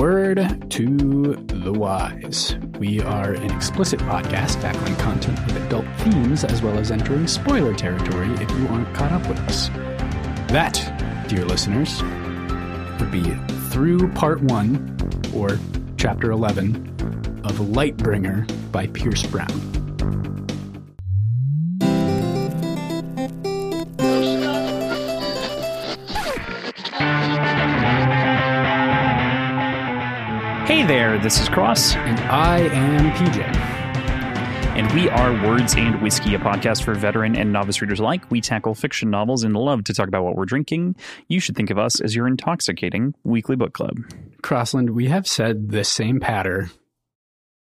word to the wise. We are an explicit podcast tackling content with adult themes as well as entering spoiler territory if you aren't caught up with us. That, dear listeners, would be through part one or chapter 11 of Lightbringer by Pierce Brown. This is Cross, And I am PJ. and we are Words and Whiskey, a podcast for veteran and novice readers alike. We tackle fiction novels and love to talk about what we're drinking. You should think of us as your intoxicating weekly book club. Crossland, we have said the same patter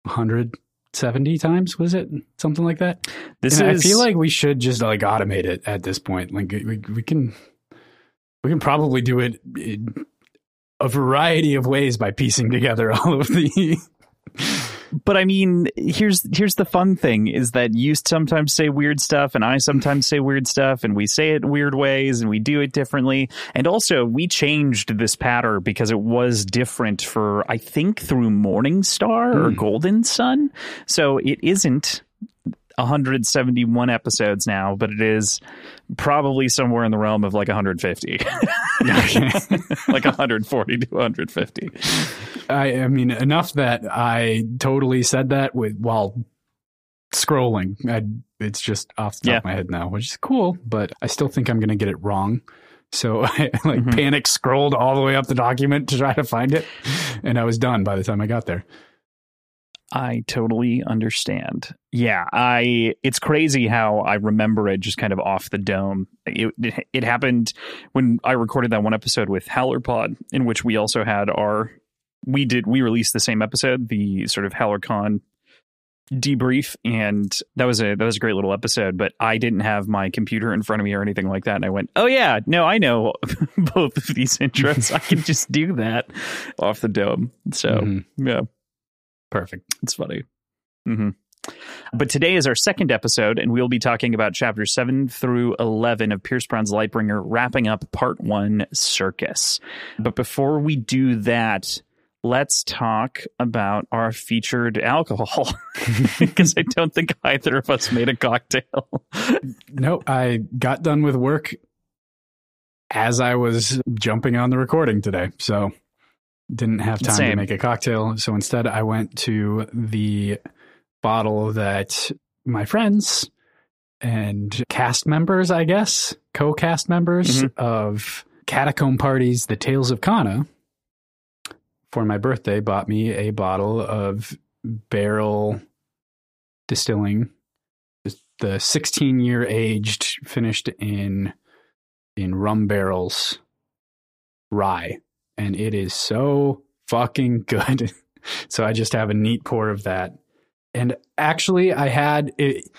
170 times, was it? Something like that? This And is I feel like we should just like automate it at this point. Like we, we can we can probably do it a variety of ways by piecing together all of the but I mean, here's here's the fun thing is that you sometimes say weird stuff and I sometimes say weird stuff and we say it in weird ways and we do it differently. And also we changed this pattern because it was different for I think through Morning Star or hmm. Golden Son. So it isn't 171 episodes now, but it is probably somewhere in the realm of like 150. like 140 to 150. I, I mean, enough that I totally said that with while scrolling. I, it's just off the top Yeah. of my head now, which is cool, but I still think I'm going to get it wrong. So I like Mhm. panic scrolled all the way up the document to try to find it, and I was done by the time I got there. I totally understand. Yeah, I it's crazy how I remember it just kind of off the dome. It, it, it happened when I recorded that one episode with Howler Pod in which we also had our we did we released the same episode, the sort of HowlerCon debrief and that was a that was a great little episode but i didn't have my computer in front of me or anything like that and i went oh yeah no i know both of these intros i can just do that off the dome so Mhm. yeah Perfect. it's funny. hmm But today is our second episode, and we'll be talking about chapters 7 through 11 of Pierce Brown's Lightbringer, wrapping up part one Circus. But before we do that, let's talk about our featured alcohol, because I don't think either of us made a cocktail. No, I got done with work as I was jumping on the recording today. So didn't have time to make a cocktail. So instead, I went to the bottle that my friends and cast members, I guess, co cast members Mhm. of Catacomb Parties, The Tales of Kana, for my birthday, bought me a bottle of barrel distilling the 16 year aged finished in in rum barrels rye and it is so fucking good. So i just have a neat pour of that. And actually i had it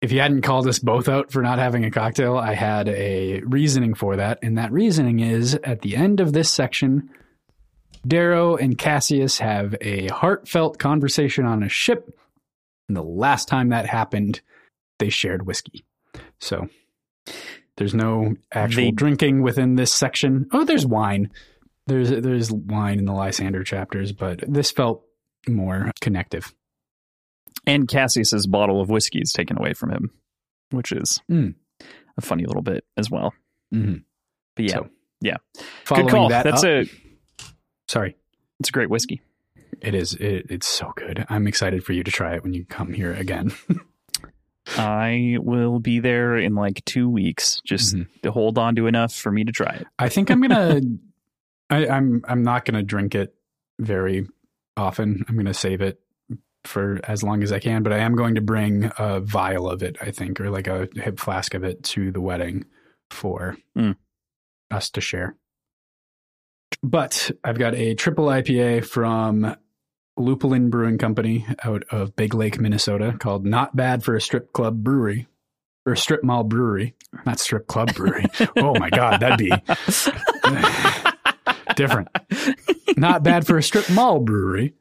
if you hadn't called us both out for not having a cocktail i had a reasoning for that. And that reasoning is at the end of this section darrow and cassius have a heartfelt conversation on a ship. And the last time that happened, they shared whiskey. So there's no actual They- drinking within this section. Oh, there's wine. There's there's wine in the Lysander chapters, but this felt more connective. and Cassius's bottle of whiskey is taken away from him, which is Mm. a funny little bit as well. Mm-hmm. But yeah, So, yeah. Good call. that That's up- a sorry. it's a great whiskey. It is. It, it's so good. I'm excited for you to try it when you come here again. I will be there in like two weeks. Just Mhm. to hold on to enough for me to try it. I think I'm gonna. I, I'm I'm not gonna drink it very often. I'm gonna save it for as long as I can. But I am going to bring a vial of it. I think, or like a hip flask of it to the wedding for Mm. us to share. But I've got a triple IPA from Lupulin Brewing Company out of Big Lake, Minnesota, called "Not Bad for a Strip Club Brewery." Or strip mall brewery, not strip club brewery. oh my god, that'd be different. Not bad for a strip mall brewery.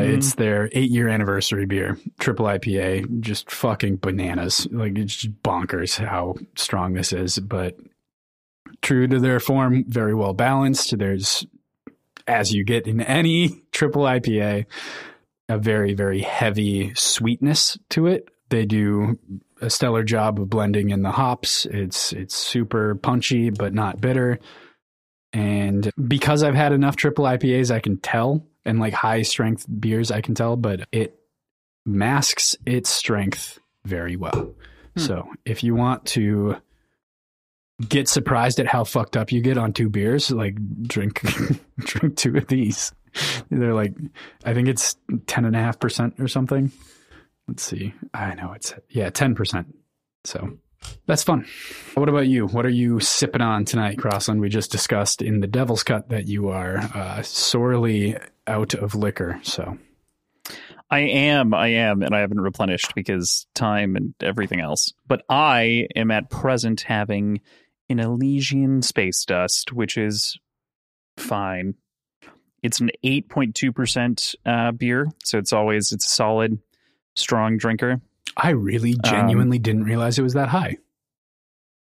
Mhm. It's their eight year anniversary beer, triple IPA, just fucking bananas. Like it's just bonkers how strong this is, but true to their form, very well balanced. There's as you get in any triple IPA, a very, very heavy sweetness to it. They do a stellar job of blending in the hops. It's it's super punchy but not bitter. And because I've had enough triple IPAs, I can tell, and like high strength beers, I can tell, but it masks its strength very well. Hmm. So if you want to get surprised at how fucked up you get on two beers, like drink drink two of these. They're like I think it's ten and a half percent or something. Let's see. I know it's yeah, ten percent. So that's fun. What about you? What are you sipping on tonight, Crossland? We just discussed in the Devil's Cut that you are uh, sorely out of liquor. So I am, I am, and I haven't replenished because time and everything else. But I am at present having an Elysian Space Dust, which is fine. It's an 8.2% uh, beer, so it's always it's a solid, strong drinker. I really um, genuinely um, didn't realize it was that high.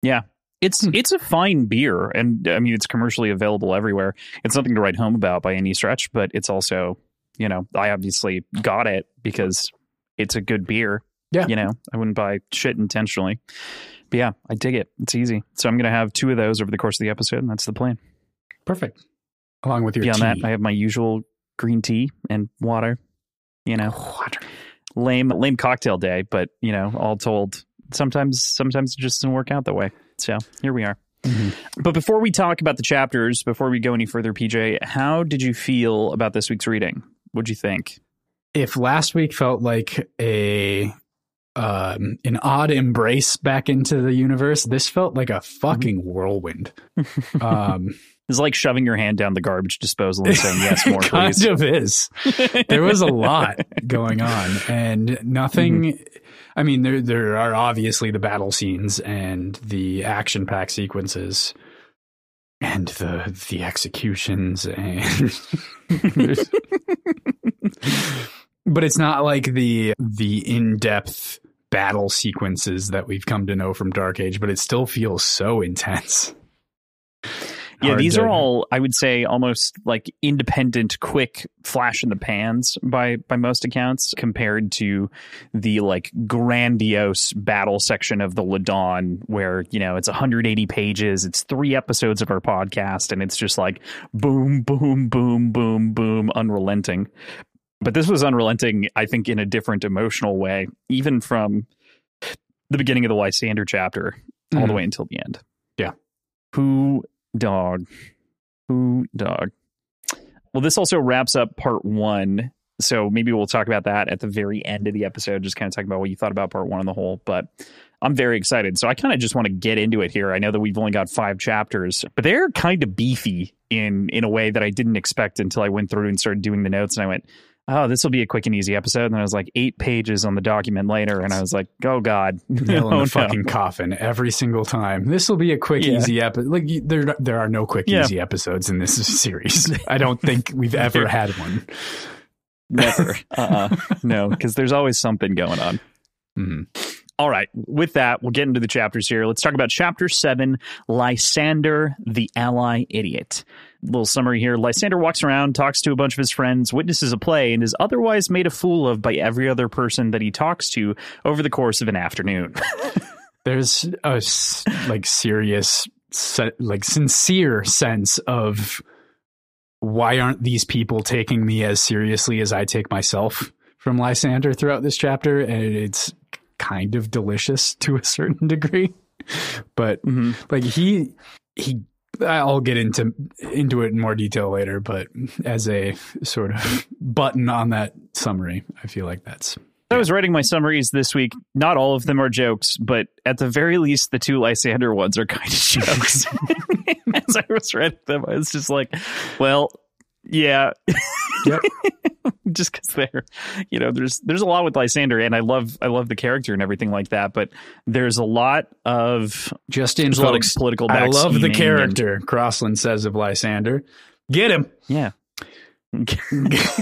Yeah. It's hmm. it's a fine beer and I mean it's commercially available everywhere. It's nothing to write home about by any stretch, but it's also, you know, I obviously got it because it's a good beer. Yeah. You know, I wouldn't buy shit intentionally. But yeah, I dig it. It's easy. So I'm going to have two of those over the course of the episode, and that's the plan. Perfect. Along with your Beyond tea. that, I have my usual green tea and water. You know, water. Lame, lame cocktail day, but you know, all told, sometimes, sometimes it just doesn't work out that way. So here we are. Mm-hmm. But before we talk about the chapters, before we go any further, PJ, how did you feel about this week's reading? What'd you think? If last week felt like a um, an odd embrace back into the universe. This felt like a fucking mm-hmm. whirlwind. Um, it's like shoving your hand down the garbage disposal and saying yes, more, kind please. of is. There was a lot going on, and nothing. Mm-hmm. I mean, there there are obviously the battle scenes and the action pack sequences, and the the executions and. but it's not like the the in-depth battle sequences that we've come to know from Dark Age, but it still feels so intense. Yeah, these to... are all I would say almost like independent, quick flash in the pans by by most accounts compared to the like grandiose battle section of the Ladon where, you know, it's 180 pages, it's 3 episodes of our podcast and it's just like boom boom boom boom boom unrelenting. But this was unrelenting, I think, in a different emotional way, even from the beginning of the Lysander chapter mm-hmm. all the mm-hmm. way until the end. Yeah. Who dog? Who dog? Well, this also wraps up part one. So maybe we'll talk about that at the very end of the episode, just kind of talk about what you thought about part one on the whole. But I'm very excited. So I kind of just want to get into it here. I know that we've only got five chapters, but they're kind of beefy in in a way that I didn't expect until I went through and started doing the notes and I went, oh, this will be a quick and easy episode. And I was like eight pages on the document later, and I was like, oh god, nail in oh, the fucking coffin every single time. This will be a quick, yeah. easy episode. Like there, there are no quick, yeah. easy episodes in this series. I don't think we've ever had one. Never. Uh-uh. no, because there's always something going on. Mm-hmm. All right. With that, we'll get into the chapters here. Let's talk about chapter seven Lysander, the ally idiot little summary here. Lysander walks around, talks to a bunch of his friends, witnesses a play, and is otherwise made a fool of by every other person that he talks to over the course of an afternoon. There's a like serious, like sincere sense of why aren't these people taking me as seriously as I take myself from Lysander throughout this chapter, and it's kind of delicious to a certain degree. But mm-hmm. like he he I'll get into into it in more detail later, but as a sort of button on that summary, I feel like that's. I was writing my summaries this week. Not all of them are jokes, but at the very least, the two Lysander ones are kind of jokes. As I was reading them, I was just like, "Well, yeah." Yep. just because they're, you know, there's there's a lot with Lysander, and I love I love the character and everything like that. But there's a lot of just in folks, political. I love the character. And, Crossland says of Lysander, get him. Yeah,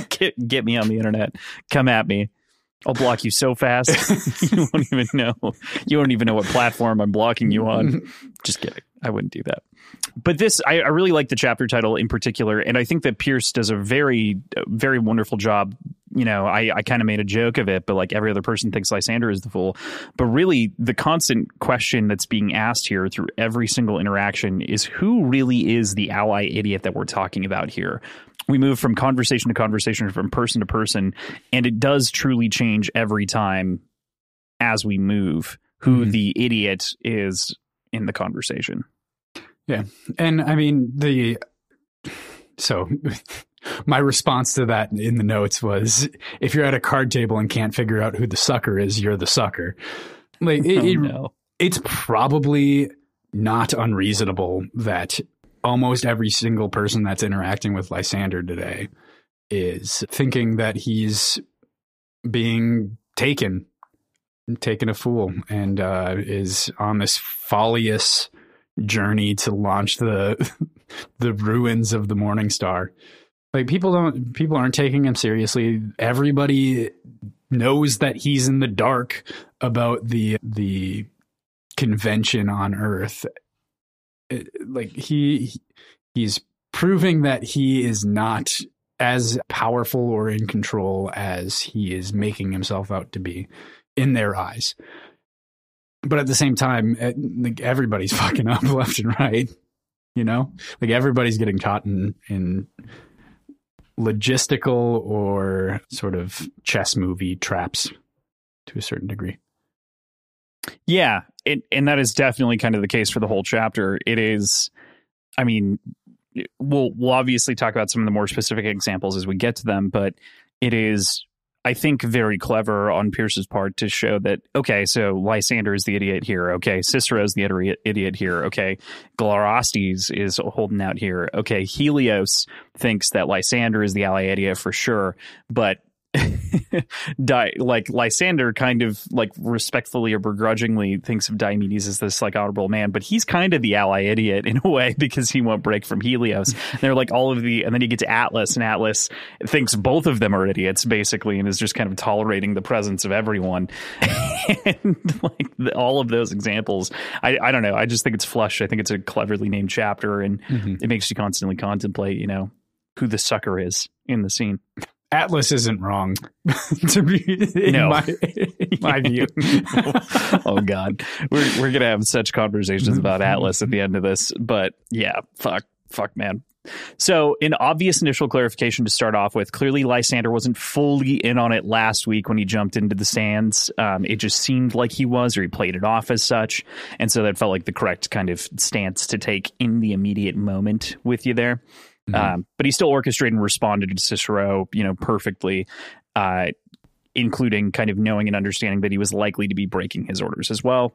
get, get me on the internet. Come at me. I'll block you so fast you won't even know. You won't even know what platform I'm blocking you on. Just kidding. I wouldn't do that. But this, I, I really like the chapter title in particular, and I think that Pierce does a very, very wonderful job. You know, I, I kind of made a joke of it, but like every other person thinks Lysander is the fool. But really, the constant question that's being asked here through every single interaction is who really is the ally idiot that we're talking about here? we move from conversation to conversation, from person to person, and it does truly change every time as we move who mm-hmm. the idiot is in the conversation. Yeah. And I mean, the so my response to that in the notes was if you're at a card table and can't figure out who the sucker is, you're the sucker. Like it, oh, no. it's probably not unreasonable that almost every single person that's interacting with Lysander today is thinking that he's being taken, taken a fool, and uh, is on this follious journey to launch the the ruins of the Morning Star. Like people don't, people aren't taking him seriously. Everybody knows that he's in the dark about the the convention on Earth uh, like he he's proving that he is not as powerful or in control as he is making himself out to be in their eyes. But at the same time, eh, like everybody's fucking up left and right. You know, like everybody's getting caught in in logistical or sort of chess movie traps to a certain degree. Yeah, it, and that is definitely kind of the case for the whole chapter. It is, I mean, we'll we'll obviously talk about some of the more specific examples as we get to them, but it is, I think, very clever on Pierce's part to show that okay, so Lysander is the idiot here. Okay, Cicero is the idiot here. Okay, Glirastes is holding out here. Okay, Helios thinks that Lysander is the ally idiot for sure, but Di- like Lysander kind of like respectfully or begrudgingly thinks of Diomedes as this like honorable man, but he's kind of the ally idiot in a way because he won't break from Helios. And they're like all of the, and then you get to Atlas, and Atlas thinks both of them are idiots basically, and is just kind of tolerating the presence of everyone. and like the, all of those examples, I, I don't know. I just think it's flush. I think it's a cleverly named chapter, and mm-hmm. it makes you constantly contemplate, you know, who the sucker is in the scene. Atlas isn't wrong to be in no. my, in my view. oh God, we're we're gonna have such conversations about Atlas at the end of this, but yeah, fuck, fuck, man. So, an obvious initial clarification to start off with clearly, Lysander wasn't fully in on it last week when he jumped into the sands. Um, it just seemed like he was, or he played it off as such. And so that felt like the correct kind of stance to take in the immediate moment with you there. Mm-hmm. Um, but he still orchestrated and responded to Cicero, you know, perfectly, uh, including kind of knowing and understanding that he was likely to be breaking his orders as well.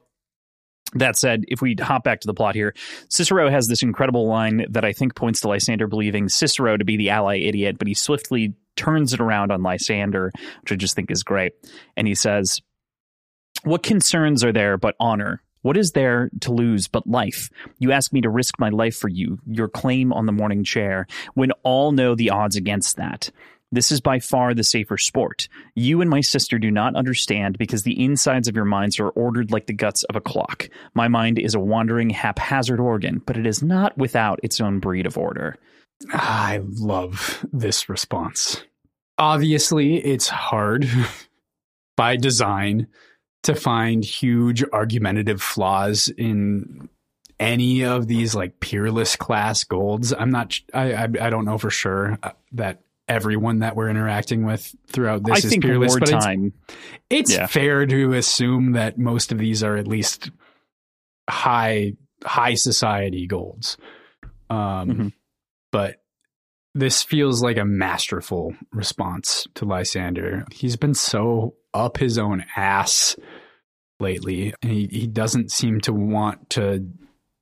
That said, if we hop back to the plot here, Cicero has this incredible line that I think points to Lysander believing Cicero to be the ally idiot, but he swiftly turns it around on Lysander, which I just think is great. And he says, What concerns are there but honor? What is there to lose but life? You ask me to risk my life for you, your claim on the morning chair, when all know the odds against that. This is by far the safer sport. You and my sister do not understand because the insides of your minds are ordered like the guts of a clock. My mind is a wandering, haphazard organ, but it is not without its own breed of order. I love this response. Obviously, it's hard by design to find huge argumentative flaws in any of these like peerless class golds. I'm not. I I, I don't know for sure uh, that everyone that we're interacting with throughout this I is peerless. But it's, it's yeah. fair to assume that most of these are at least high high society golds. Um, mm-hmm. but this feels like a masterful response to Lysander. He's been so up his own ass lately. He he doesn't seem to want to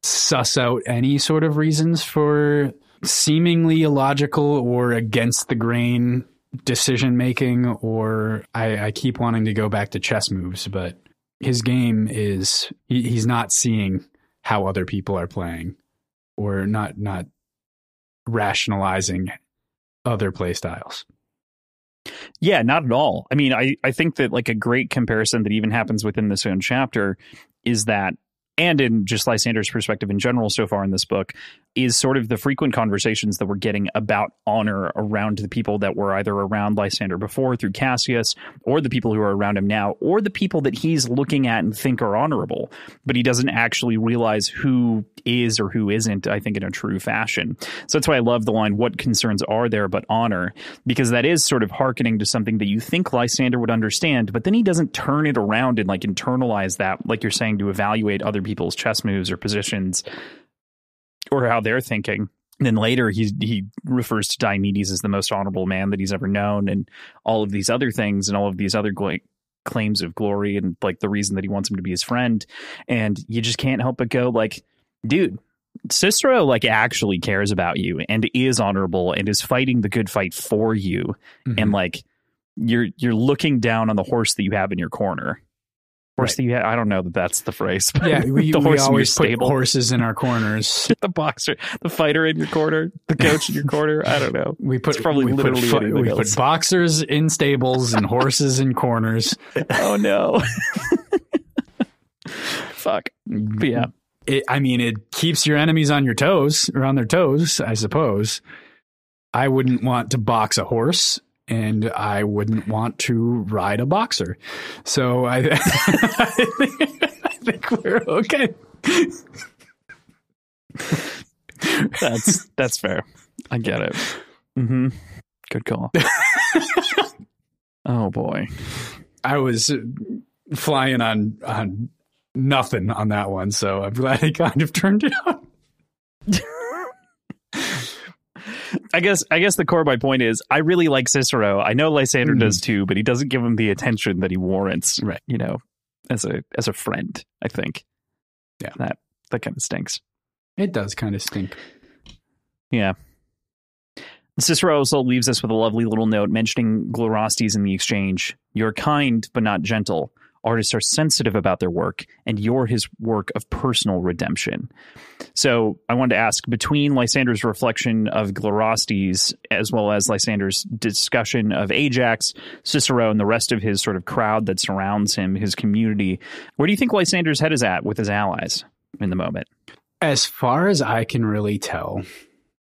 suss out any sort of reasons for seemingly illogical or against the grain decision making or I, I keep wanting to go back to chess moves, but his game is he, he's not seeing how other people are playing or not not rationalizing other play styles. Yeah, not at all. I mean, I, I think that like a great comparison that even happens within this own chapter is that and in just Lysander's perspective in general so far in this book, is sort of the frequent conversations that we're getting about honor around the people that were either around Lysander before through Cassius, or the people who are around him now, or the people that he's looking at and think are honorable, but he doesn't actually realize who is or who isn't, I think, in a true fashion. So that's why I love the line, What concerns are there but honor? Because that is sort of hearkening to something that you think Lysander would understand, but then he doesn't turn it around and like internalize that, like you're saying, to evaluate other people's chess moves or positions or how they're thinking. And then later he he refers to Diomedes as the most honorable man that he's ever known and all of these other things and all of these other claims of glory and like the reason that he wants him to be his friend and you just can't help but go like dude Cicero like actually cares about you and is honorable and is fighting the good fight for you Mhm. and like you're you're looking down on the horse that you have in your corner horse Right. that you have, I don't know that that's the phrase but yeah, we, the horse your always put stable horses in our corners. the boxer, the fighter in your corner, the coach in your corner. I don't know. We put It's probably we literally put, we else. put boxers in stables and horses in corners. Oh no. Fuck. But yeah. It, I mean, it keeps your enemies on your toes or on their toes, I suppose. I wouldn't want to box a horse, and I wouldn't want to ride a boxer. So I, I, think, I think we're okay. That's that's fair. I get it. Mm-hmm. Good call. oh boy. I was flying on on nothing on that one, so I'm glad it kind of turned it out. I guess I guess the core of my point is I really like Cicero. I know Lysander Mhm. does too, but he doesn't give him the attention that he warrants. Right. You know, as a as a friend, I think. Yeah. That that kind of stinks. It does kind of stink. Yeah. Cicero also leaves us with a lovely little note mentioning Glirastes in the exchange. You're kind, but not gentle. Artists are sensitive about their work, and you're his work of personal redemption. So I wanted to ask between Lysander's reflection of Glirastes as well as Lysander's discussion of Ajax, Cicero, and the rest of his sort of crowd that surrounds him, his community, where do you think Lysander's head is at with his allies in the moment? As far as I can really tell,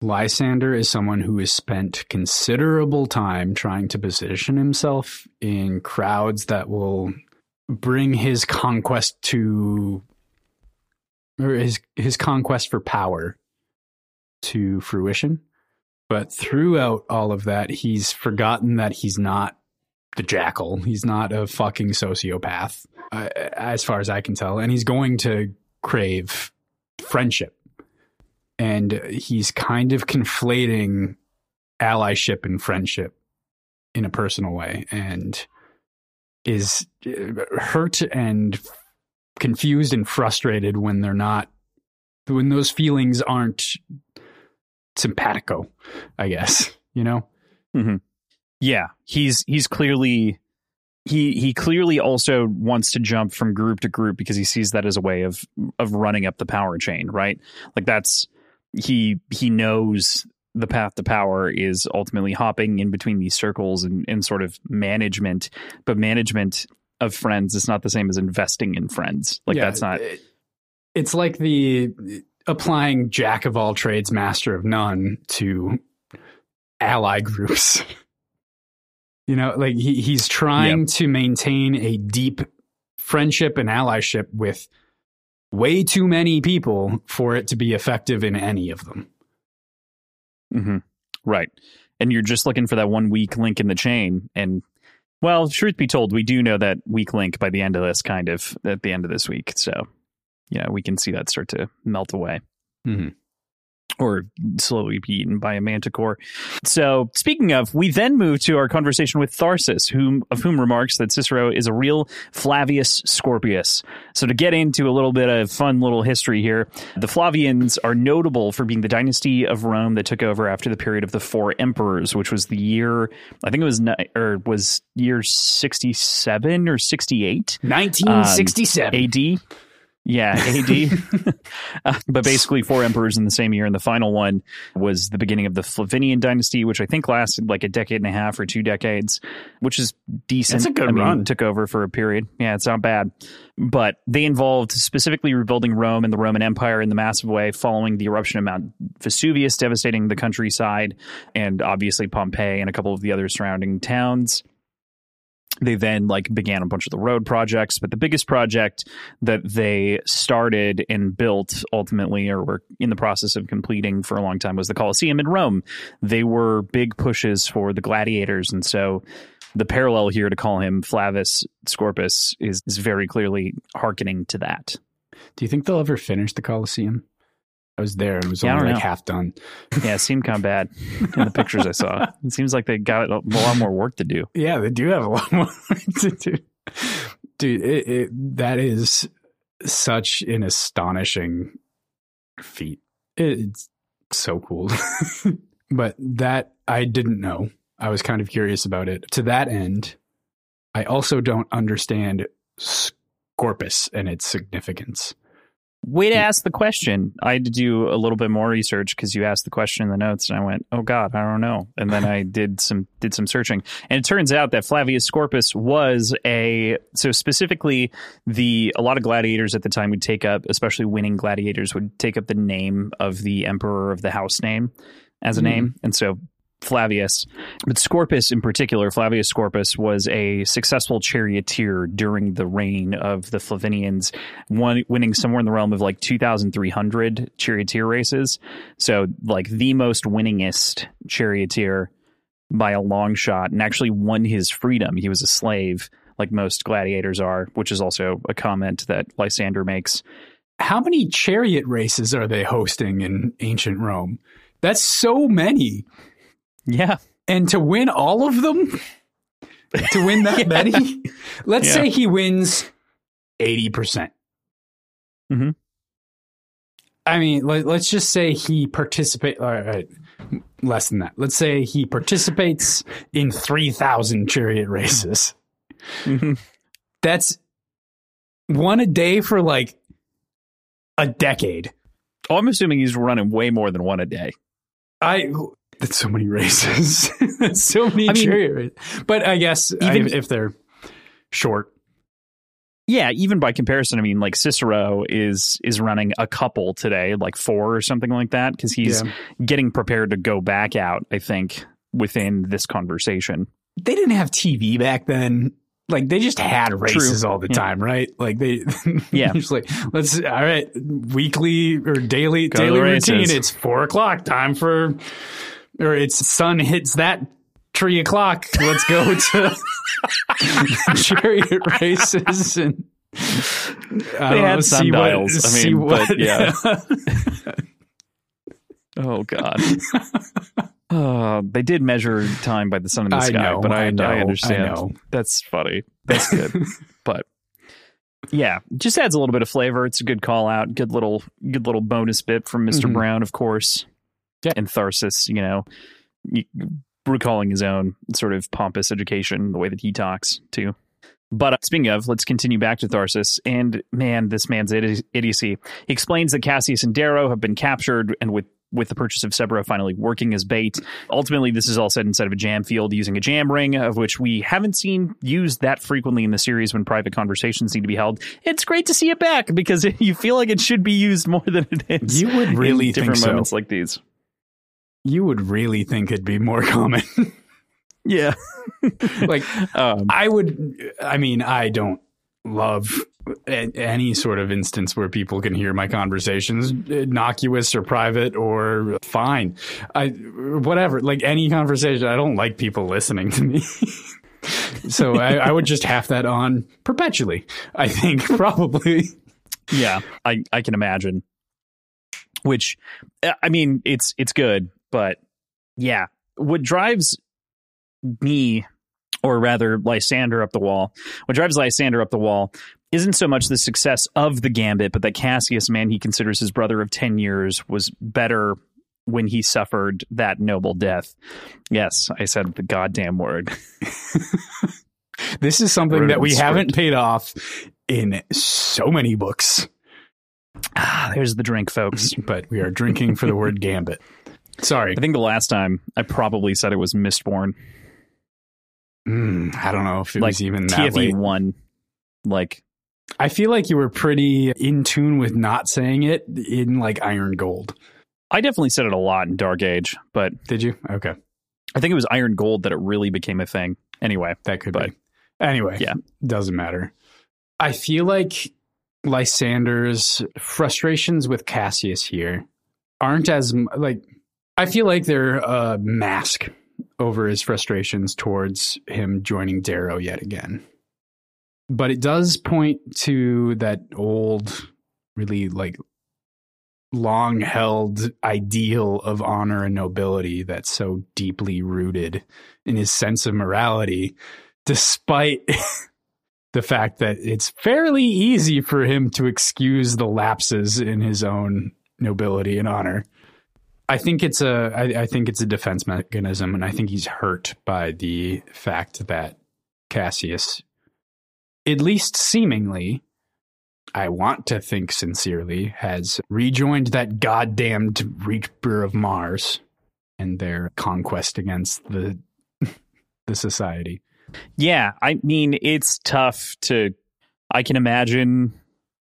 Lysander is someone who has spent considerable time trying to position himself in crowds that will bring his conquest to or his his conquest for power to fruition. But throughout all of that, he's forgotten that he's not the jackal. He's not a fucking sociopath, uh, as far as I can tell. And he's going to crave friendship. And he's kind of conflating allyship and friendship in a personal way and is uh, hurt and confused and frustrated when they're not when those feelings aren't simpatico i guess you know? Yeah, he's he's clearly he he clearly also wants to jump from group to group because he sees that as a way of of running up the power chain, right? Like that's he he knows the path to power is ultimately hopping in between these circles and, and sort of management, but management of friends is not the same as investing in friends. Like Yeah, that's not it's like the applying jack of all trades master of none to ally groups. You know like he, he's trying to maintain a deep friendship and allyship with way too many people for it to be effective in any of them hmm Right. And you're just looking for that one weak link in the chain. And well, truth be told, we do know that weak link by the end of this kind of at the end of this week. So yeah, we can see that start to melt away. Mhm. Or slowly be eaten by a manticore. So, speaking of, we then move to our conversation with Tharsis, whom of whom remarks that Cicero is a real Flavius Scorpus. So, to get into a little bit of fun little history here, the Flavians are notable for being the dynasty of Rome that took over after the period of the four emperors, which was the year I think it was or was year sixty seven or sixty eight 1967 uh, AD. Yeah, AD. uh, but basically, four emperors in the same year. And the final one was the beginning of the Flavinian dynasty, which I think lasted like a decade and a half or two decades, which is decent. That's a good I mean, run. took over for a period. Yeah, it's not bad. But they involved specifically rebuilding Rome and the Roman Empire in the massive way following the eruption of Mount Vesuvius, devastating the countryside, and obviously Pompeii and a couple of the other surrounding towns they then like began a bunch of the road projects but the biggest project that they started and built ultimately or were in the process of completing for a long time was the colosseum in rome they were big pushes for the gladiators and so the parallel here to call him flavius scorpus is, is very clearly hearkening to that Do you think they'll ever finish the Colosseum? I was there and it was Yeah, only like know. half done. yeah it seemed kind of bad in the pictures i saw it seems like they got a lot more work to do Yeah, they do have a lot more to do. Dude, it, it, that is such an astonishing feat. It's so cool. but that I didn't know. I was kind of curious about it. To that end, I also don't understand Scorpus and its significance. Way to ask the question. I had to do a little bit more research because you asked the question in the notes, and I went, "Oh God, I don't know." And then I did some did some searching, and it turns out that Flavius Scorpus was a so specifically the a lot of gladiators at the time would take up, especially winning gladiators would take up the name of the emperor of the house name as a Mhm. name, and so Flavius, but Scorpus in particular, Flavius Scorpus was a successful charioteer during the reign of the Flavinians, winning somewhere in the realm of like 2,300 charioteer races. So, like the most winningest charioteer by a long shot, and actually won his freedom. He was a slave, like most gladiators are, which is also a comment that Lysander makes. How many chariot races are they hosting in ancient Rome? That's so many. Yeah. And to win all of them? To win that Yeah. many? Let's Yeah. say he wins 80%. percent Mhm. I mean, let, let's just say he participate all right, less than that. Let's say he participates in 3,000 chariot races. That's one a day for like a decade. Oh, I'm assuming he's running way more than one a day. I that's so many races. so many I mean- races. But I guess Even- I- if they're short, Yeah, even by comparison, I mean, like Cicero is is running a couple today, like four or something like that, because he's Yeah. getting prepared to go back out. I think within this conversation. they didn't have TV back then. Like they just had races all the Yeah. time, right? Like they, Yeah. just like let's all right, weekly or daily Go daily routine. It's four o'clock, time for, or it's sun hits that three o'clock. Let's go to chariot races and. I They don't had know, see what- sundials. I mean, but what- yeah. Oh God. Uh, they did measure time by the sun in the I sky, know, but I, I know, I understand. know. That's funny. That's good. but yeah, just adds a little bit of flavor. It's a good call out. Good little good little bonus bit from mister Mhm. Brown, of course. Yeah. And Tharsis, you know, recalling his own sort of pompous education, the way that he talks too. But uh, speaking of, let's continue back to Tharsis. And man, this man's idi- idiocy. He explains that Cassius and Darrow have been captured, and with with the purchase of Sevro finally working as bait. Ultimately, this is all said inside of a jam field using a jam ring, of which we haven't seen used that frequently in the series when private conversations need to be held. It's great to see it back because you feel like it should be used more than it is. You would really in think different so. moments like these. You would really think it'd be more common. Yeah. like Um, I would. I mean, I don't love any sort of instance where people can hear my conversations, innocuous or private or fine. I whatever. Like any conversation, I don't like people listening to me. so I, I would just have that on perpetually. I think probably. Yeah, I I can imagine. Which, uh, I mean, it's it's good, but yeah, what drives me, or rather Lysander up the wall, what drives Lysander up the wall isn't so much the success of the gambit, but that Cassius, man, he considers his brother of ten years, was better when he suffered that noble death. Yes, I said the goddamn word. This is something that we script. haven't paid off in so many books. Ah, there's the drink, folks. but we are drinking for the word gambit. Sorry. I think the last time I probably said it was Mistborn. Mm, I don't know if it like was even that TFE late. one. Like I feel like you were pretty in tune with not saying it in like Iron Gold. I definitely said it a lot in Dark Age, but Did you? Okay. I think it was Iron Gold that it really became a thing. Anyway, That could But- be. Anyway, Yeah. doesn't matter. I feel like Lysander's frustrations with Cassius here aren't as like. I feel like they're a mask over his frustrations towards him joining Darrow yet again. But it does point to that old, really like long held ideal of honor and nobility that's so deeply rooted in his sense of morality, despite the fact that it's fairly easy for him to excuse the lapses in his own nobility and honor. I think it's a I, I think it's a defense mechanism, and I think he's hurt by the fact that Cassius, at least seemingly, I want to think sincerely, has rejoined that goddamned Reaper of Mars and their conquest against the the society. yeah, I mean, it's tough to. I can imagine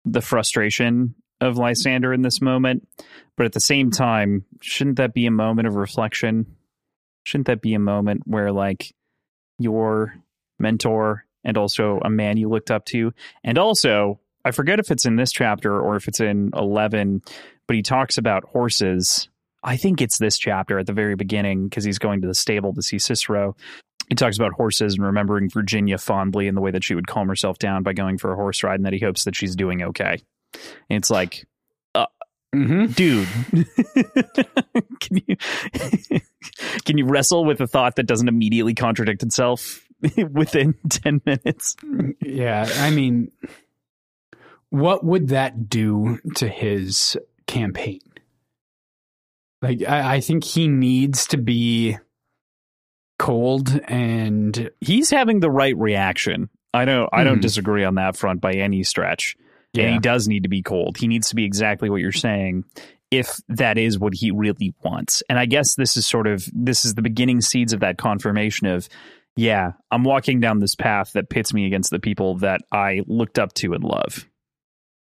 the frustration of Lysander in this moment, but at the same time, shouldn't that be a moment of reflection? Shouldn't that be a moment where, like, your mentor and also a man you looked up to, and also, I forget if it's in this chapter or if it's in 11, but he talks about horses. I think it's this chapter at the very beginning because he's going to the stable to see Cicero. He talks about horses and remembering Virginia fondly and the way that she would calm herself down by going for a horse ride and that he hopes that she's doing okay. And it's like, Mm-hmm. dude, can you can you wrestle with a thought that doesn't immediately contradict itself within 10 minutes? Yeah, I mean, what would that do to his campaign? Like, I, I think he needs to be cold and He's having the right reaction. I don't I don't Mhm. disagree on that front by any stretch. And he does need to be cold. He needs to be exactly what you're saying if that is what he really wants. And I guess this is sort of this is the beginning seeds of that confirmation of yeah, I'm walking down this path that pits me against the people that I looked up to and love.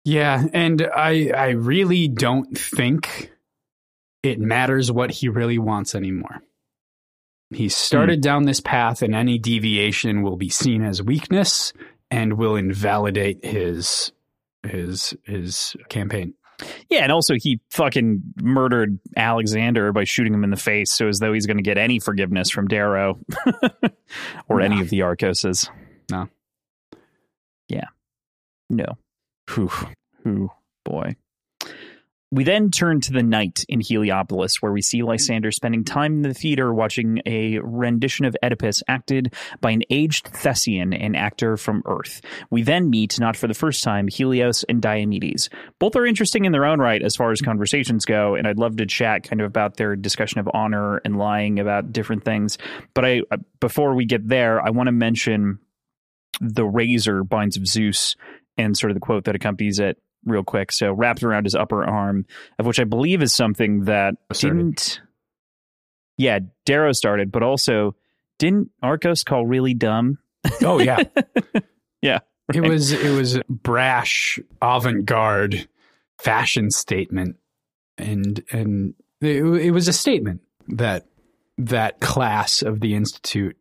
Yeah, and I I really don't think it matters what he really wants anymore. He started hmm. down this path and any deviation will be seen as weakness and will invalidate his his his campaign. Yeah, and also he fucking murdered Alexander by shooting him in the face, so as though he's going to get any forgiveness from Darrow or any of the Arcoses. No. Yeah. No. Whew. Whew. Boy. We then turn to the night in Heliopolis, where we see Lysander spending time in the theater watching a rendition of Oedipus acted by an aged Thessian, an actor from Earth. We then meet, not for the first time, Helios and Diomedes. Both are interesting in their own right as far as conversations go, and I'd love to chat kind of about their discussion of honor and lying about different things. But I, uh, before we get there, I want to mention the razor binds of Zeus and sort of the quote that accompanies it real quick. So wrapped around his upper arm, of which I believe is something that Started. didn't. Yeah, Darrow started, but also didn't Arcos call really dumb? Oh yeah. Yeah, It was it was brash avant-garde fashion statement and and it, it was a statement that that class of the institute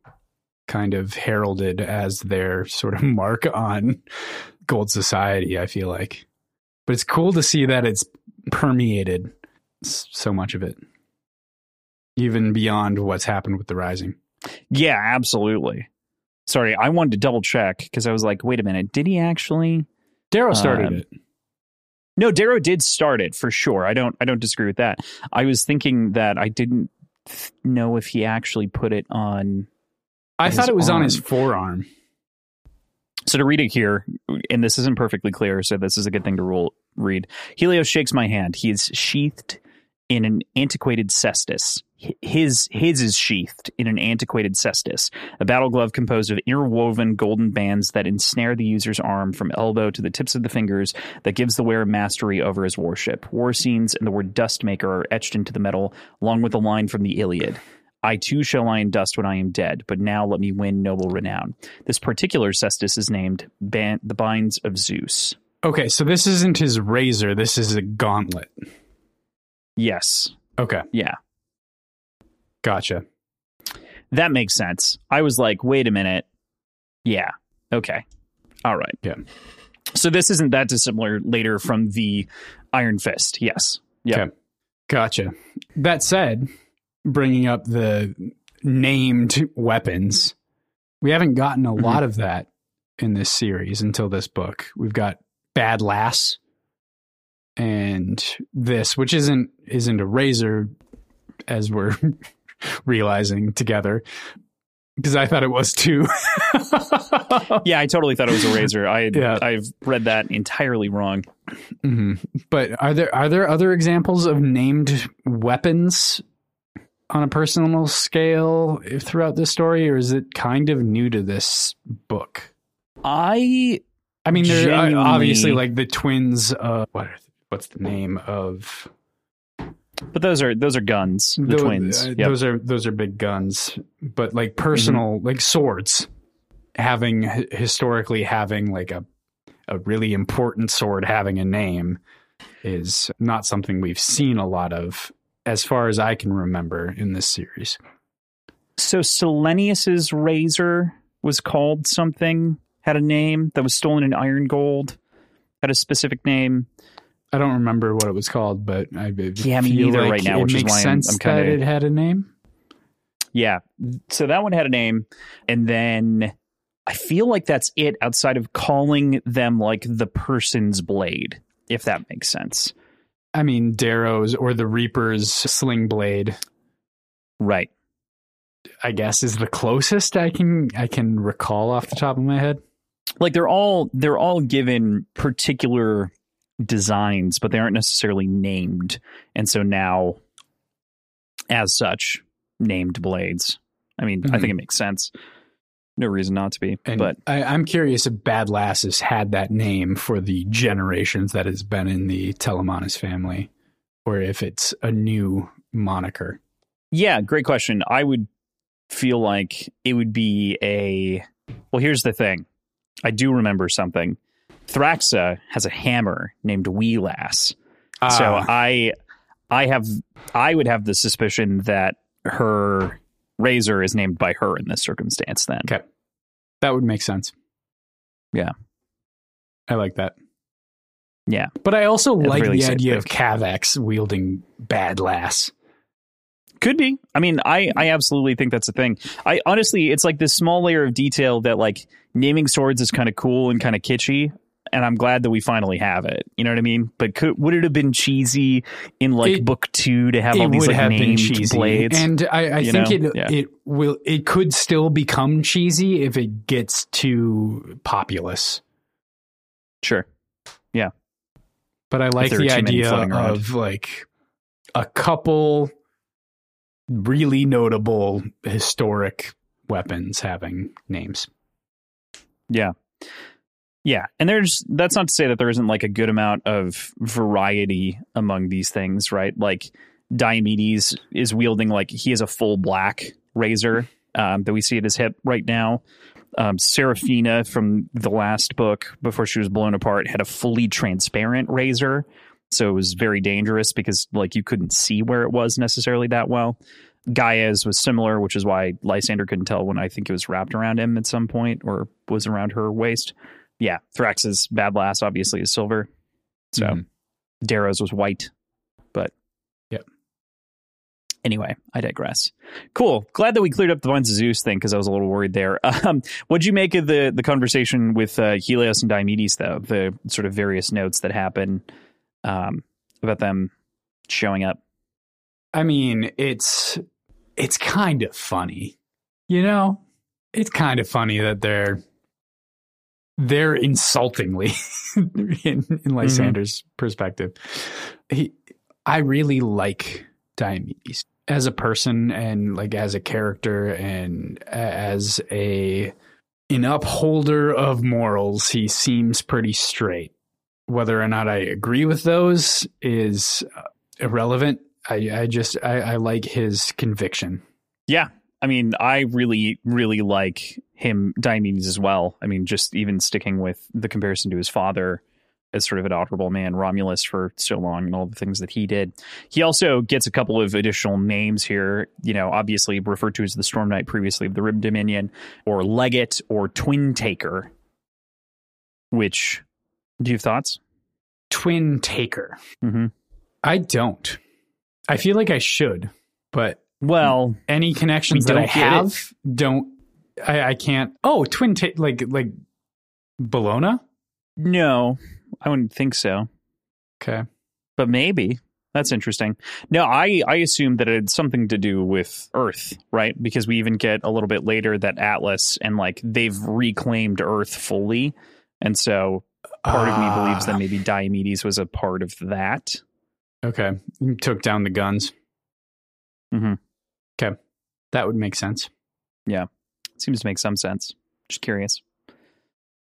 kind of heralded as their sort of mark on gold society i feel like but it's cool to see that it's permeated so much of it even beyond what's happened with the rising Yeah, absolutely. Sorry, I wanted to double check because I was like, wait a minute, did he actually? darrow started Um, it No, Darrow did start it for sure. I don't. I don't disagree with that. I was thinking that I didn't know if he actually put it on. i thought it was on his forearm So to read it here, and this isn't perfectly clear, so this is a good thing to read. Helios shakes my hand. He is sheathed in an antiquated cestus. his his is sheathed in an antiquated cestus, a battle glove composed of interwoven golden bands that ensnare the user's arm from elbow to the tips of the fingers that gives the wearer mastery over his warship. War scenes and the word dustmaker are etched into the metal, along with a line from the Iliad. I too shall lie in dust when I am dead, but now let me win noble renown. This particular cestus is named Ban- the Binds of Zeus. Okay, so this isn't his razor. This is a gauntlet. Yes. Okay, Yeah. gotcha. That makes sense. I was like, wait a minute. Yeah. Okay. All right. Yeah. So this isn't that dissimilar later from the Iron Fist. Yes. Yeah. Okay. Gotcha. That said, bringing up the named weapons, we haven't gotten a Mhm. lot of that in this series until this book. We've got Bad Lass and this, which isn't isn't a razor as we're realizing together. Because I thought it was too. Yeah, I totally thought it was a razor. I Yeah. I've read that entirely wrong. Mhm. But are there are there other examples of named weapons on a personal scale throughout this story, or is it kind of new to this book? I I mean, there are Genuinely- obviously like the twins. Uh, what are, what's the name of but those are those are guns. The twins. uh, Yep. Those are those are big guns, but like personal, Mm-hmm. like swords. Having historically having like a a really important sword having a name is not something we've seen a lot of, as far as I can remember in this series. So Selenius's razor was called something, had a name that was stolen in iron gold, had a specific name. I don't remember what it was called, but I Yeah, me feel neither like right now, which is makes why I'm- sense I'm kinda- that it had a name. Yeah. So that one had a name. And then I feel like that's it outside of calling them like the person's blade, if that makes sense. I mean, Darrow's or the Reaper's sling blade. Right. I guess is the closest I can I can recall off the top of my head. Like they're all they're all given particular designs, but they aren't necessarily named. And so now as such, named blades. I mean, I Mhm. think it makes sense. No reason not to be. And but I, I'm curious if Bad Lass has had that name for the generations that has been in the Telemanus family, or if it's a new moniker. Yeah, great question. I would feel like it would be a. Well, here's the thing. I do remember something. Thraxa has a hammer named Wheelass. so Ah, I, I have, I would have the suspicion that her razor is named by her in this circumstance. Then, Okay. that would make sense. Yeah. I like that. Yeah. But I also the like very the idea of think. Cavax wielding Bad Lass. Could be. I mean, I I absolutely think that's a thing. I honestly, it's like this small layer of detail that like naming swords is kind of cool and kind of kitschy, and I'm glad that we finally have it. You know what I mean? But could would it have been cheesy in like It- book two to have all these like named cheesy, blades? and I, I think know? it Yeah. it will it could still become cheesy if it gets too populous. sure. Yeah. But I like the idea of like a couple really notable historic weapons having names. Yeah. Yeah. And there's that's not to say that there isn't like a good amount of variety among these things, right? Like Diomedes is wielding like he has a full black razor um, that we see at his hip right now. Um, Seraphina from the last book before she was blown apart had a fully transparent razor. So it was very dangerous because like you couldn't see where it was necessarily that well. Gaia's was similar, which is why Lysander couldn't tell when I think it was wrapped around him at some point or was around her waist. Yeah, Thrax's bad lass obviously is silver. So Mhm. Darrow's was white. But Yep. Anyway, I digress. Cool. Glad that we cleared up the Vines of Zeus thing because I was a little worried there. Um, what'd you make of the the conversation with uh, Helios and Diomedes, though? The sort of various notes that happen um, about them showing up. I mean, it's it's kind of funny. You know? It's kind of funny that they're they're insultingly in, in Lysander's perspective. He I really like Diomedes as a person and like as a character and as a an upholder of morals, he seems pretty straight. Whether or not I agree with those is uh, irrelevant. I, I just I, I like his conviction. Yeah, I mean, I really, really like him, Diomedes, as well. I mean, just even sticking with the comparison to his father as sort of an honorable man, Romulus, for so long and all the things that he did. He also gets a couple of additional names here, you know, obviously referred to as the Storm Knight previously of the Rim Dominion, or Legate, or Twin Taker, which, do you have thoughts? Twin Taker. Mm-hmm. I don't. I feel like I should, but well, any connections that I have it. don't. I, I can't. Oh, twin ta- like like Bologna. No, I wouldn't think so. Okay, but maybe that's interesting. No, I I assume that it had something to do with Earth, right? Because we even get a little bit later that Atlas and like they've reclaimed Earth fully, and so part uh, of me believes that ah. maybe Diomedes was a part of that. Okay, took down the guns. Mm-hmm. Okay, that would make sense. Yeah, seems to make some sense. Just curious,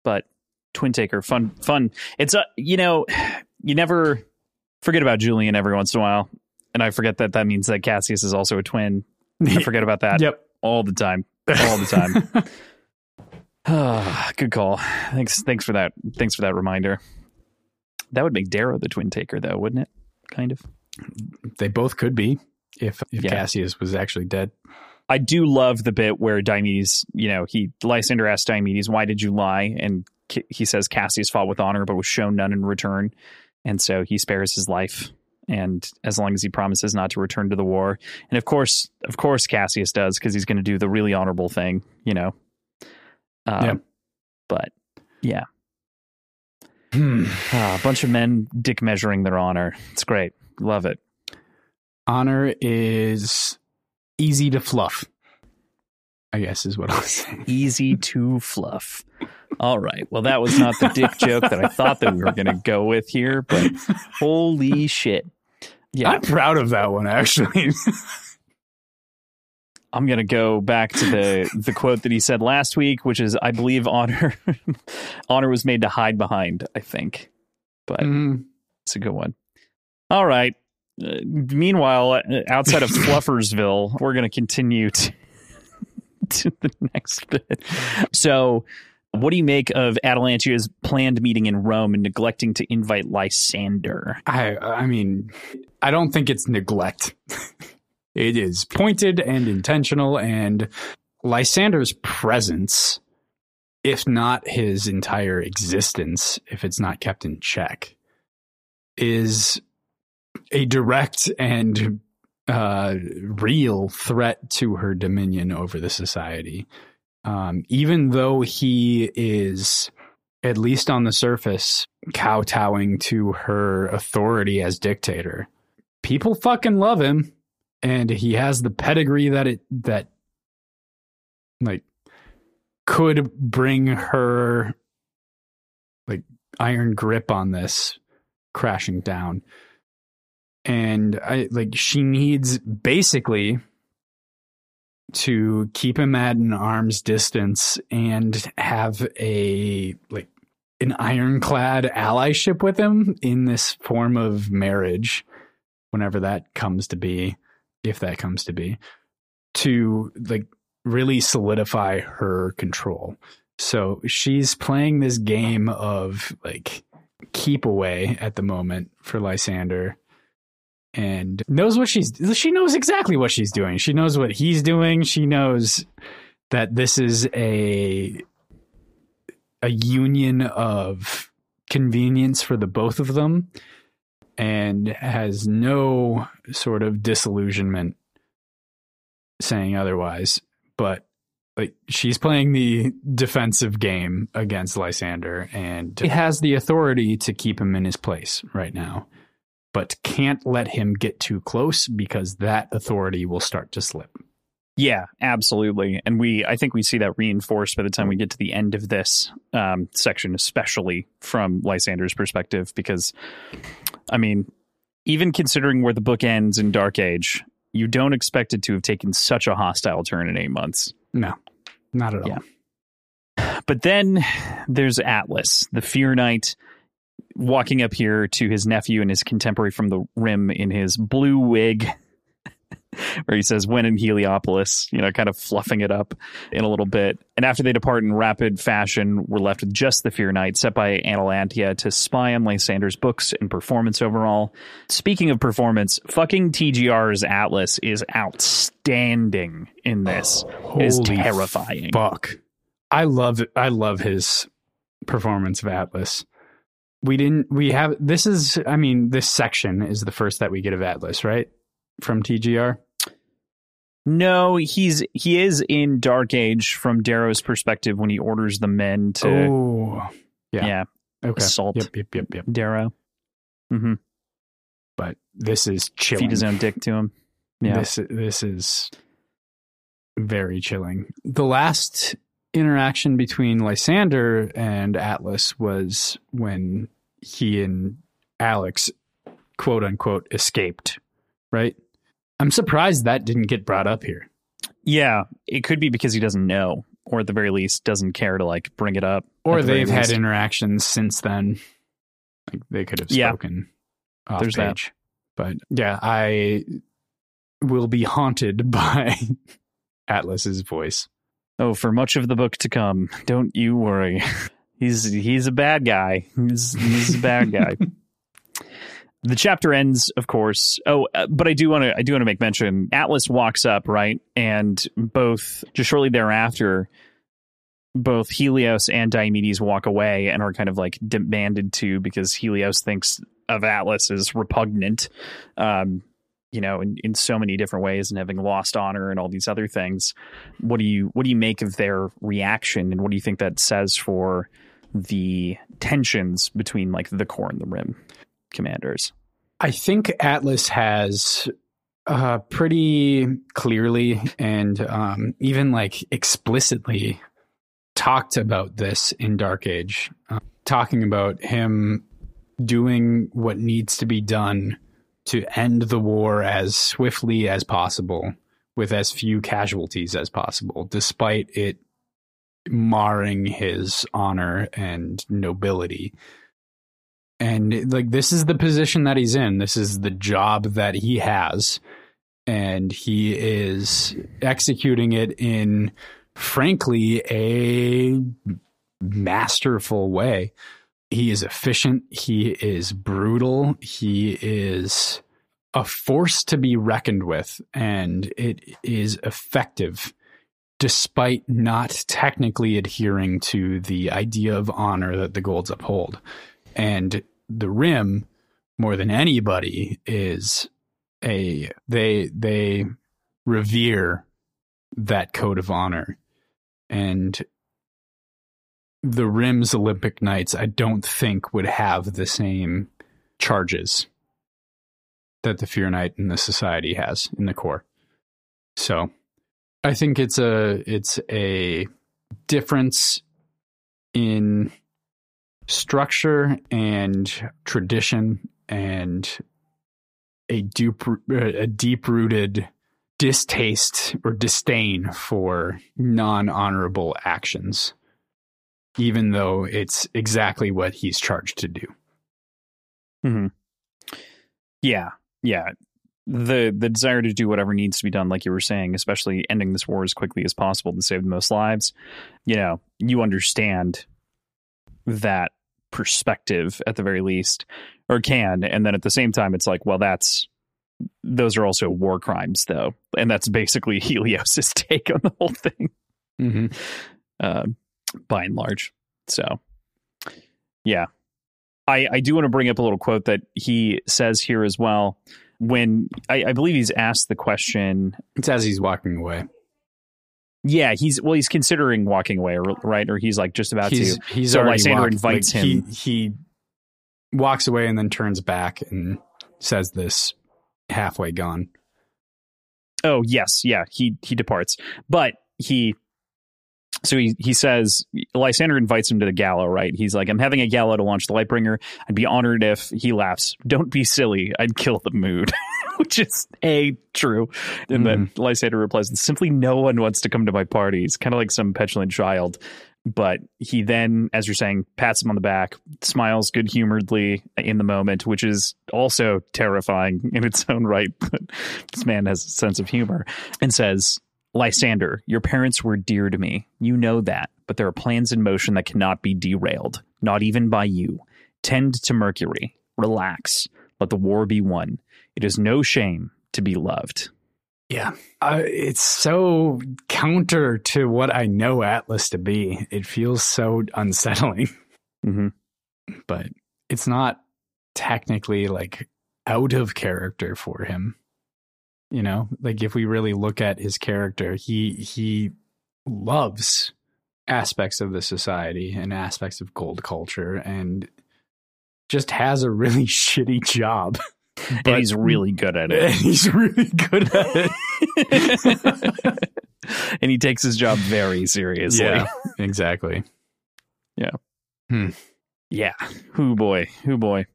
but Twin Taker, fun, fun. It's a you know, you never forget about Julian every once in a while, and I forget that that means that Cassius is also a twin. I forget about that. yep, all the time, all the time. Ah, good call. Thanks, thanks for that. Thanks for that reminder. That would make Darrow the Twin Taker, though, wouldn't it? Kind of. They both could be if if yeah. Cassius was actually dead. I do love the bit where Diomedes, you know, he Lysander asks Diomedes, "Why did you lie?" and he says Cassius fought with honor, but was shown none in return, and so he spares his life. And as long as he promises not to return to the war, and of course, of course, Cassius does because he's going to do the really honorable thing, you know. Um, yeah. But yeah, hmm. uh, a bunch of men dick measuring their honor. It's great. Love it. Honor is easy to fluff. I guess is what I was saying. Easy to fluff. All right. Well, that was not the dick joke that I thought that we were going to go with here, but holy shit. Yeah. I'm proud of that one, actually. I'm going to go back to the the quote that he said last week, which is, "I believe honor honor was made to hide behind." I think, but mm. it's a good one. All right. Uh, meanwhile, uh, outside of Fluffersville, we're going to continue to the next bit. So, what do you make of Atalantia's planned meeting in Rome and neglecting to invite Lysander? I I mean, I don't think it's neglect. it is pointed and intentional and Lysander's presence, if not his entire existence, if it's not kept in check, is a direct and uh, real threat to her dominion over the society. Um, even though he is, at least on the surface, kowtowing to her authority as dictator, people fucking love him, and he has the pedigree that it that like could bring her like iron grip on this crashing down and I like she needs basically to keep him at an arm's distance and have a like an ironclad allyship with him in this form of marriage whenever that comes to be if that comes to be to like really solidify her control. So she's playing this game of like keep away at the moment for Lysander and knows what she's she knows exactly what she's doing. She knows what he's doing. She knows that this is a a union of convenience for the both of them and has no sort of disillusionment saying otherwise but like she's playing the defensive game against Lysander and has the authority to keep him in his place right now but can't let him get too close because that authority will start to slip. Yeah, absolutely. And we, I think we see that reinforced by the time we get to the end of this um, section, especially from Lysander's perspective, because, I mean, even considering where the book ends in Dark Age, you don't expect it to have taken such a hostile turn in eight months. No, not at all. Yeah. But then there's Atlas, the Fear Knight, walking up here to his nephew and his contemporary from the Rim in his blue wig where he says, when in Heliopolis, you know, kind of fluffing it up in a little bit. And after they depart in rapid fashion, we're left with just the Fear Knight, set by Atalantia to spy on Lysander's books and performance overall. Speaking of performance, fucking TGR's Atlas is outstanding in this. Oh, it is holy terrifying. Fuck. I love I love his performance of Atlas. We didn't we have this is I mean, this section is the first that we get of Atlas, right? From TGR. No, he's he is in Dark Age from Darrow's perspective when he orders the men to oh. Yeah. yeah, Okay. assault Yep, yep, yep, yep. Darrow. mm-hmm. But this is chilling. Feed his own dick to him. Yeah. This this is very chilling. The last interaction between Lysander and Atlas was when he and Alex quote unquote escaped, right? I'm surprised that didn't get brought up here. Yeah, it could be because he doesn't know, or at the very least doesn't care to like bring it up. Or the they've had least. interactions since then. Like they could have Yeah. spoken off There's that. page. But yeah, I will be haunted by Atlas's voice. Oh, for much of the book to come, don't you worry. He's he's a bad guy. He's he's a bad guy. the chapter ends, of course. Oh, uh, but I do want to I do want to make mention. Atlas walks up right, and both just shortly thereafter, both Helios and Diomedes walk away and are kind of like demanded to because Helios thinks of Atlas as repugnant. Um, you know, in, in so many different ways and having lost honor and all these other things. What do you what do you make of their reaction and what do you think that says for the tensions between like the core and the rim commanders? I think Atlas has uh, pretty clearly and um, even like explicitly talked about this in Dark Age, uh, talking about him doing what needs to be done to end the war as swiftly as possible with as few casualties as possible, despite it marring his honor and nobility. And like this is the position that he's in. This is the job that he has. And he is executing it in frankly a masterful way he is efficient. He is brutal. He is a force to be reckoned with and it is effective despite not technically adhering to the idea of honor that the golds uphold. And the rim more than anybody is a they they revere that code of honor. And the rim's olympic knights i don't think would have the same charges that the fear knight in the society has in the core. So i think it's a it's a difference in structure and tradition and a deep a deep rooted distaste or disdain for non honorable actions even though it's exactly what he's charged to do Mm-hmm. Yeah, yeah. The the desire to do whatever needs to be done, like you were saying, especially ending this war as quickly as possible to save the most lives. You know, you understand that perspective at the very least, or can, and then at the same time, it's like, well, that's those are also war crimes, though, and that's basically Helios's take on the whole thing mm-hmm. uh, by and large. So, yeah, I, I do want to bring up a little quote that he says here as well. When I, I believe he's asked the question, it's as he's walking away yeah, he's well, he's considering walking away, right? Or he's like just about he's, to. he's So already Lysander walked- invites like, him. he, he walks away and then turns back and says this halfway gone Oh yes, yeah, he he departs, but he. So he he says Lysander invites him to the gala, right? He's like, I'm having a gala to launch the Lightbringer. I'd be honored if he laughs. Don't be silly. I'd kill the mood. which is a true. And then mm-hmm. Lysander replies, "Simply no one wants to come to my parties." Kind of like some petulant child. But he then, as you're saying, pats him on the back, smiles good humoredly in the moment, which is also terrifying in its own right. But this man has a sense of humor and says, Lysander, your parents were dear to me. You know that, but there are plans in motion that cannot be derailed, not even by you. Tend to Mercury. Relax. Let the war be won. It is no shame to be loved. Yeah. Uh, it's so counter to what I know Atlas to be. It feels so unsettling. Mm-hmm. But it's not technically like out of character for him. You know, like if we really look at his character, he he loves aspects of the society and aspects of gold culture and just has a really shitty job. But and he's really good at it. he's really good at it. and he takes his job very seriously. Yeah, exactly. Yeah. Hmm. Yeah. Who boy. Who boy.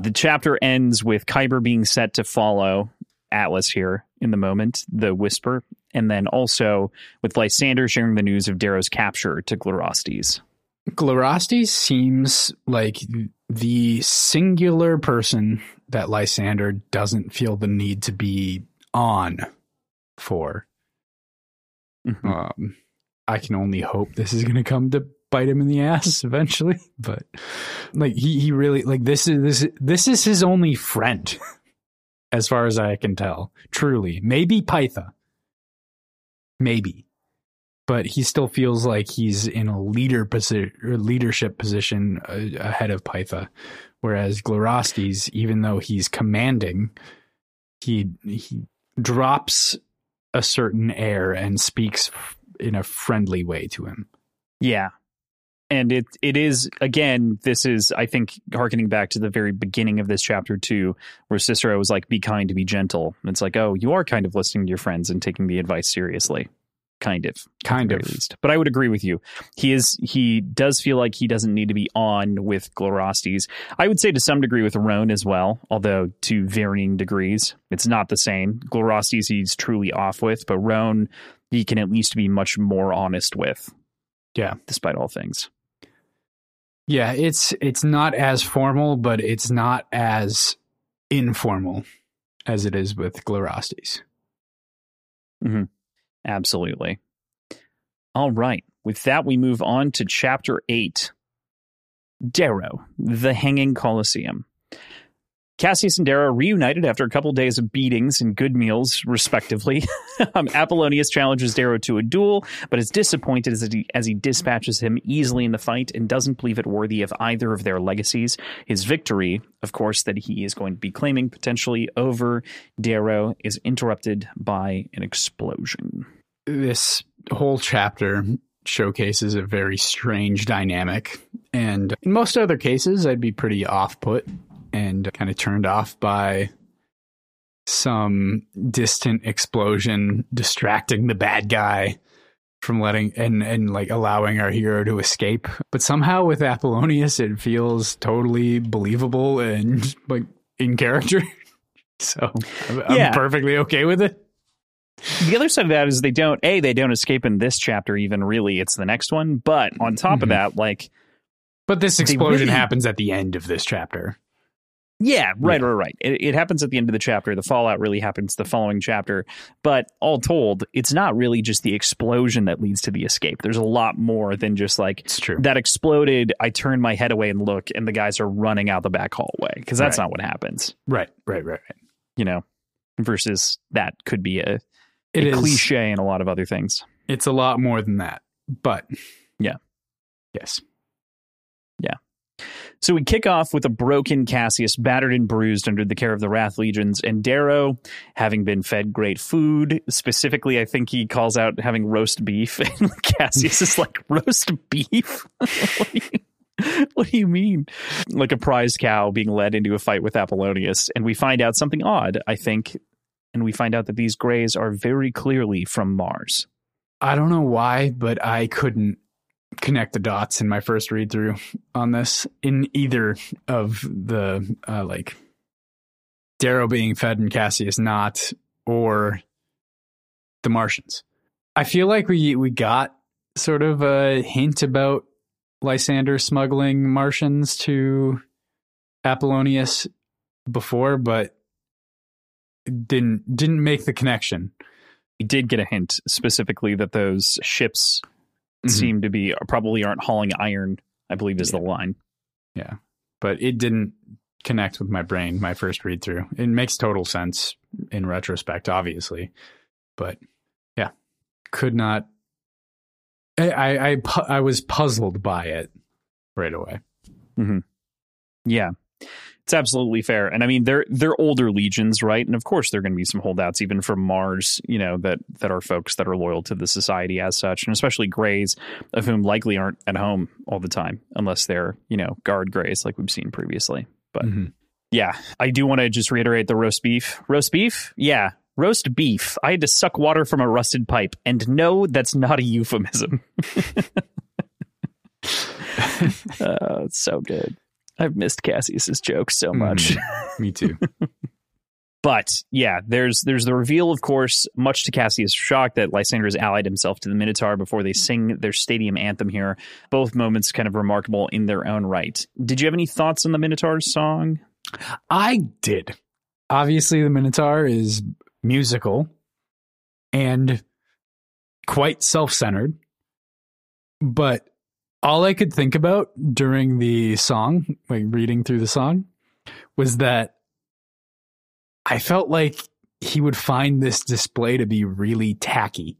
The chapter ends with Kyber being set to follow Atlas here in the moment, the whisper, and then also with Lysander sharing the news of Darrow's capture to Glirastes. Glirastes seems like the singular person that Lysander doesn't feel the need to be on for. Mm-hmm. Um, I can only hope this is going to come to bite him in the ass eventually, but like he, he really like this is this this is his only friend, as far as I can tell. Truly, maybe Pytha, maybe, but he still feels like he's in a leader position leadership position uh, ahead of Pytha, whereas Glirastes, even though he's commanding, he he drops a certain air and speaks in a friendly way to him. Yeah. And it it is again, this is I think harkening back to the very beginning of this chapter too, where Cicero was like, "Be kind, be gentle." And it's like, oh, you are kind of listening to your friends and taking the advice seriously. Kind of kind of. least. But i would agree with you. He is he does feel like he doesn't need to be on with glirastes. I would say to some degree with rhone as well although to varying degrees it's not the same. Glirastes he's truly off with but rhone he can at least be much more honest with. Yeah. Despite all things yeah it's it's not as formal but it's not as informal as it is with glirastes mm-hmm. Absolutely. All right. With that, we move on to chapter eight Darrow, the Hanging Colosseum. Cassius and Darrow reunited after a couple days of beatings and good meals, respectively. um, Apollonius challenges Darrow to a duel, but is disappointed as he, as he dispatches him easily in the fight and doesn't believe it worthy of either of their legacies. His victory, of course, that he is going to be claiming potentially over Darrow, is interrupted by an explosion. This whole chapter showcases a very strange dynamic. And in most other cases, I'd be pretty off put and kind of turned off by some distant explosion distracting the bad guy from letting and and like allowing our hero to escape. But somehow with apollonius it feels totally believable and like in character. So I'm, yeah. I'm perfectly okay with it. The other side of that is they don't a they don't escape in this chapter even really. It's the next one. But on top mm-hmm. of that like but this explosion really, happens at the end of this chapter yeah, right, yeah. right, right. It, it, happens at the end of the chapter. The fallout really happens the following chapter. But all told, it's not really just the explosion that leads to the escape. There's a lot more than just like it's true. that exploded. I turn my head away and look, and the guys are running out the back hallway because that's right. not what happens. Right, right, right, right. You know, versus that could be a, a cliche and a lot of other things. It's a lot more than that. But yeah, yes. Yeah. So we kick off with a broken Cassius, battered and bruised under the care of the Wrath Legions, and Darrow, having been fed great food. Specifically, I think he calls out having roast beef, and Cassius is like, roast beef? what, do you, mean? Like a prize cow being led into a fight with Apollonius. And we find out something odd, I think, and we find out that these Greys are very clearly from Mars. I don't know why, but I couldn't connect the dots in my first read through on this in either of the uh, like Darrow being fed and Cassius not, or the Martians. I feel like we we got sort of a hint about Lysander smuggling Martians to Apollonius before, but didn't didn't make the connection. We did get a hint specifically that those ships Mhm. seem to be probably aren't hauling iron. I believe is Yeah. the line. Yeah. But it didn't connect with my brain my first read through. It makes total sense in retrospect, obviously. But yeah, could not I I I, pu- I was puzzled by it right away. Yeah. It's absolutely fair. And I mean they're they're older legions, right? And of course there are going to be some holdouts even from Mars, you know, that that are folks that are loyal to the society as such, and especially Greys of whom likely aren't at home all the time unless they're, you know, guard Greys like we've seen previously. But Mhm. yeah, I do want to just reiterate the roast beef. Roast beef? Yeah. Roast beef. I had to suck water from a rusted pipe. And no, that's not a euphemism. uh, it's so good. I've missed Cassius's jokes so much. Mhm. Me too. But yeah, there's there's the reveal, of course, much to Cassius' shock, that Lysander has allied himself to the Minotaur before they sing their stadium anthem here. Both moments kind of remarkable in their own right. Did you have any thoughts on the Minotaur's song? I did. Obviously, the Minotaur is musical and quite self centered. But all I could think about during the song, like reading through the song, was that I felt like he would find this display to be really tacky.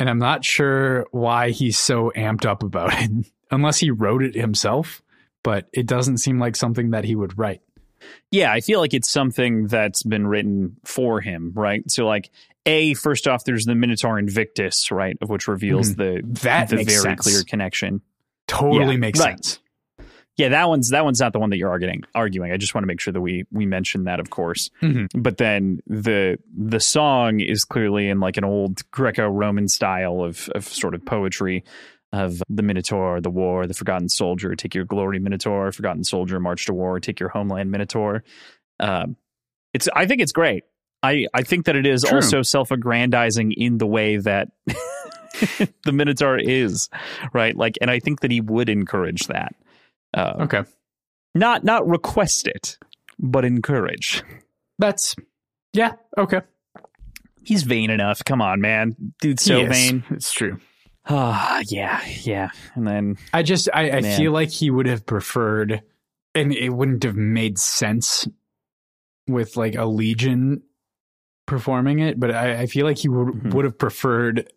And I'm not sure why he's so amped up about it, unless he wrote it himself. But it doesn't seem like something that he would write. Yeah, I feel like it's something that's been written for him, right? So like A, first off, there's the Minotaur Invictus, right, of which reveals mm-hmm. the That the very sense. clear connection. Totally Yeah, makes right. sense. Yeah, that one's that one's not the one that you're arguing. Arguing. I just want to make sure that we we mention that, of course. Mhm. But then the the song is clearly in like an old Greco-Roman style of of sort of poetry of the Minotaur, the war, the forgotten soldier, take your glory, Minotaur, forgotten soldier, march to war, take your homeland, Minotaur. Um, it's I think it's great. I I think that it is True. also self-aggrandizing in the way that the Minotaur is, right? Like, and I think that he would encourage that. Uh, Okay. not not request it, but encourage. That's yeah, okay. He's vain enough. Come on, man, dude's so vain. It's true. Ah, yeah, yeah. And then I just I, I feel like he would have preferred and it wouldn't have made sense with like a legion performing it, but I, I feel like he would Mhm. would have preferred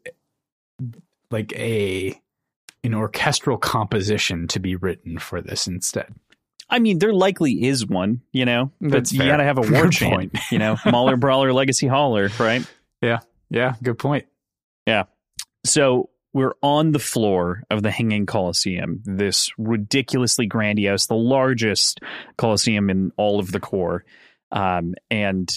like a an orchestral composition to be written for this instead. I mean, there likely is one, you know, but That's you got to have a war chant, point. you know, Mauler, Brawler, Legacy Hauler, right? Yeah, Yeah. good point. Yeah. So we're on the floor of the Hanging Coliseum, this ridiculously grandiose, the largest Coliseum in all of the core. Um, and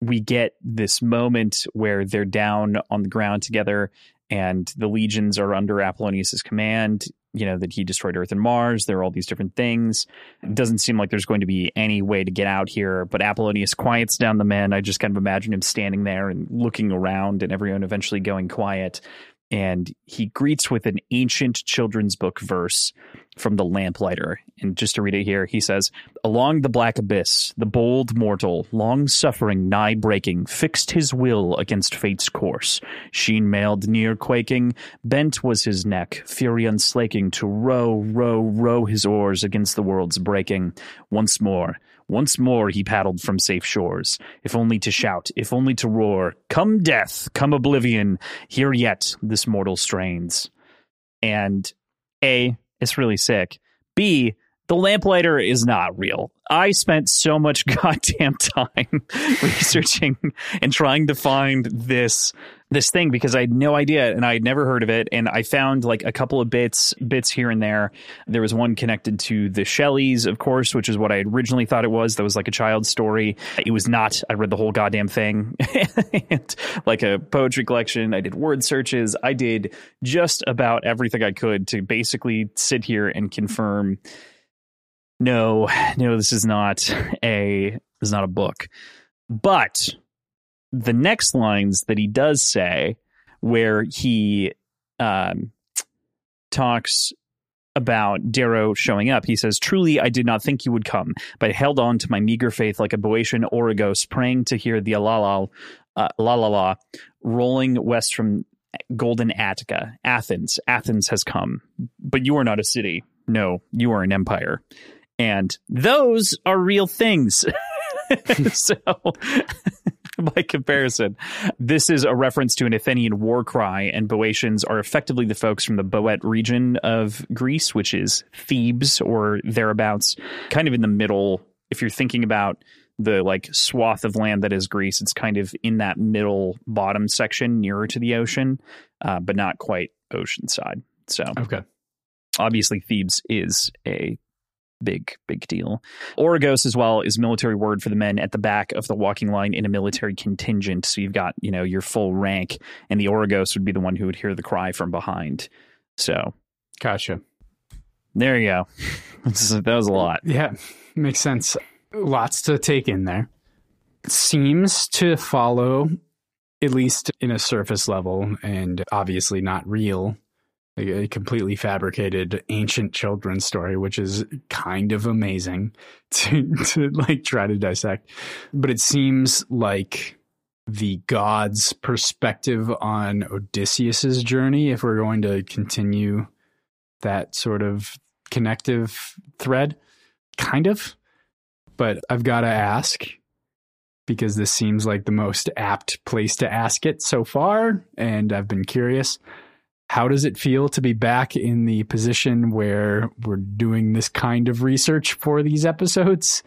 we get this moment where they're down on the ground together and the legions are under Apollonius's command. You know, that he destroyed Earth and Mars. There are all these different things. It doesn't seem like there's going to be any way to get out here, but Apollonius quiets down the men. I just kind of imagine him standing there and looking around and everyone eventually going quiet and he greets with an ancient children's book verse from the lamplighter. And just to read it here he says along the black abyss the bold mortal long suffering nigh breaking fixed his will against fate's course. Sheen mailed near quaking bent was his neck fury unslaking to row row row his oars against the world's breaking. Once more once more he paddled from safe shores, if only to shout, if only to roar, Come death, come oblivion, here yet this mortal strains. And A, it's really sick. B, the lamplighter is not real. I spent so much goddamn time researching and trying to find this this thing because I had no idea and I had never heard of it. And I found like a couple of bits bits here and there. There was one connected to the Shelleys, of course, which is what I originally thought it was. That was like a child's story. It was not. I read the whole goddamn thing. and like a poetry collection. I did word searches. I did just about everything I could to basically sit here and confirm No, no, this is not a this is not a book. But the next lines that he does say, where he um, talks about Darrow showing up. He says, Truly, I did not think you would come, but I held on to my meager faith like a Boeotian Oragos, praying to hear the la la uh, la la la rolling west from golden Attica, Athens. Athens has come, but you are not a city. No, you are an empire. And those are real things. so by comparison. This is a reference to an Athenian war cry, and Boeotians are effectively the folks from the Boet region of Greece, which is Thebes or thereabouts, kind of in the middle. If you're thinking about the like swath of land that is Greece, it's kind of in that middle bottom section nearer to the ocean, uh, but not quite oceanside. So, Okay. obviously, Thebes is a big, big deal. Oragos, as well, is military word for the men at the back of the walking line in a military contingent. So you've got, you know, your full rank, and the Oragos would be the one who would hear the cry from behind. So Gotcha. there you go. that was a lot. Yeah, makes sense. Lots to take in there. Seems to follow, at least in a surface level, and obviously not real, like a completely fabricated ancient children's story, which is kind of amazing to, to like try to dissect. But it seems like the gods' perspective on Odysseus's journey, if we're going to continue that sort of connective thread, kind of but I've got to ask because this seems like the most apt place to ask it so far. And I've been curious. How does it feel to be back in the position where we're doing this kind of research for these episodes?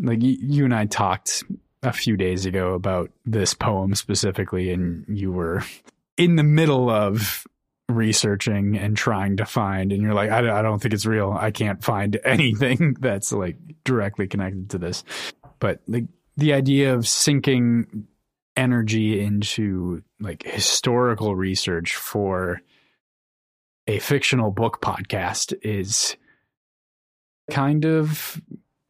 Like you, and I talked a few days ago about this poem specifically, and you were in the middle of researching and trying to find and you're like I, I don't think it's real i can't find anything that's like directly connected to this but like the idea of sinking energy into like historical research for a fictional book podcast is kind of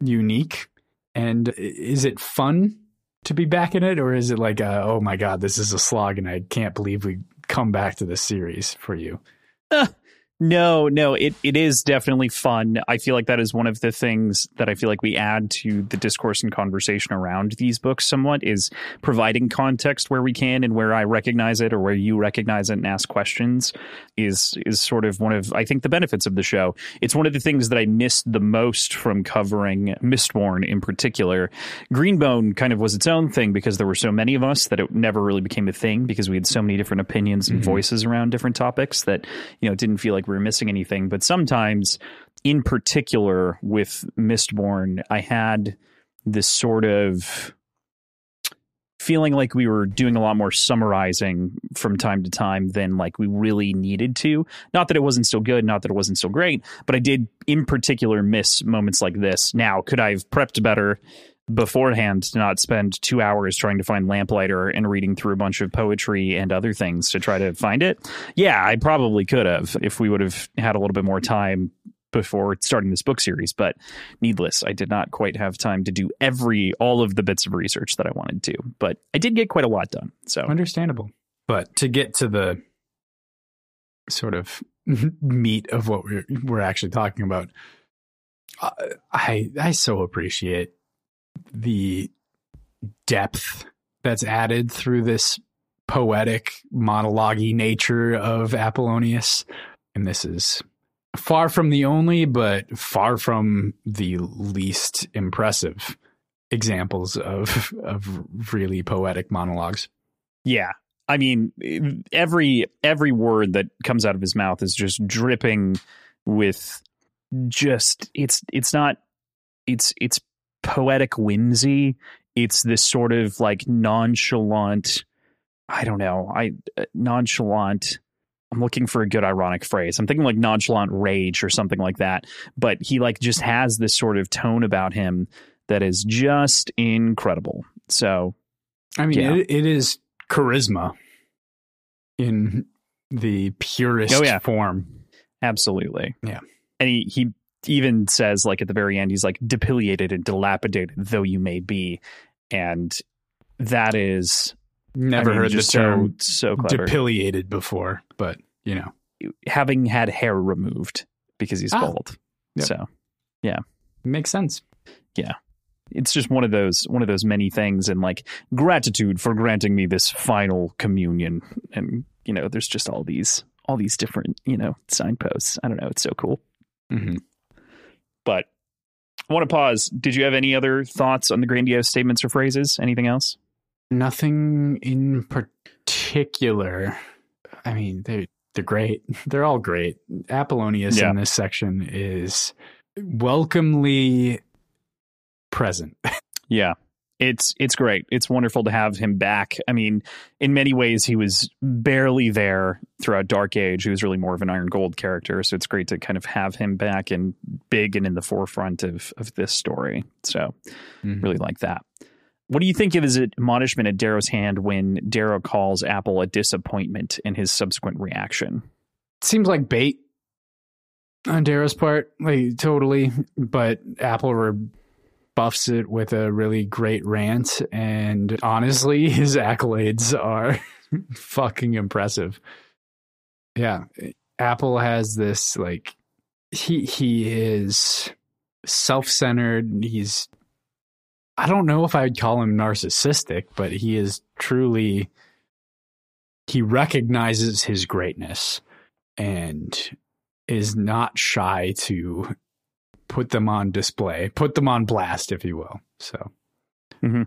unique. And is it fun to be back in it? Or is it like uh oh my god this is a slog and i can't believe we come back to this series for you No, no, it, it is definitely fun. I feel like that is one of the things that I feel like we add to the discourse and conversation around these books somewhat is providing context where we can and where I recognize it or where you recognize it and ask questions is is sort of one of I think the benefits of the show. It's one of the things that I missed the most from covering Mistborn in particular. Greenbone kind of was its own thing because there were so many of us that it never really became a thing because we had so many different opinions and Mhm. voices around different topics that you know it didn't feel like we were missing anything. But sometimes, in particular with Mistborn, I had this sort of feeling like we were doing a lot more summarizing from time to time than like we really needed to. Not that it wasn't still good, not that it wasn't still great, but I did in particular miss moments like this. Now, could I have prepped better? Beforehand to not spend two hours trying to find lamplighter and reading through a bunch of poetry and other things to try to find it. Yeah i probably could have if we would have had a little bit more time before starting this book series but needless i did not quite have time to do every all of the bits of research that i wanted to but i did get quite a lot done so. Understandable. But to get to the sort of meat of what we're we're actually talking about i i so appreciate the depth that's added through this poetic monologue nature of apollonius. And this is far from the only but far from the least impressive examples of of really poetic monologues. Yeah. I mean every every word that comes out of his mouth is just dripping with just it's it's not it's it's poetic whimsy it's this sort of like nonchalant i don't know i uh, nonchalant i'm looking for a good ironic phrase i'm thinking like nonchalant rage or something like that but he like just has this sort of tone about him that is just incredible so I mean, Yeah. it, it is charisma in the purest Oh, yeah. form. Absolutely. Yeah. And he, he even says like at the very end, he's like depilated and dilapidated though you may be, and that is Never I mean, heard the term so so clever. depilated before, but you know, Having had hair removed because he's Ah. bald, Yep. so yeah makes sense. Yeah it's just one of those one of those many things, and like gratitude for granting me this final communion, and you know, there's just all these all these different you know signposts. I don't know, it's so cool. hmm But I want to pause. Did you have any other thoughts on the grandiose statements or phrases? Anything else? Nothing in particular. I mean, they they're great. They're all great. Apollonius Yeah. in this section is welcomely present. Yeah. It's it's great. It's wonderful to have him back. I mean, in many ways he was barely there throughout Dark Age. He was really more of an Iron Gold character, so it's great to kind of have him back and big and in the forefront of of this story. So, Mhm. really like that. What do you think of his admonishment at Darrow's hand when Darrow calls Apple a disappointment and his subsequent reaction? Seems like bait on Darrow's part, like totally. But Apple rebuffs it with a really great rant, and honestly, his accolades are fucking impressive. Yeah, Apple has this like he he is self-centered. He's I don't know if I'd call him narcissistic, but he is truly he recognizes his greatness and is not shy to put them on display, put them on blast, if you will. So, mm-hmm.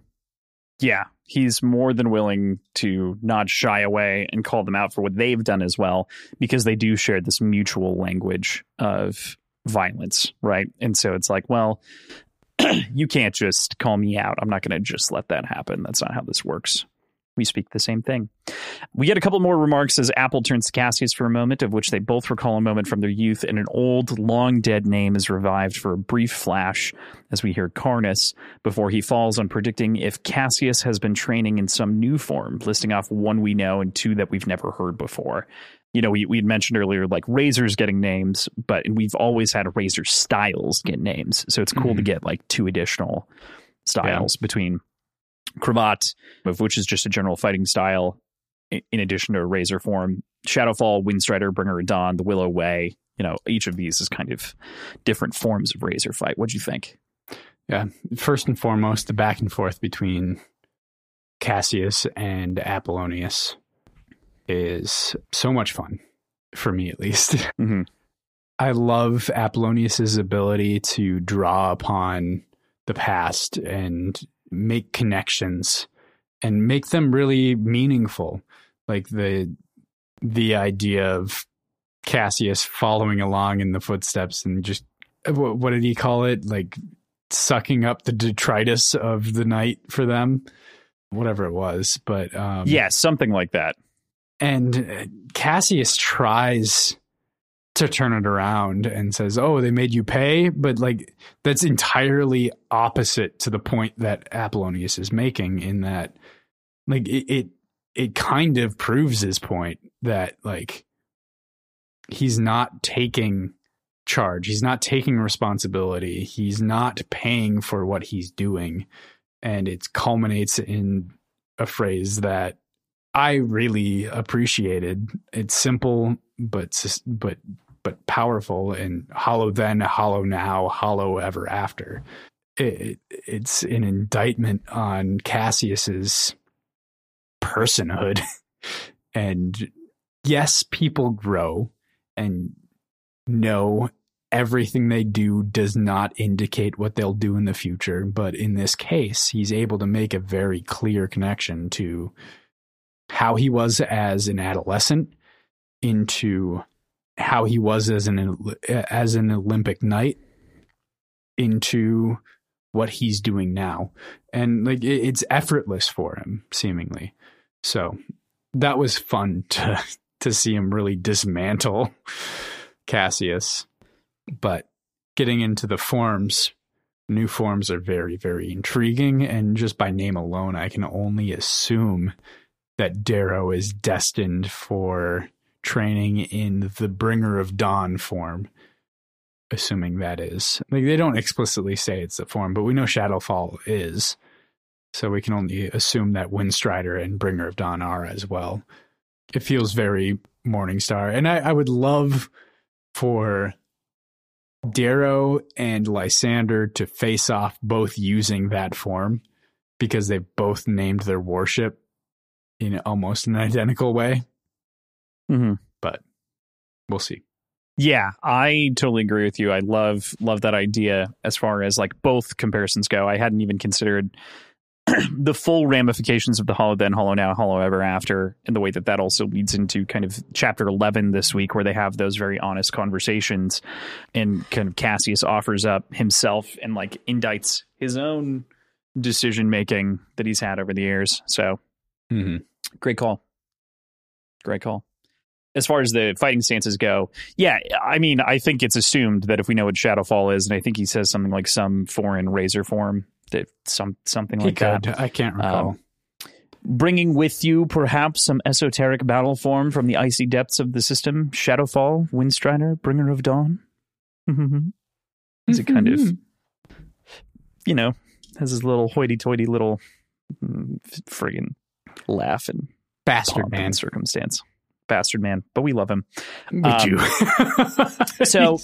yeah, he's more than willing to not shy away and call them out for what they've done as well, because they do share this mutual language of violence, right? And so it's like, well, you can't just call me out. I'm not going to just let that happen. That's not how this works. We speak the same thing. We get a couple more remarks as Apple turns to Cassius for a moment, of which they both recall a moment from their youth, and an old, long dead name is revived for a brief flash as we hear Karnus before he falls on predicting if Cassius has been training in some new form, listing off one we know and two that we've never heard before. You know, we we had mentioned earlier like razors getting names, but we've always had razor styles get names, so it's cool to Mhm. get like two additional styles between cravat, of which is just a general fighting style, in addition to a razor form. Shadowfall, Windstrider, Bringer of Dawn, the Willow Way. You know, each of these is kind of different forms of razor fight. What'd you think? yeah, first and foremost, the back and forth between Cassius and Apollonius is so much fun for me, at least. Mhm. I love Apollonius's ability to draw upon the past and make connections and make them really meaningful. Like the the idea of Cassius following along in the footsteps and just what, what did he call it? Like sucking up the detritus of the night for them, whatever it was. But um, yeah, something like that. and uh, Cassius tries to turn it around and says, "Oh, they made you pay," but like that's entirely opposite to the point that Apollonius is making. In that, like it, it, it kind of proves his point that like he's not taking charge, he's not taking responsibility, he's not paying for what he's doing, and it culminates in a phrase that I really appreciated. It's simple, but but but powerful and hollow then, hollow now, hollow ever after. It, it, it's an indictment on Cassius's personhood, and yes, people grow and know everything they do does not indicate what they'll do in the future. But in this case, he's able to make a very clear connection to how he was as an adolescent into how he was as an as an Olympic knight into what he's doing now. And like it, it's effortless for him seemingly. So that was fun to to see him really dismantle Cassius. But getting into the forms new forms are very very intriguing. And just by name alone I can only assume that Darrow is destined for training in the Bringer of Dawn form. assuming that is. Like they don't explicitly say it's the form, but we know Shadowfall is. So we can only assume that Windstrider and Bringer of Dawn are as well. It feels very Morningstar. And I, I would love for Darrow and Lysander to face off both using that form because they've both named their warship in almost an identical way. Mm-hmm. But we'll see. Yeah, I totally agree with you. I love love that idea as far as like both comparisons go. I hadn't even considered the full ramifications of the Hollow Then, Hollow Now, Hollow Ever After, and the way that that also leads into kind of chapter 11 this week, where they have those very honest conversations. And kind of Cassius offers up himself and like indicts his own decision making that he's had over the years. So, mm-hmm. great call. Great call. As far as the fighting stances go, yeah, I mean, I think it's assumed that if we know what Shadowfall is, and I think he says something like some foreign razor form, that some something He like that. I can't recall. Um, bringing with you perhaps some esoteric battle form from the icy depths of the system shadowfall windstrider bringer of dawn is it kind of you know has his little hoity-toity little mm, friggin laugh and bastard man. and circumstance bastard man but we love him Would Um, you? so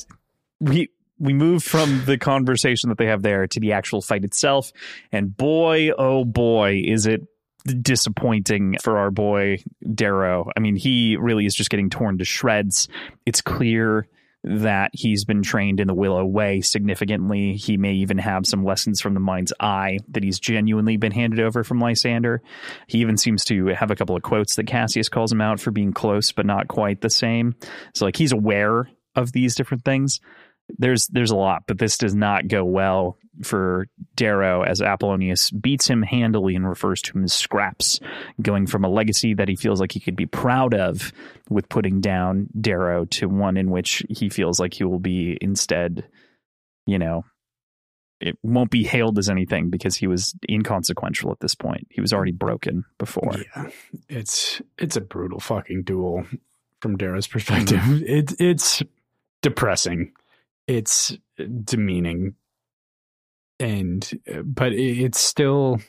we we move from the conversation that they have there to the actual fight itself and boy oh boy is it disappointing for our boy Darrow. I mean, he really is just getting torn to shreds. It's clear that he's been trained in the Willow way significantly. He may even have some lessons from the mind's eye that he's genuinely been handed over from Lysander. He even seems to have a couple of quotes that Cassius calls him out for being close but not quite the same. So like he's aware of these different things. There's there's a lot, but this does not go well for Darrow as Apollonius beats him handily and refers to him as scraps, going from a legacy that he feels like he could be proud of with putting down Darrow to one in which he feels like he will be instead, you know, it won't be hailed as anything because he was inconsequential at this point. He was already broken before. yeah, it's it's a brutal fucking duel from Darrow's perspective. Mm-hmm. It, it's depressing. It's demeaning, and but it, it's still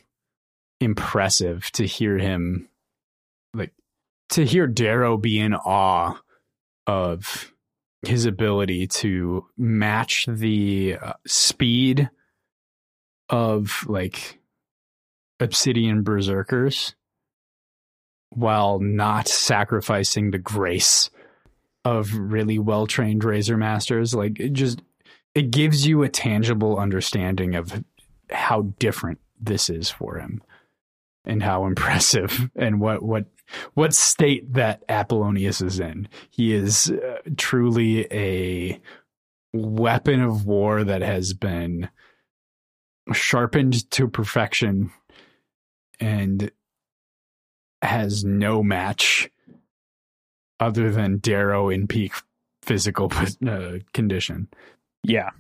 impressive to hear him, like to hear Darrow be in awe of his ability to match the uh, speed of like obsidian berserkers while not sacrificing the grace of really well trained razor masters. Like just it gives you a tangible understanding of how different this is for him and how impressive and what what what state that Apollonius is in he is uh, truly a weapon of war that has been sharpened to perfection and has no match other than Darrow in peak physical uh, condition. Yeah.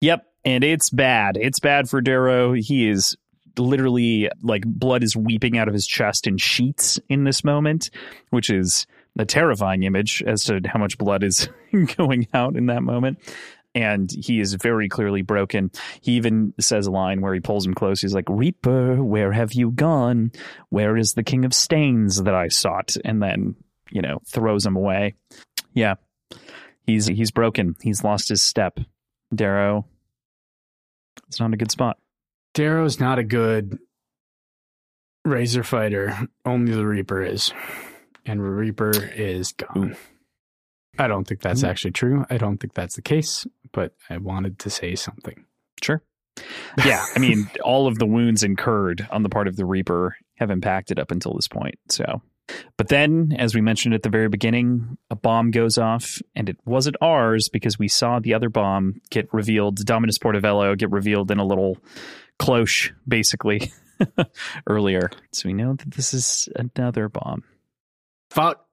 Yep. And it's bad. It's bad for Darrow. He is literally like blood is weeping out of his chest in sheets in this moment, which is a terrifying image as to how much blood is going out in that moment. And he is very clearly broken. He even says a line where he pulls him close. He's like, Reaper, where have you gone? Where is the king of stains that I sought? And then, you know, throws him away. Yeah. He's he's broken. He's lost his step. Darrow. It's not a good spot. Darrow's not a good razor fighter. Only the Reaper is. And Reaper is gone. Ooh. I don't think that's Ooh. actually true. I don't think that's the case, but I wanted to say something. Sure. Yeah, I mean, all of the wounds incurred on the part of the Reaper have impacted up until this point. So, but then, as we mentioned at the very beginning, a bomb goes off, and it wasn't ours because we saw the other bomb get revealed. Dominus Portovello get revealed in a little cloche, basically, earlier. So we know that this is another bomb. Fuck.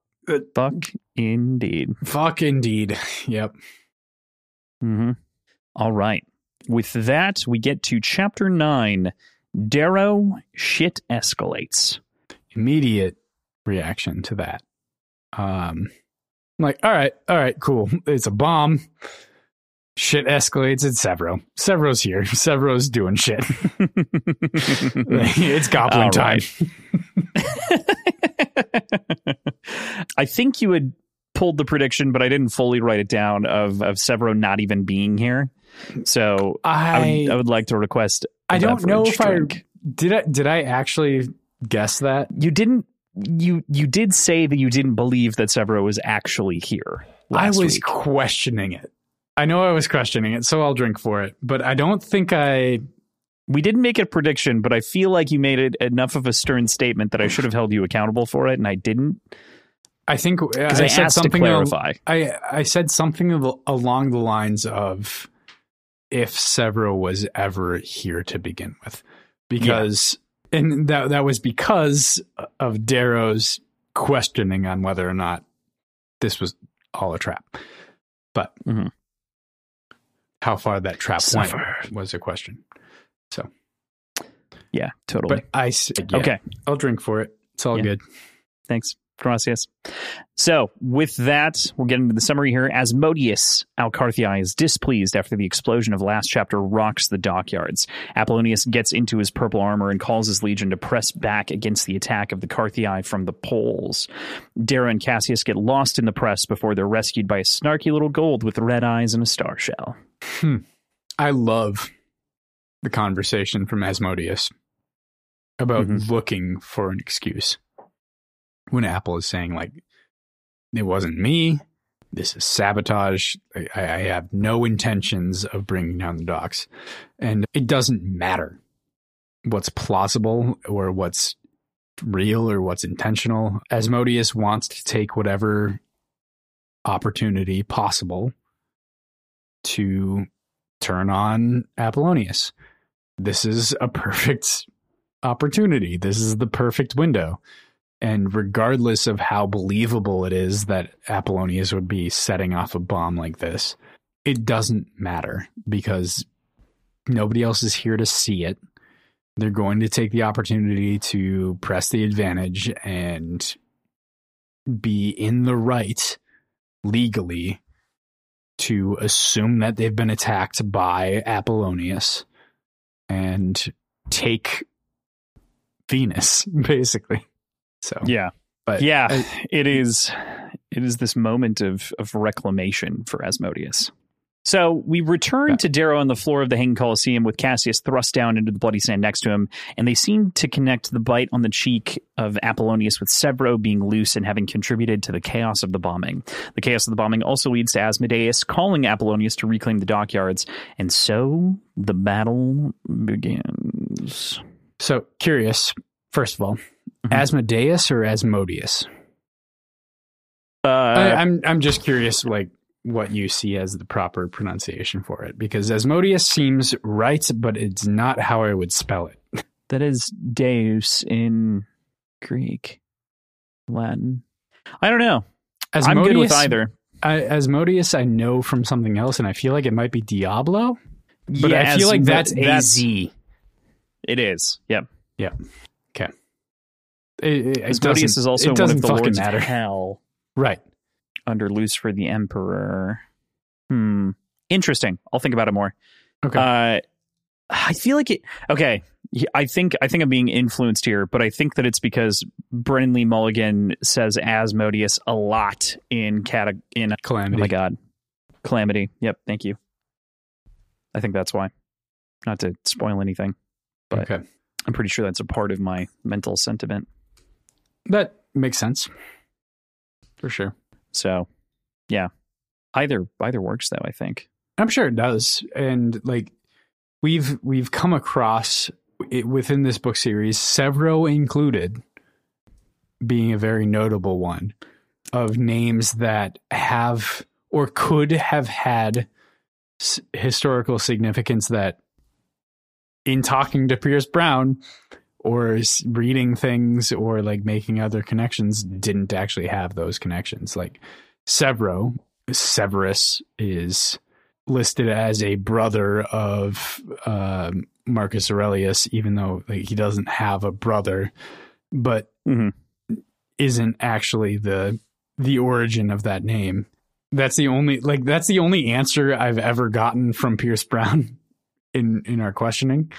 Fuck, indeed. Fuck indeed. Yep. hmm All right. With that, we get to chapter nine. Darrow shit escalates. immediate reaction to that. Um, I'm like, all right, all right, cool. It's a bomb. shit escalates It's Sevro. Sevro's here. Sevro's doing shit. it's goblin All time. I think you had pulled the prediction, but I didn't fully write it down of of Sevro not even being here. So I, I would, I would like to request. I I don't know if drink. I did. I did I actually guess that? You didn't. You you did say that you didn't believe that Sevro was actually here. last I was week. questioning it. I know I was questioning it, so I'll drink for it. But I don't think I. We didn't make a prediction, but I feel like you made it enough of a stern statement that I should have held you accountable for it, and I didn't I think uh, I, I, said something. al- clarify. I I said something al- along the lines of if Sevro was ever here to begin with, because and that that was because of Darrow's questioning on whether or not this was all a trap. But Mhm. how far that trap Suffer. went was a question. So, yeah, totally. But I yeah, Okay. I'll drink for it. It's all Yeah. good. Thanks. Gracias. So, with that, we'll get into the summary here. Asmodeus au Carthii is displeased after the explosion of last chapter rocks the dockyards. Apollonius gets into his purple armor and calls his legion to press back against the attack of the Carthii from the poles. Darrow and Cassius get lost in the press before they're rescued by a snarky little gold with red eyes and a star shell. I love the conversation from Asmodeus about Mhm. looking for an excuse. When Apple is saying, like, it wasn't me, this is sabotage, I, I have no intentions of bringing down the docs. And it doesn't matter what's plausible or what's real or what's intentional. Asmodeus wants to take whatever opportunity possible to turn on Apollonius. This is a perfect opportunity. This is the perfect window. And regardless of how believable it is that Apollonius would be setting off a bomb like this, it doesn't matter because nobody else is here to see it. They're going to take the opportunity to press the advantage and be in the right legally to assume that they've been attacked by Apollonius and take Venus, basically. So Yeah. but yeah, uh, it is. It is this moment of of reclamation for Asmodeus. So we return Yeah. to Darrow on the floor of the Hanging Coliseum with Cassius thrust down into the bloody sand next to him, and they seem to connect the bite on the cheek of Apollonius with Sevro being loose and having contributed to the chaos of the bombing. The chaos of the bombing also leads to Asmodeus calling Apollonius to reclaim the dockyards, and so the battle begins. so curious. First of all, Mhm. Asmodeus or Asmodeus? Uh, I, I'm I'm just curious, like what you see as the proper pronunciation for it, because Asmodeus seems right, but it's not how I would spell it. That is Deus in Greek, Latin. I don't know. I'm good with either. I, Asmodeus, I know from something else, and I feel like it might be Diablo. But Yeah, I feel like that's that's- AZ. It, It is. Yep. It, it Asmodeus doesn't- is also it one of the fucking lords matter. of hell Right. under Lucifer the Emperor. Hmm. Interesting. I'll think about it more. Okay. Uh, I feel like it. Okay. I think I think I'm being influenced here, but I think that it's because Brennan Lee Mulligan says Asmodeus a lot in cata in Calamity. Oh my god. Calamity. Yep, thank you. I think that's why. Not to spoil anything. but- okay. I'm pretty sure that's a part of my mental sentiment. That makes sense. For sure. So, yeah. Either either works though, I think. I'm sure it does. And like we've we've come across it within this book series, Sevro included, being a very notable one of names that have or could have had s- historical significance that in talking to Pierce Brown or reading things or like making other connections didn't actually have those connections like Sevro Severus is listed as a brother of um Marcus Aurelius, even though like, he doesn't have a brother, but Mhm. isn't actually the the origin of that name. That's the only like that's the only answer I've ever gotten from Pierce Brown in in our questioning.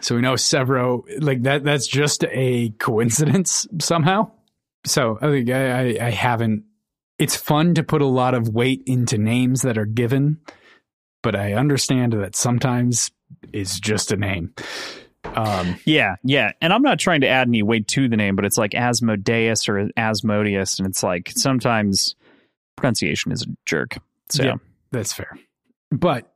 So we know Sevro like that that's just a coincidence somehow. So I think I, I, I haven't it's fun to put a lot of weight into names that are given, but I understand that sometimes it's just a name. Um, yeah, yeah, and I'm not trying to add any weight to the name, but it's like Asmodeus or Asmodeus, and it's like sometimes pronunciation is a jerk. So yeah, that's fair. But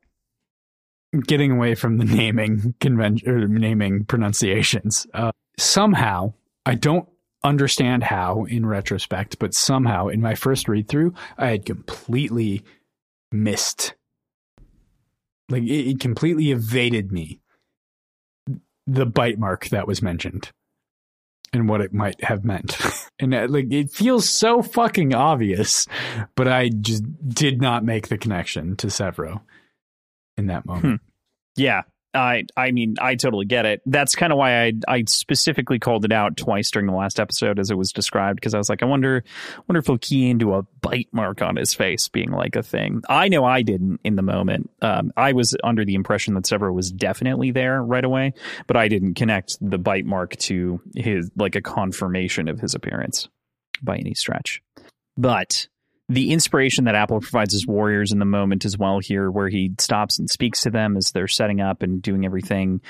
getting away from the naming convention or naming pronunciations, uh, somehow I don't understand how in retrospect, but somehow in my first read through, I had completely missed, like it, it completely evaded me the bite mark that was mentioned and what it might have meant. and uh, like it feels so fucking obvious, but I just did not make the connection to Sevro in that moment. Hmm. Yeah. I I mean I totally get it. That's kind of why I I specifically called it out twice during the last episode as it was described because I was like I wonder wonder if he'll key into a bite mark on his face being like a thing. I know I didn't in the moment. Um, I was under the impression that Sevro was definitely there right away, but I didn't connect the bite mark to his like a confirmation of his appearance by any stretch. But the inspiration that Apple provides his warriors in the moment as well here, where he stops and speaks to them as they're setting up and doing everything.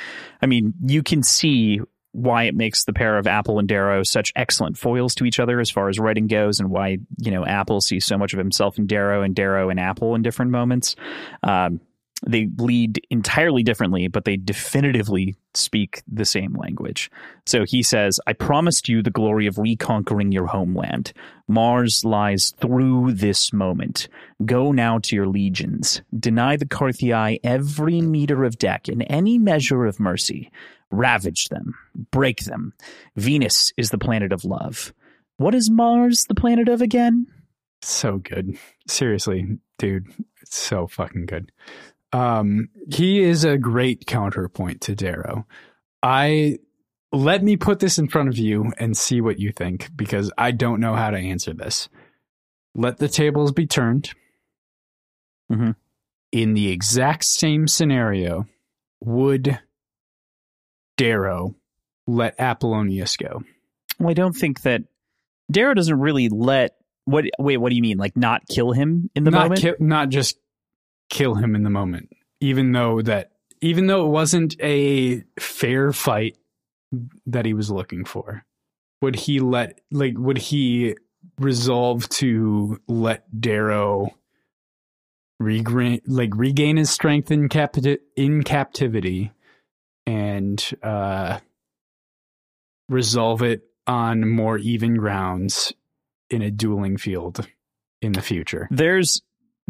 I mean, you can see why it makes the pair of Apple and Darrow such excellent foils to each other as far as writing goes, and why you know Apple sees so much of himself in Darrow and Darrow and Apple in different moments. Um, they lead entirely differently, but they definitively speak the same language. So he says, I promised you the glory of reconquering your homeland. Mars lies through this moment. Go now to your legions. Deny the Carthii every meter of deck and any measure of mercy. Ravage them. Break them. Venus is the planet of love. What is Mars the planet of again? So good. Seriously, dude. It's so fucking good. Um, he is a great counterpoint to Darrow. I let me put this in front of you and see what you think because I don't know how to answer this. Let the tables be turned. Mm-hmm. In the exact same scenario, would Darrow let Apollonius go? Well, I don't think that Darrow doesn't really let what wait, what do you mean? Like not kill him in the not moment? Ki- not just kill him in the moment, even though that even though it wasn't a fair fight that he was looking for. Would he let like would he resolve to let Darrow regain like regain his strength in capti- in captivity and uh resolve it on more even grounds in a dueling field in the future. There's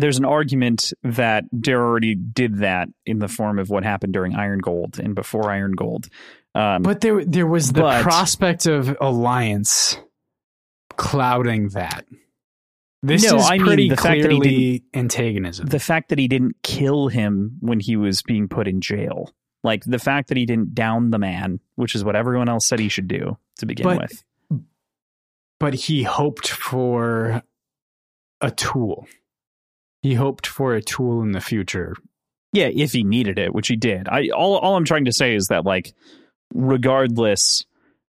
there's an argument that Darrow already did that in the form of what happened during Iron Gold and before Iron Gold. Um, but there, there was the but, prospect of alliance clouding that. This no, is I pretty mean, the clearly fact that antagonism. The fact that he didn't kill him when he was being put in jail, like the fact that he didn't down the man, which is what everyone else said he should do to begin but, with. But he hoped for a tool he hoped for a tool in the future. Yeah, if he needed it, which he did. I all all I'm trying to say is that like regardless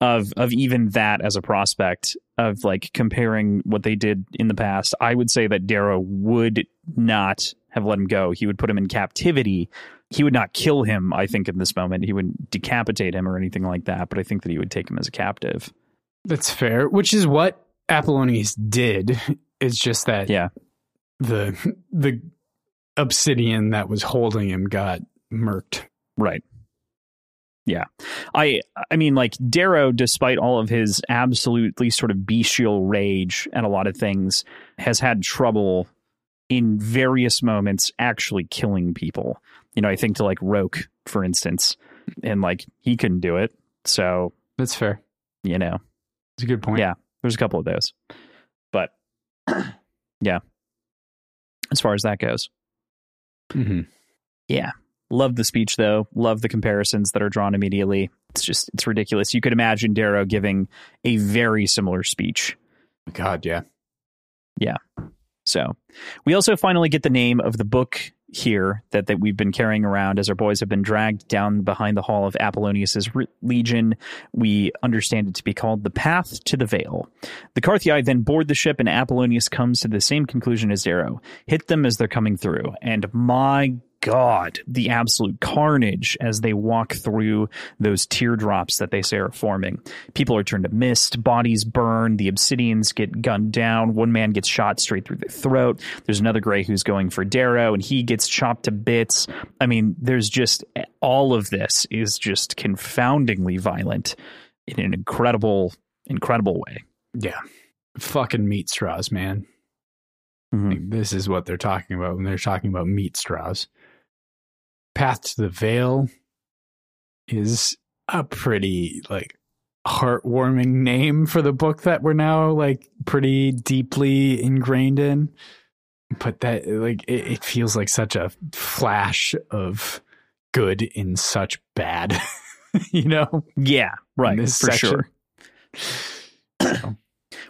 of of even that as a prospect of like comparing what they did in the past, I would say that Darrow would not have let him go. He would put him in captivity. He would not kill him, I think, in this moment. He wouldn't decapitate him or anything like that, but I think that he would take him as a captive. That's fair, which is what Apollonius did. It's just that yeah the the obsidian that was holding him got murked. Right. Yeah. I I mean like Darrow despite all of his absolutely sort of bestial rage and a lot of things has had trouble in various moments actually killing people. You know, I think to like Roque for instance and like he couldn't do it. So That's fair. You know. It's a good point. Yeah. There's a couple of those. But yeah as far as that goes. Mm-hmm. Yeah. Love the speech though. Love the comparisons that are drawn immediately. It's just it's ridiculous. You could imagine Darrow giving a very similar speech. God, yeah. Yeah. So we also finally get the name of the book here that, that we've been carrying around as our boys have been dragged down behind the hall of Apollonius's re- legion. We understand it to be called The Path to the Veil. The Carthii then board the ship and Apollonius comes to the same conclusion as Darrow. Hit them as they're coming through. And my God, the absolute carnage as they walk through those teardrops that they say are forming. People are turned to mist, bodies burn, the obsidians get gunned down. One man gets shot straight through the throat. There's another gray who's going for Darrow, and he gets chopped to bits. I mean, there's just all of this is just confoundingly violent in an incredible, incredible way. Yeah. Fucking meat straws, man. Mhm. Like, this is what they're talking about when they're talking about meat straws. Path to the Veil is a pretty like heartwarming name for the book that we're now like pretty deeply ingrained in. But that like it, it feels like such a flash of good in such bad, you know? Yeah, right, for section. sure.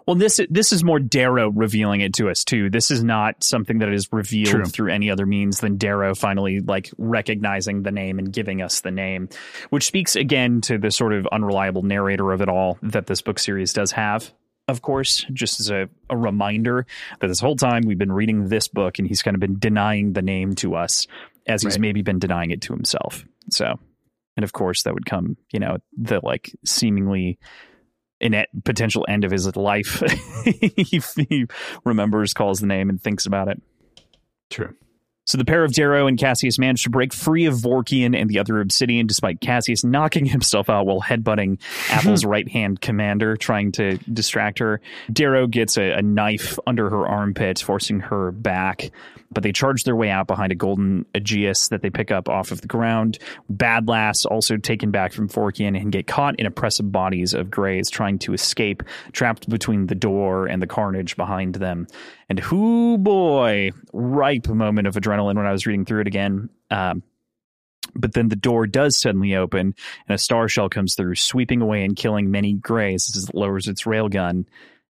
Well, this this is more Darrow revealing it to us too. This is not something that is revealed True. through any other means than Darrow finally like recognizing the name and giving us the name, which speaks again to the sort of unreliable narrator of it all that this book series does have. Of course, just as a, a reminder that this whole time we've been reading this book and he's kind of been denying the name to us as he's Right. maybe been denying it to himself. So, and of course, that would come, you know, the like seemingly an potential end of his life. he, he remembers, calls the name, and thinks about it. True. So the pair of Darrow and Cassius manage to break free of Vorkian and the other Obsidian, despite Cassius knocking himself out while headbutting Apple's right hand commander, trying to distract her. Darrow gets a, a knife under her armpit, forcing her back. But they charge their way out behind a golden Aegeus that they pick up off of the ground. Bad Lass also taken back from Vorkian and get caught in oppressive bodies of Greys trying to escape, trapped between the door and the carnage behind them. And whoo boy, ripe moment of adrenaline when I was reading through it again. Um, but then the door does suddenly open and a star shell comes through, sweeping away and killing many Greys as it lowers its railgun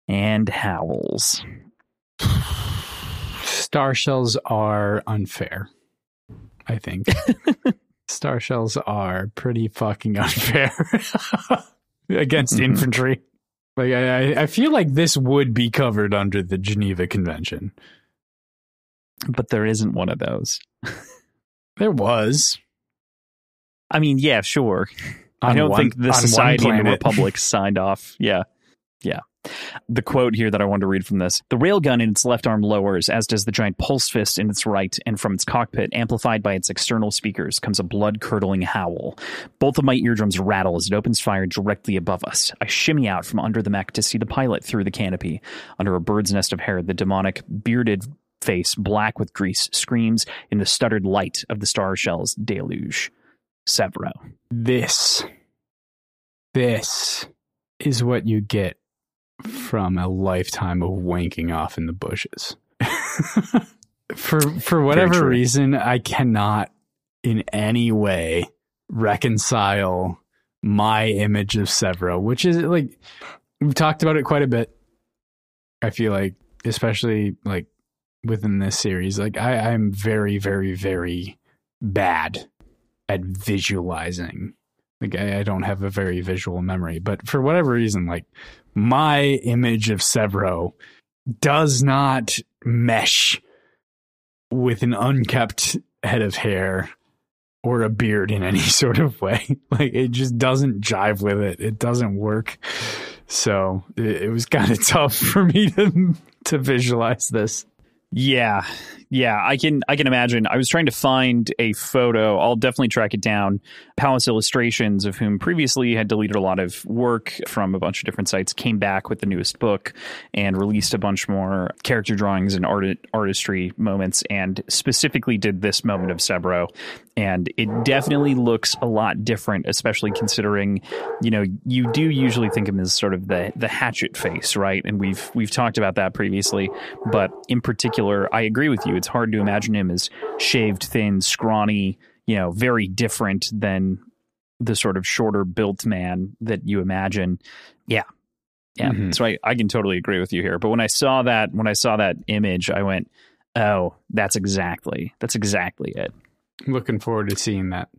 and howls. Star shells are unfair. I think. Star shells are pretty fucking unfair against Mhm. infantry. Like I, I- feel like this would be covered under the Geneva Convention. But there isn't one of those. There was. I mean, yeah, sure. I don't one- think the Society and the. Republic signed off. Yeah. Yeah. The quote here that I wanted to read from this The railgun in its left arm lowers, as does the giant pulse fist in its right, and from its cockpit, amplified by its external speakers, comes a blood curdling howl. Both of my eardrums rattle as it opens fire directly above us. I shimmy out from under the mech to see the pilot through the canopy. Under a bird's nest of hair, the demonic, bearded face, black with grease, screams in the stuttered light of the star shell's deluge. Sevro. This. This is what you get from a lifetime of wanking off in the bushes. for for whatever reason, I cannot in any way reconcile my image of Sevro, which is like we've talked about it quite a bit. I feel like, especially like within this series, like I, I'm very, very, very bad at visualizing. Like I, I don't have a very visual memory, but for whatever reason, like my image of Sevro does not mesh with an unkept head of hair or a beard in any sort of way. Like it just doesn't jive with it. It doesn't work. So it, it was kind of tough for me to to visualize this. Yeah. Yeah, I can I can imagine. I was trying to find a photo. I'll definitely track it down. Palace Illustrations, of whom previously had deleted a lot of work from a bunch of different sites, came back with the newest book and released a bunch more character drawings and art artistry moments, and specifically did this moment of Sevro. And it definitely looks a lot different, especially considering, you know, you do usually think of him as sort of the the hatchet face, right? And we've we've talked about that previously. But in particular, I agree with you. It's hard to imagine him as shaved, thin, scrawny, you know, very different than the sort of shorter built man that you imagine. Yeah. Yeah. Mhm. So I, I can totally agree with you here. But when I saw that when I saw that image, I went, Oh, that's exactly that's exactly it. Looking forward to seeing that.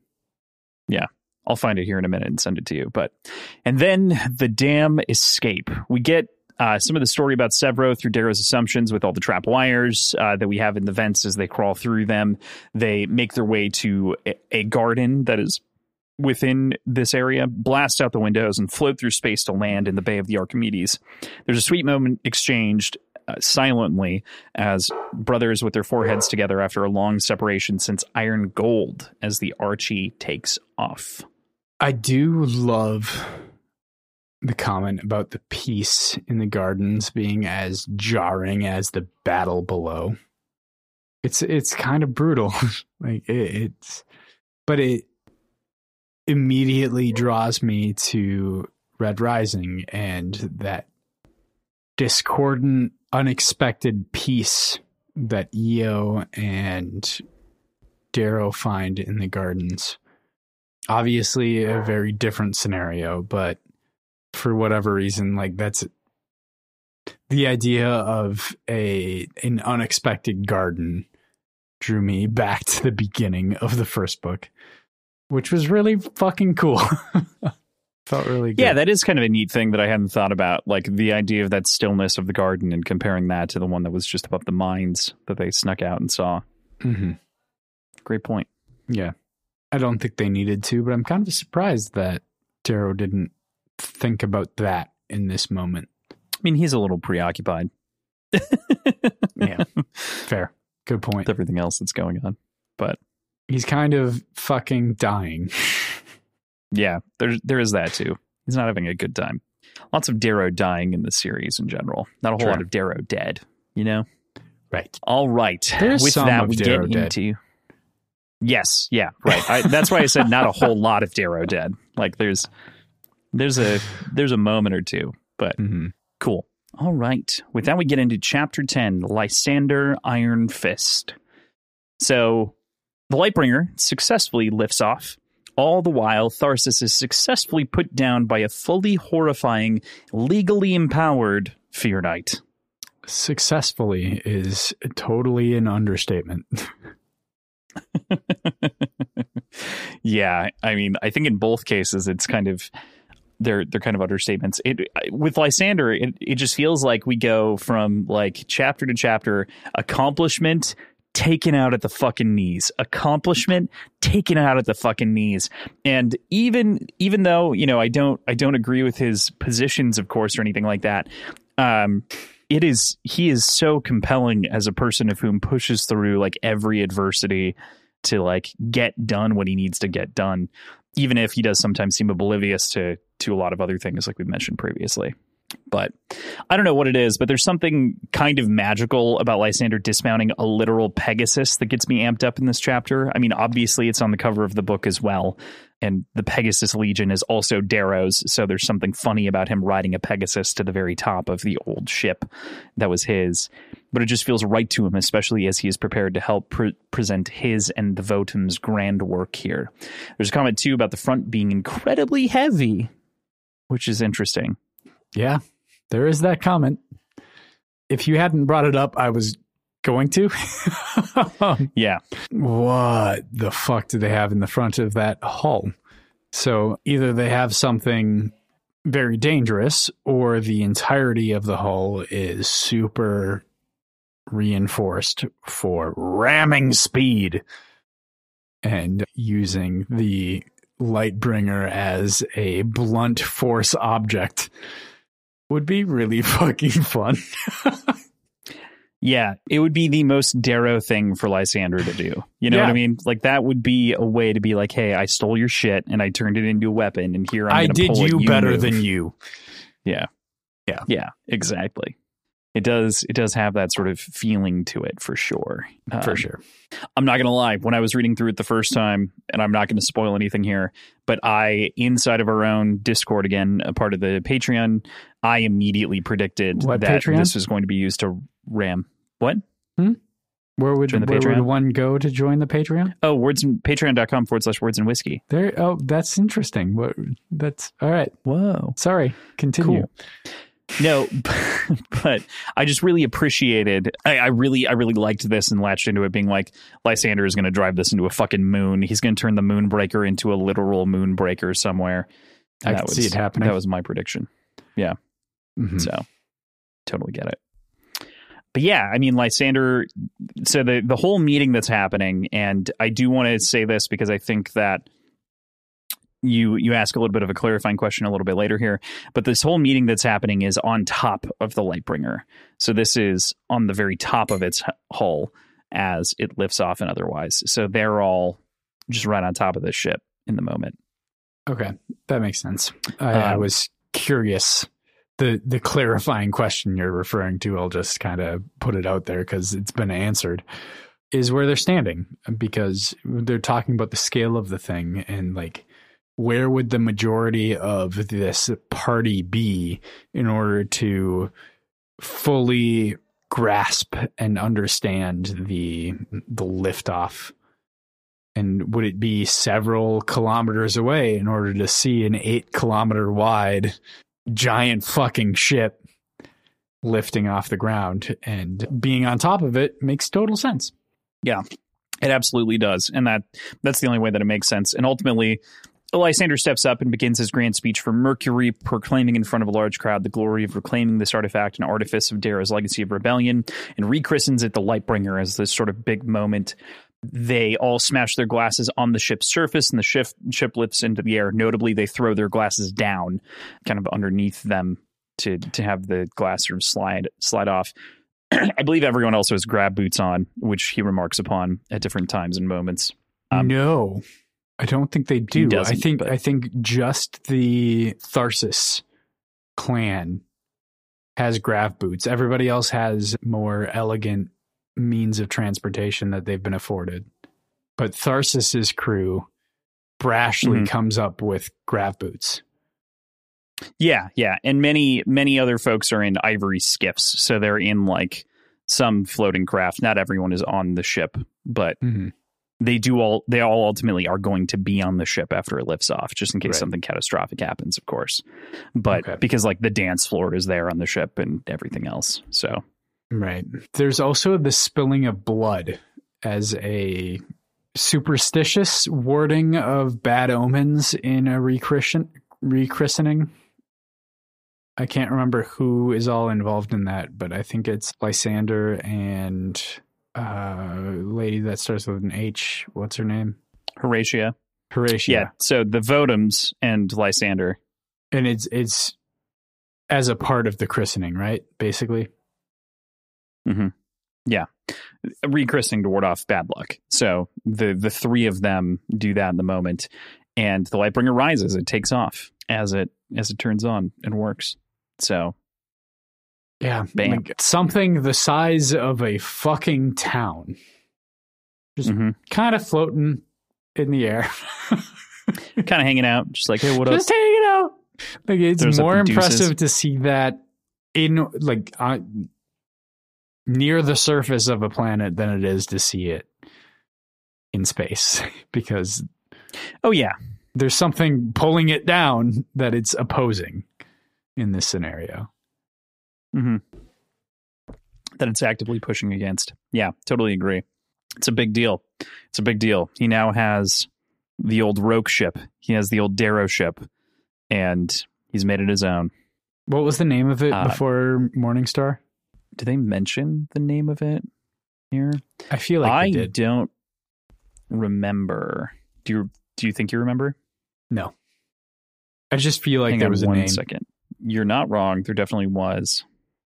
Yeah. I'll find it here in a minute and send it to you. But and then the dam escape. We get uh, some of the story about Sevro through Darrow's assumptions with all the trap wires uh, that we have in the vents as they crawl through them. They make their way to a, a garden that is within this area, blast out the windows, and float through space to land in the Bay of the Archimedes. There's a sweet moment exchanged uh, silently as brothers with their foreheads together after a long separation since Iron Gold as the Archie takes off. I do love the comment about the peace in the gardens being as jarring as the battle below. It's it's kind of brutal, like it, it's, but it immediately draws me to Red Rising and that discordant, unexpected peace that Eo and Darrow find in the gardens obviously a very different scenario, but for whatever reason, like that's the idea of a an unexpected garden drew me back to the beginning of the first book, which was really fucking cool. Felt really good. Yeah, that is kind of a neat thing that I hadn't thought about. Like the idea of that stillness of the garden and comparing that to the one that was just above the mines that they snuck out and saw. hmm Great point. Yeah. I don't think they needed to, but I'm kind of surprised that Darrow didn't think about that in this moment. I mean, he's a little preoccupied. Yeah. Fair. Good point. with everything else that's going on. But He's kind of fucking dying. yeah, there there is that too. He's not having a good time. Lots of Darrow dying in the series in general. Not a whole True. lot of Darrow dead, you know? Right. All right. There's With that, we Darrow get dead. into. Yes, yeah, right. I, that's why I said not a whole lot of Darrow dead. Like there's there's a there's a moment or two, but hmm cool. All right. With that, we get into chapter 10 Lysander Iron Fist. So the Lightbringer successfully lifts off. All the while, Tharsis is successfully put down by a fully horrifying, legally empowered Fear Knight. Successfully is totally an understatement. yeah, I mean, I think in both cases, it's kind of they're they're kind of understatements. It with Lysander, it it just feels like we go from like chapter to chapter, accomplishment taken out at the fucking knees, accomplishment taken out at the fucking knees, and even even though you know I don't I don't agree with his positions, of course, or anything like that. Um, it is he is so compelling as a person of whom pushes through like every adversity to like get done what he needs to get done even if he does sometimes seem oblivious to to a lot of other things like we mentioned previously but i don't know what it is but there's something kind of magical about lysander dismounting a literal pegasus that gets me amped up in this chapter i mean obviously it's on the cover of the book as well and the pegasus legion is also darrow's so there's something funny about him riding a pegasus to the very top of the old ship that was his but it just feels right to him, especially as he is prepared to help pre- present his and the Votum's grand work here. There's a comment too about the front being incredibly heavy, which is interesting. Yeah, there is that comment. If you hadn't brought it up, I was going to. Yeah, what the fuck do they have in the front of that hull? So either they have something very dangerous or the entirety of the hull is super reinforced for ramming speed and using the Lightbringer as a blunt force object would be really fucking fun. yeah, it would be the most Darrow thing for Lysander to do. You know what I mean? Like that would be a way to be like, "Hey, I stole your shit and I turned it into a weapon, and here I'm I did pull it, you better move." than you. Yeah. Yeah. Yeah, exactly. It does it does have that sort of feeling to it for sure. For Um, sure. I'm not going to lie. When I was reading through it the first time, and I'm not going to spoil anything here, but I, inside of our own Discord again, a part of the Patreon, I immediately predicted What that Patreon? this was going to be used to ram. What? Where would where would one go to join the Patreon? Oh, words and patreon.com forward slash words and whiskey. There. Oh, that's interesting. What? That's all right. Whoa. Sorry. Continue. Cool. No, but I just really appreciated. I, I, really, I really liked this and latched into it, being like Lysander is going to drive this into a fucking moon. He's going to turn the moonbreaker into a literal moonbreaker somewhere. And I can was, see it happening. That was my prediction. Yeah. Mm-hmm. So, totally get it. But yeah, I mean, Lysander. So the the whole meeting that's happening, and I do want to say this because I think that you you ask a little bit of a clarifying question a little bit later here but this whole meeting that's happening is on top of the lightbringer. So this is on the very top of its hull as it lifts off and otherwise. So they're all just right on top of the ship in the moment. Okay that makes sense. I, um, I was curious. The the clarifying question you're referring to i'll just kind of put it out there because it's been answered is where they're standing because they're talking about the scale of the thing and like where would the majority of this party be in order to fully grasp and understand the the liftoff? And would it be several kilometers away in order to see an eight kilometer wide giant fucking ship lifting off the ground and being on top of it makes total sense. Yeah. It absolutely does. And that that's the only way that it makes sense. And ultimately, Lysander steps up and begins his grand speech for Mercury, proclaiming in front of a large crowd the glory of reclaiming this artifact and artifice of Darrow's legacy of rebellion, and rechristens it the Lightbringer as this sort of big moment. They all smash their glasses on the ship's surface, and the ship, ship lifts into the air. Notably, they throw their glasses down, kind of underneath them, to to have the glass sort of slide slide off. I believe everyone also has grav boots on, which he remarks upon at different times and moments. Um, no. I don't think they do. I think but... I think just the Tharsis clan has grav boots. Everybody else has more elegant means of transportation that they've been afforded. But Tharsis's crew brashly mm-hmm. comes up with grav boots. Yeah, yeah, and many many other folks are in ivory skiffs, so they're in like some floating craft. Not everyone is on the ship, but mm-hmm they do all they all ultimately are going to be on the ship after it lifts off just in case right. something catastrophic happens of course but okay. because like the dance floor is there on the ship and everything else so right there's also the spilling of blood as a superstitious warding of bad omens in a rechristen- rechristening I can't remember who is all involved in that, but I think it's Lysander and uh, lady that starts with an H. What's her name? Horatia. Horatia. Yeah. So the Votums and Lysander. And it's it's as a part of the christening, right? Basically. Mm-hmm. Yeah. Rechristening to ward off bad luck. So the the three of them do that in the moment, and the Lightbringer rises. It takes off as it as it turns on and works. So yeah, like something the size of a fucking town, just mm-hmm. kind of floating in the air, kind of hanging out, just like hey, what just up? hanging out. Like it's There's more impressive to see that in like uh, near the surface of a planet than it is to see it in space because oh yeah there's something pulling it down that it's opposing in this scenario Mm-hmm. That it's actively pushing against. Yeah, totally agree. It's a big deal. It's a big deal. He now has the old Roque ship. He has the old Darrow ship, and he's made it his own. What was the name of it uh, before Morningstar? Did they mention the name of it here? I feel like I don't remember. Do you do you think you remember? No. I just feel like Hang there was a one name. second. You're not wrong. There definitely was.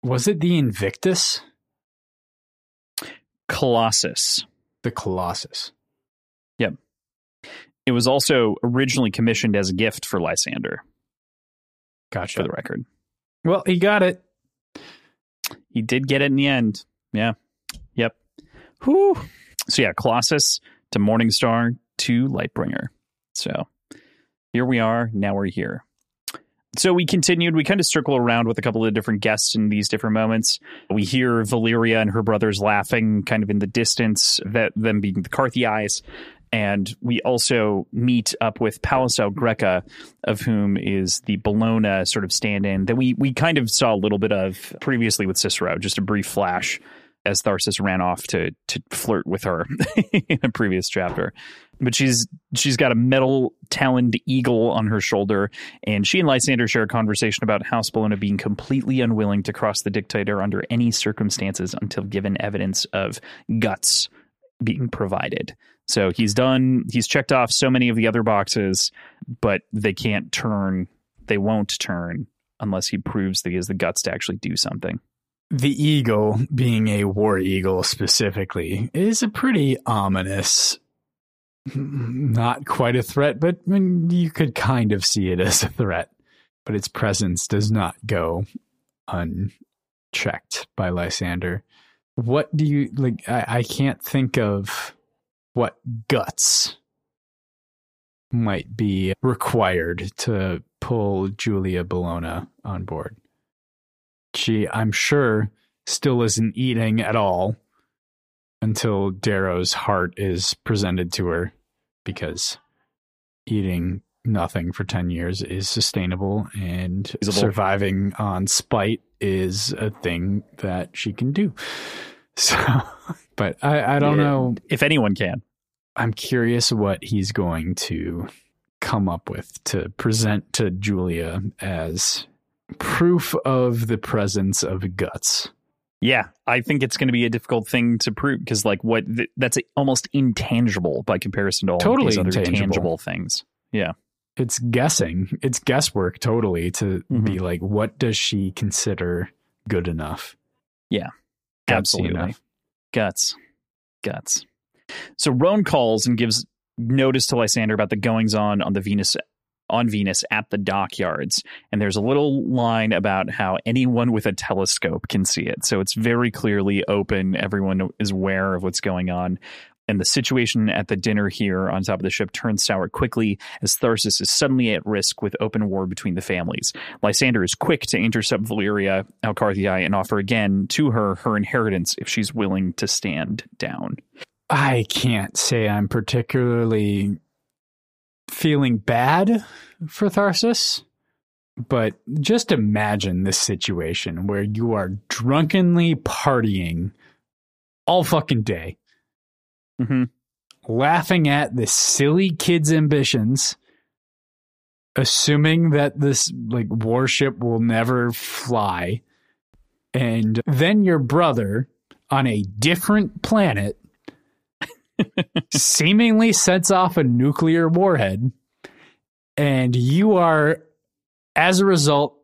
Was it the Invictus? Colossus. The Colossus. Yep. It was also originally commissioned as a gift for Lysander. Gotcha. For the record. Well, he got it. He did get it in the end. Yeah. Yep. Whew. So yeah, Colossus to Morningstar to Lightbringer. So here we are. Now we're here so we continued. We kind of circle around with a couple of different guests in these different moments. We hear Valeria and her brothers laughing kind of in the distance, that them being the Carthii. and we also meet up with Palliser Greca, of whom is the Bellona sort of stand-in that we we kind of saw a little bit of previously with Cicero, just a brief flash as Tharsis ran off to to flirt with her in a previous chapter. But she's she's got a metal taloned eagle on her shoulder, and she and Lysander share a conversation about House Bellona being completely unwilling to cross the dictator under any circumstances until given evidence of guts being provided. So he's done he's checked off so many of the other boxes, but they can't turn they won't turn unless he proves that he has the guts to actually do something the eagle, being a war eagle specifically, is a pretty ominous, not quite a threat, but you could kind of see it as a threat. But its presence does not go unchecked by Lysander. What do you like? I, I can't think of what guts might be required to pull Julia Bellona on board she, I'm sure, still isn't eating at all until Darrow's heart is presented to her because eating nothing for 10 years is sustainable and Feasible. surviving on spite is a thing that she can do. So, but I, I don't yeah, know if anyone can. I'm curious what he's going to come up with to present to Julia as proof of the presence of guts. Yeah, I think it's going to be a difficult thing to prove because, like, what th- that's almost intangible by comparison to all totally these other intangible. tangible things. Yeah, it's guessing. It's guesswork totally to mm-hmm. be like, what does she consider good enough? Yeah, absolutely. Enough? Guts, guts. So Roan calls and gives notice to Lysander about the goings on on the Venus on Venus at the dockyards. And there's a little line about how anyone with a telescope can see it. So it's very clearly open. Everyone is aware of what's going on. And the situation at the dinner here on top of the ship turns sour quickly as Tharsis is suddenly at risk with open war between the families. Lysander is quick to intercept Valeria au Carthii and offer again to her her inheritance if she's willing to stand down. I can't say I'm particularly feeling bad for Tharsis, but just imagine this situation where you are drunkenly partying all fucking day, mm-hmm. laughing at the silly kid's ambitions, assuming that this like warship will never fly, and then your brother on a different planet seemingly sets off a nuclear warhead, and you are, as a result,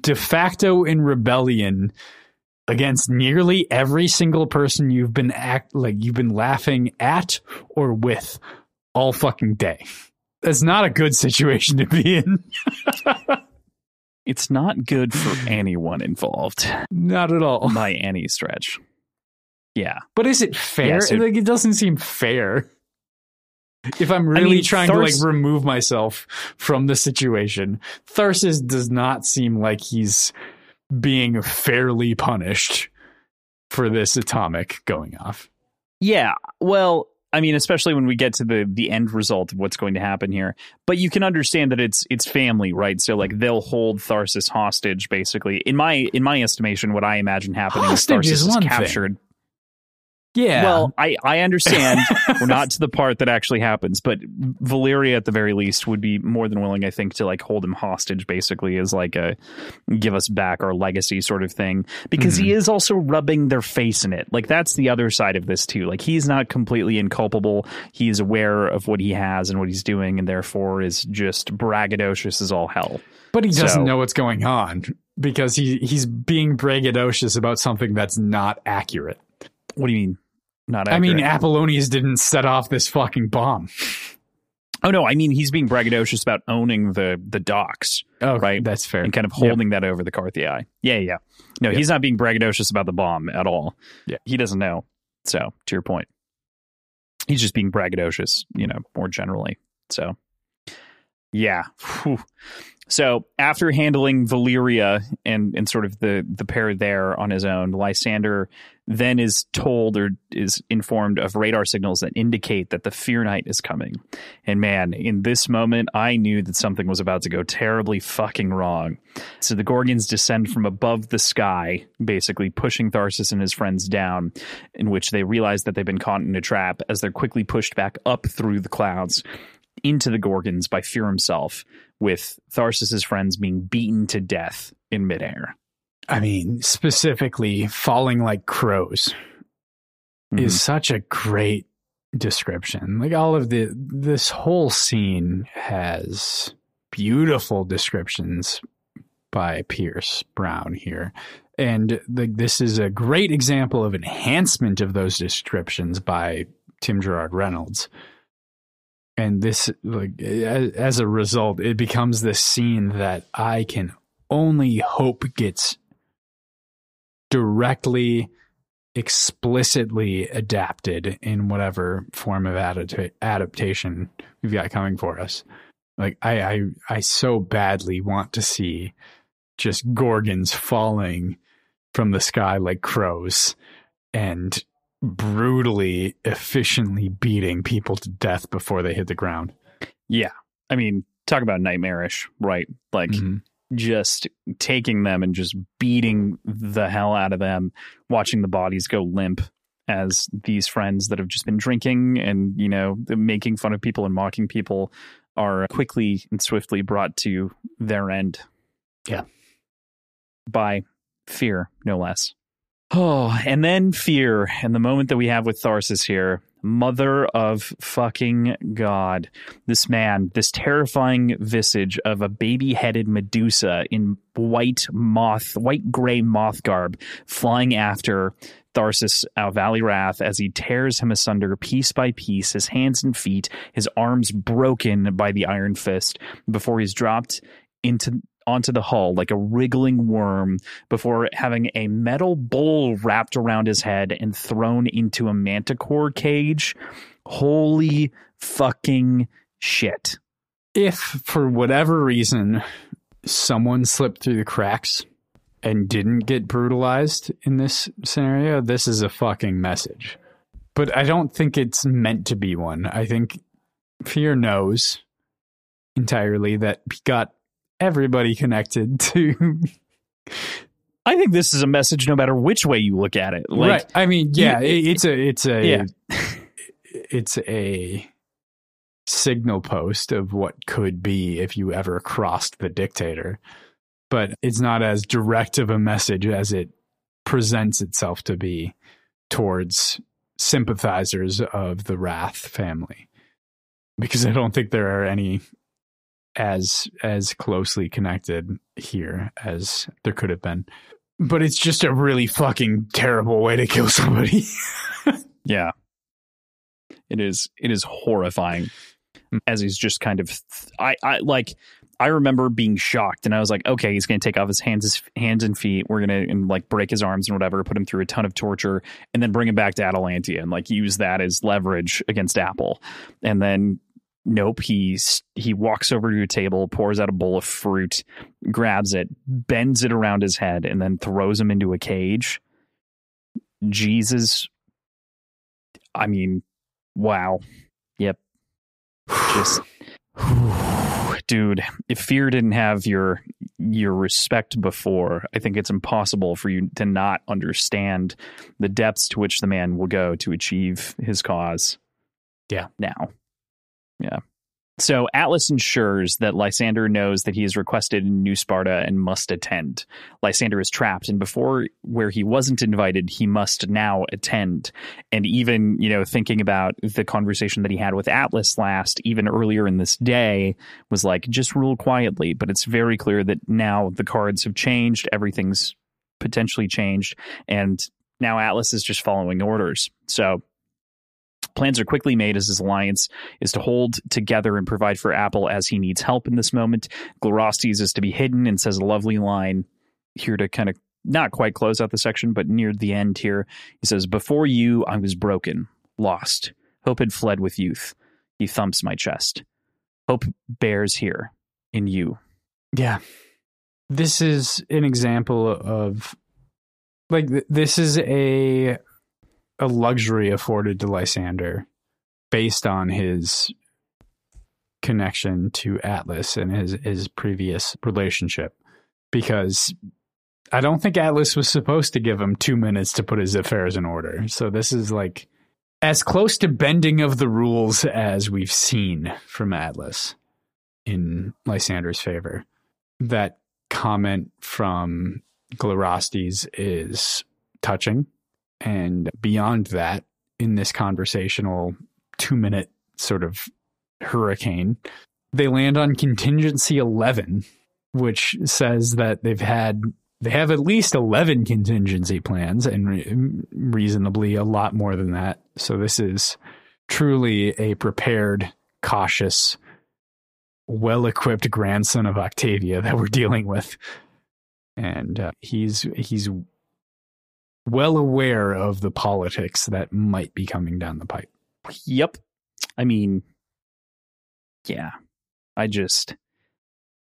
de facto in rebellion against nearly every single person you've been act like you've been laughing at or with all fucking day. That's not a good situation to be in. it's not good for anyone involved. Not at all. By any stretch. Yeah. But is it fair? Yeah, so, like it doesn't seem fair. If I'm really I mean, trying Thars- to like remove myself from the situation, Tharsis does not seem like he's being fairly punished for this atomic going off. Yeah. Well, I mean, especially when we get to the the end result of what's going to happen here. But you can understand that it's it's family, right? So like they'll hold Tharsis hostage, basically. In my in my estimation, what I imagine happening hostage is Tharsis is, is captured. Thing. Yeah. Well, I, I understand we're not to the part that actually happens, but Valeria at the very least would be more than willing, I think, to like hold him hostage basically as like a give us back our legacy sort of thing. Because mm-hmm. he is also rubbing their face in it. Like that's the other side of this too. Like he's not completely inculpable. He is aware of what he has and what he's doing, and therefore is just braggadocious as all hell. But he doesn't so, know what's going on because he he's being braggadocious about something that's not accurate. What do you mean? Not. Accurate. I mean, Apollonius didn't set off this fucking bomb. Oh no, I mean he's being braggadocious about owning the the docks. Oh, right, that's fair, and kind of holding yep. that over the Carthii. Yeah, yeah. No, yep. he's not being braggadocious about the bomb at all. Yeah, he doesn't know. So, to your point, he's just being braggadocious, you know, more generally. So, yeah. Whew. So after handling Valeria and and sort of the the pair there on his own, Lysander then is told or is informed of radar signals that indicate that the Fear Knight is coming. And man, in this moment, I knew that something was about to go terribly fucking wrong. So the Gorgons descend from above the sky, basically pushing Tharsis and his friends down, in which they realize that they've been caught in a trap as they're quickly pushed back up through the clouds into the Gorgons by Fear himself, with Tharsis's friends being beaten to death in midair. I mean, specifically, falling like crows Mhm. is such a great description. Like all of the this whole scene has beautiful descriptions by Pierce Brown here. And the, this is a great example of enhancement of those descriptions by Tim Gerard Reynolds. And this, like, as, a result, it becomes this scene that I can only hope gets directly explicitly adapted in whatever form of adapta- adaptation we've got coming for us. Like I, I, I so badly want to see just gorgons falling from the sky like crows and brutally, efficiently beating people to death before they hit the ground. Yeah. I mean, talk about nightmarish, right? Like Mhm. just taking them and just beating the hell out of them, watching the bodies go limp as these friends that have just been drinking and, you know, making fun of people and mocking people are quickly and swiftly brought to their end. Yeah. By fear, no less. Oh, and then fear, and the moment that we have with Tharsis here, mother of fucking God. This man, this terrifying visage of a baby headed Medusa in white moth, white gray moth garb, flying after Tharsis Valii-Rath as he tears him asunder piece by piece, his hands and feet, his arms broken by the iron fist, before he's dropped into onto the hull like a wriggling worm before having a metal bowl wrapped around his head and thrown into a manticore cage. Holy fucking shit. If for whatever reason someone slipped through the cracks and didn't get brutalized in this scenario, this is a fucking message. But I don't think it's meant to be one. I think Fear knows entirely that he got everybody connected to I think this is a message no matter which way you look at it. Like, right. I mean, yeah, you- it, it's a it's a Yeah. it's a signal post of what could be if you ever crossed the dictator. But it's not as direct of a message as it presents itself to be towards sympathizers of the Wrath family. Because I don't think there are any as as closely connected here as there could have been. But it's just a really fucking terrible way to kill somebody. Yeah. It is it is horrifying as he's just kind of I I like I remember being shocked and I was like, okay, he's going to take off his hands his hands and feet. We're going to like break his arms and whatever, put him through a ton of torture and then bring him back to Atalantia and like use that as leverage against Apple. And then nope, he's he walks over to a table, pours out a bowl of fruit, grabs it, bends it around his head and then throws him into a cage. Jesus I mean, wow. Yep. Just dude, if fear didn't have your your respect before, I think it's impossible for you to not understand the depths to which the man will go to achieve his cause. Yeah. Now. Yeah. So Atlas ensures that Lysander knows that he is requested in New Sparta and must attend. Lysander is trapped, and before where he wasn't invited, he must now attend. And even, you know, thinking about the conversation that he had with Atlas last, even earlier in this day, was like, just rule quietly. But it's very clear that now the cards have changed, everything's potentially changed, and now Atlas is just following orders. So plans are quickly made as his alliance is to hold together and provide for Apple as he needs help in this moment. Glirastes is to be hidden and says a lovely line here to kind of not quite close out the section, but near the end here. He says, Before you, I was broken, lost. Hope had fled with youth. He thumps my chest. Hope bears here in you. Yeah. This is an example of like th- this is a a luxury afforded to Lysander based on his connection to Atlas and his his previous relationship because I don't think Atlas was supposed to give him 2 minutes to put his affairs in order. So this is like as close to bending of the rules as we've seen from Atlas in Lysander's favor. That comment from Glirastes is touching. And beyond that, in this conversational two minute sort of hurricane, they land on contingency 11, which says that they've had they have at least 11 contingency plans and re- reasonably a lot more than that. So this is truly a prepared, cautious, well-equipped grandson of Octavia that we're dealing with. And uh, he's he's well aware of the politics that might be coming down the pipe. Yep. I mean, yeah. I just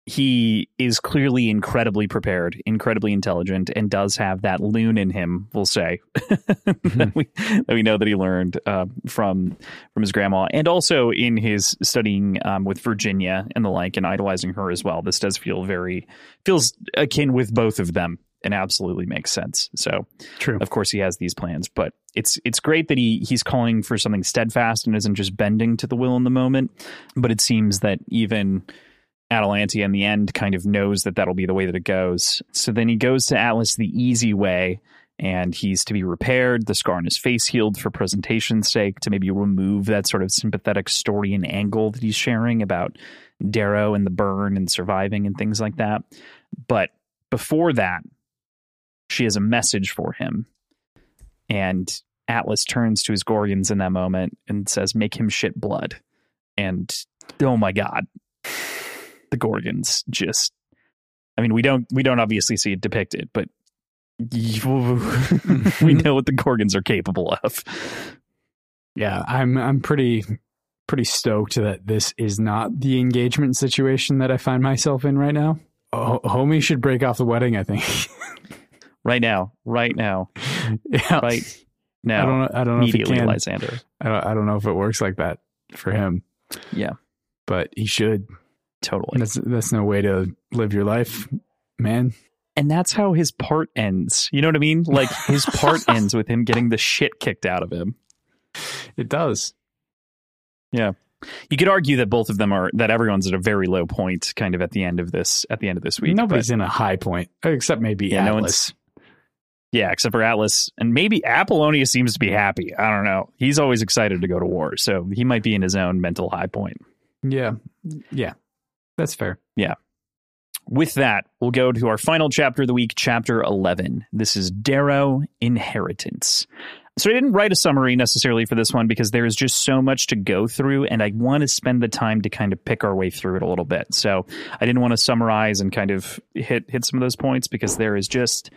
he is clearly incredibly prepared, incredibly intelligent, and does have that loon in him. We'll say mm-hmm. that, we, that we know that he learned uh, from from his grandma, and also in his studying um, with Virginia and the like, and idolizing her as well. This does feel very feels akin with both of them, and absolutely makes sense. So, true. Of course, he has these plans, but it's it's great that he he's calling for something steadfast and isn't just bending to the will in the moment. But it seems that even Atalantia in the end kind of knows that that'll be the way that it goes. So then he goes to Atlas the easy way and he's to be repaired, the scar on his face healed for presentation's sake, to maybe remove that sort of sympathetic story and angle that he's sharing about Darrow and the burn and surviving and things like that. But before that, she has a message for him. And Atlas turns to his Gorgons in that moment and says, Make him shit blood. And oh my God, the Gorgons just I mean we don't we don't obviously see it depicted, but we mm-hmm. know what the Gorgons are capable of. Yeah, I'm I'm pretty pretty stoked that this is not the engagement situation that I find myself in right now. Oh, homie should break off the wedding, I think. right now, right now, yeah. right now. I don't know. I don't know immediately, if he can. Lysander. I don't, I don't know if it works like that for him. Yeah, but he should. Totally. That's that's no way to live your life, man. And that's how his part ends. You know what I mean? Like his part ends with him getting the shit kicked out of him. It does. Yeah. You could argue that both of them are that everyone's at a very low point kind of at the end of this at the end of this week. Nobody's but, in a high point except maybe yeah, Atlas. Yeah, except for Atlas and maybe Apollonius seems to be happy. I don't know. He's always excited to go to war, so he might be in his own mental high point. Yeah. Yeah. That's fair. Yeah. With that, we'll go to our final chapter of the week, chapter 11. This is Darrow Inheritance. So I didn't write a summary necessarily for this one because there is just so much to go through and I want to spend the time to kind of pick our way through it a little bit. So I didn't want to summarize and kind of hit hit some of those points because there is just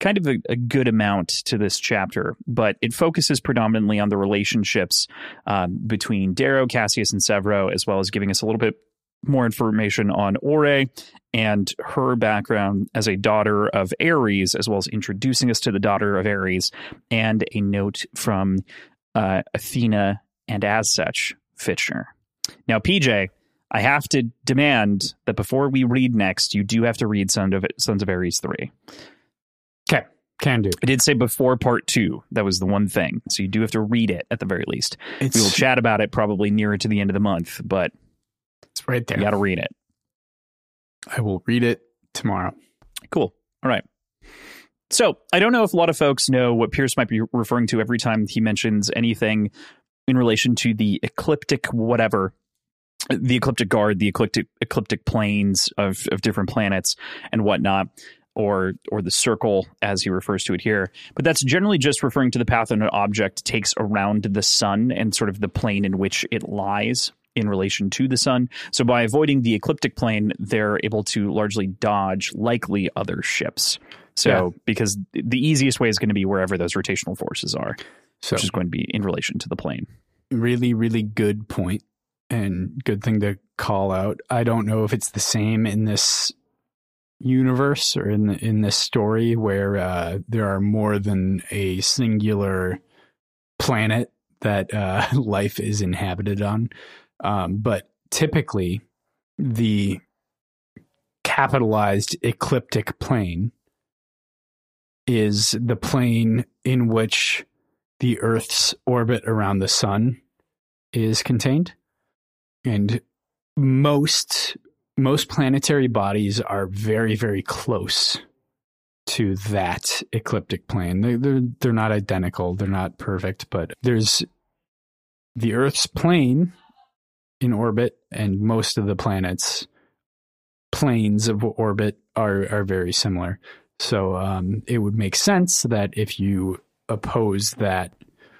kind of a, a, good amount to this chapter, but it focuses predominantly on the relationships um, between Darrow, Cassius, and Sevro, as well as giving us a little bit more information on Ore and her background as a daughter of Ares, as well as introducing us to the daughter of Ares, and a note from uh, Athena and as such, Fitchner. Now, PJ, I have to demand that before we read next, you do have to read Sons of, Sons of Ares 3. Can do. I did say before part two. That was the one thing. So you do have to read it at the very least. It's, we will chat about it probably nearer to the end of the month, but it's right there. You got to read it. I will read it tomorrow. Cool. All right. So I don't know if a lot of folks know what Pierce might be referring to every time he mentions anything in relation to the ecliptic whatever the ecliptic guard, the ecliptic ecliptic planes of, of different planets and whatnot, or or the circle as he refers to it here. But that's generally just referring to the path an object takes around the sun and sort of the plane in which it lies in relation to the sun. So by avoiding the ecliptic plane, they're able to largely dodge likely other ships. So yeah. because the easiest way is going to be wherever those rotational forces are, so, which is going to be in relation to the plane. Really, really good and good thing to call out. I don't know if it's the same in this universe or in in this story where uh, there are more than a singular planet that uh, life is inhabited on. Um, but typically, the capitalized ecliptic plane is the plane in which the Earth's orbit around the sun is contained. And most most planetary bodies are very very close to that ecliptic plane. They, they're they're not identical. They're not perfect, but there's the Earth's plane in orbit, and most of the planets' planes of orbit are are very similar. So um, it would make sense that if you oppose that,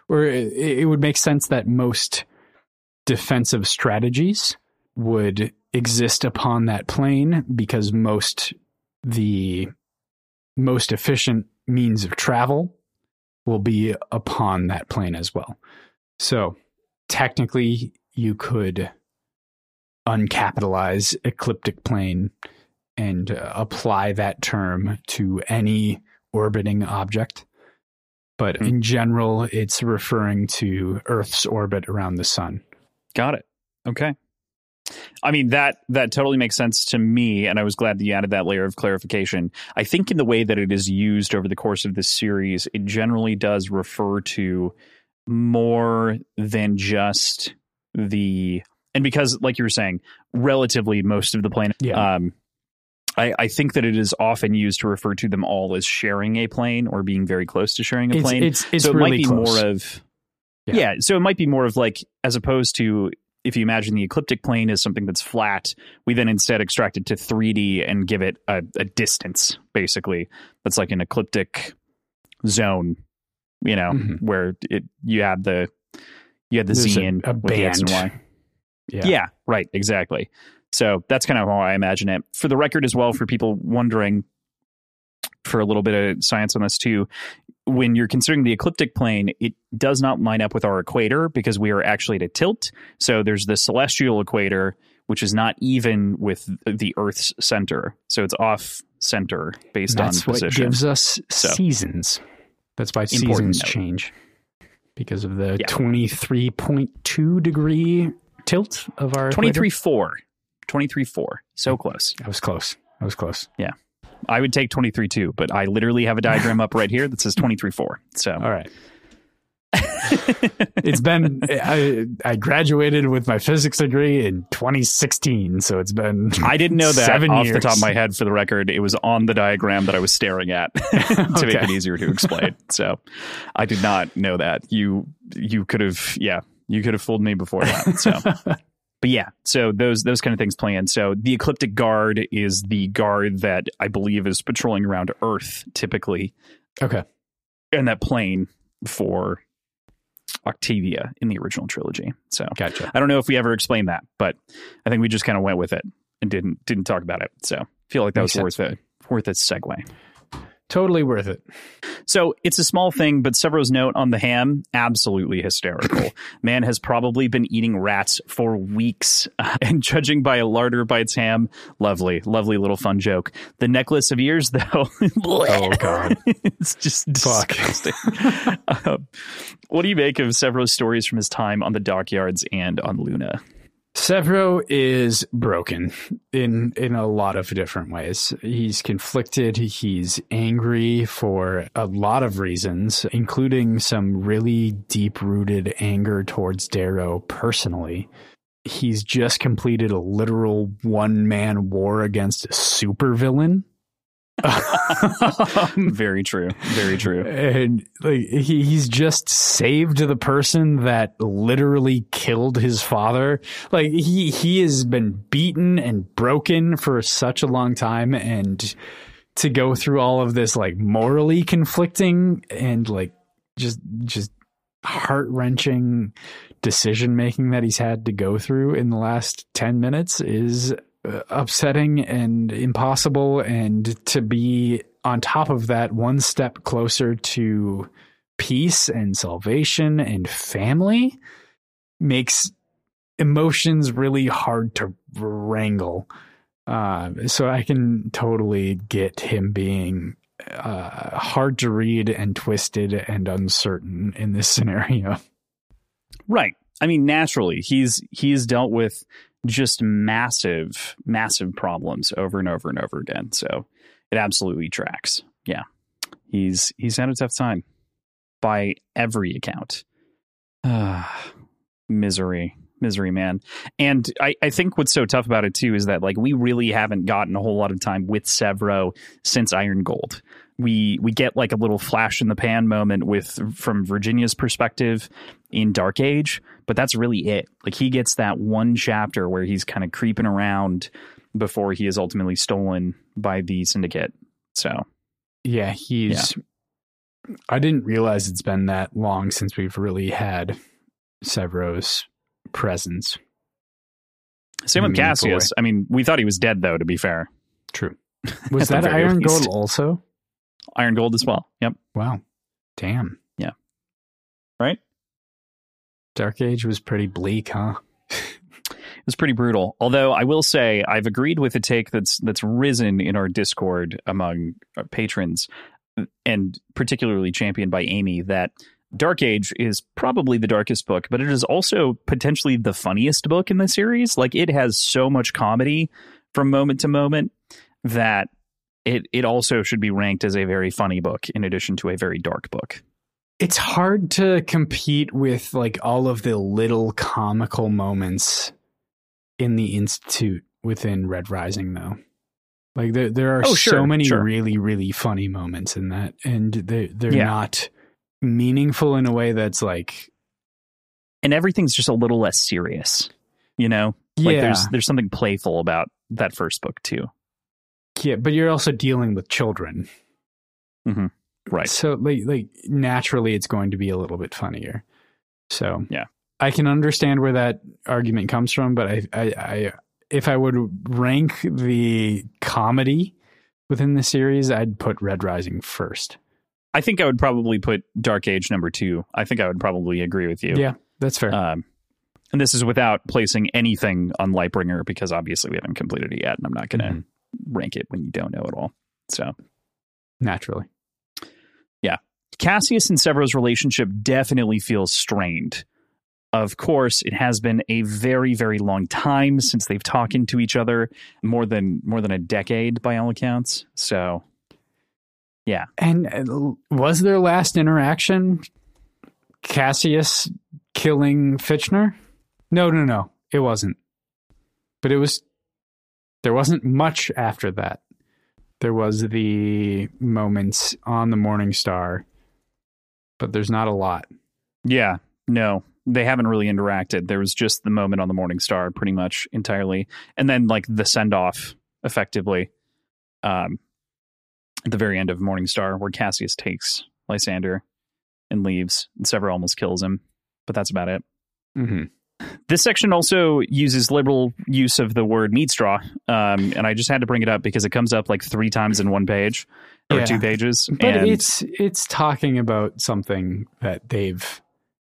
or it, it would make sense that most defensive strategies would exist upon that plane because most the most efficient means of travel will be upon that plane as well. So technically you could uncapitalize ecliptic plane and uh, apply that term to any orbiting object. But Hmm. in general, it's referring to Earth's orbit around the sun. Got it. Okay. I mean that that totally makes sense to me, and I was glad that you added that layer of clarification. I think in the way that it is used over the course of this series, it generally does refer to more than just the and because, like you were saying, relatively most of the planet. Yeah. Um, I, I think that it is often used to refer to them all as sharing a plane or being very close to sharing a It's, plane it's, it's so it really might be close. more of Yeah. yeah. so it might be more of like as opposed to if you imagine the ecliptic plane as something that's flat we then instead extract it to 3d and give it a, a distance basically that's like an ecliptic zone you know Mhm. where it you had the you had the There's z in a with the x and band. y yeah. yeah, right, exactly. So that's kind of how I imagine it. For the record, as well, for people wondering, for a little bit of science on this too, when you're considering the ecliptic plane, it does not line up with our equator because we are actually at a tilt. So there's the celestial equator, which is not even with the Earth's center. So it's off center based That's on what gives us So- seasons. That's why Important seasons note. change because of the Yeah. 23.2 degree tilt of our 23 equator. 4. 23 4. So close. I was close. I was close. I would take 23 2, but I literally have a diagram up right here that says 23 4. So. All right. it's been I I graduated with my physics degree in 2016, so it's been I didn't know that Seven off the top of my head for the record. It was on the diagram that I was staring at to make it easier to explain. so I did not know that. You you could have yeah, you could have fooled me before that. So but yeah, so those those kind of things play in. So the ecliptic guard is the guard that I believe is patrolling around Earth typically, okay. and that plane for Octavia in the original trilogy. So Gotcha. I don't know if we ever explained that, but I think we just kind of went with it and didn't didn't talk about it. So I feel like that Makes was sense. worth it worth a segue. Totally worth it. So it's a small thing, but Sevro's note on the ham, absolutely hysterical. Man has probably been eating rats for weeks, and judging by a larder by its ham, lovely, lovely little fun joke. The necklace of ears, though, Oh god. it's just Fuck. disgusting. um, what do you make of Sevro's stories from his time on the dockyards and on Luna? Sevro is broken in in a lot of different ways. He's conflicted, he's angry for a lot of reasons, including some really deep-rooted anger towards Darrow personally. He's just completed a literal one-man war against a supervillain. Um, Very true. Very true. and like he, he's just saved the person that literally killed his father like he he has been beaten and broken for such a long time and to go through all of this like morally conflicting and like just just heart-wrenching decision making that he's had to go through in the last 10 minutes is upsetting and impossible and to be on top of that one step closer to peace and salvation and family makes emotions really hard to wrangle. Uh, so I can totally get him being uh, hard to read and twisted and uncertain in this scenario. Right. I mean, naturally, he's he's dealt with just massive, massive problems over and over and over again. So it absolutely tracks. Yeah, he's he's had a tough time by every account. Ah, misery, misery, man. And I, I think what's so tough about it too is that like we really haven't gotten a whole lot of time with Sevro since Iron Gold. We we get like a little flash in the pan moment with from Virginia's perspective in Dark Age, but that's really it. Like he gets that one chapter where he's kind of creeping around before he is ultimately stolen by the syndicate. So yeah, he's. Yeah. I didn't realize it's been that long since we've really had Sevro's presence. Same with Cassius. I mean, we thought he was dead, though. To be fair, true. Was that Iron. Gold also? Iron Gold as well. Yep. Wow. Damn. Yeah. Right. Dark Age was pretty bleak, huh? it was pretty brutal. Although I will say I've agreed with a take that's that's risen in our Discord among our patrons, and particularly championed by Amy that Dark Age is probably the darkest book, but it is also potentially the funniest book in the series. Like it has so much comedy from moment to moment that it it also should be ranked as a very funny book in addition to a very dark book. It's hard to compete with like all of the little comical moments in the institute within Red Rising though. Like there there are oh, sure, so many sure. really really funny moments in that and they they're yeah. not meaningful in a way that's like and everything's just a little less serious you know yeah. like there's there's something playful about that first book too yeah but you're also dealing with children mm-hmm. right so like like naturally it's going to be a little bit funnier so yeah i can understand where that argument comes from but i i, I if i would rank the comedy within the series i'd put red rising first I think I would probably put Dark Age number two. I think I would probably agree with you. Yeah, that's fair. Um, and this is without placing anything on Lightbringer because obviously we haven't completed it yet, and I'm not going to mm-hmm. Rank it when you don't know it all. So naturally, yeah. Cassius and Sevro's relationship definitely feels strained. Of course, it has been a very, very long time since they've talked to each other, more than more than a decade by all accounts. So yeah. And uh, was their last interaction Cassius killing Fitchner? No, no, no. It wasn't. But it was there wasn't much after that. There was the moments on the Morning Star, but there's not a lot. Yeah, no. They haven't really interacted. There was just the moment on the Morning Star pretty much entirely. And then like the send off effectively. Um at the very end of Morning Star, where Cassius takes Lysander and leaves, and Sevro almost kills him, but that's about it. Mm-hmm. This section also uses liberal use of the word meat straw, um, and I just had to bring it up because it comes up like three times in one page or yeah. two pages. But and it's it's talking about something that they've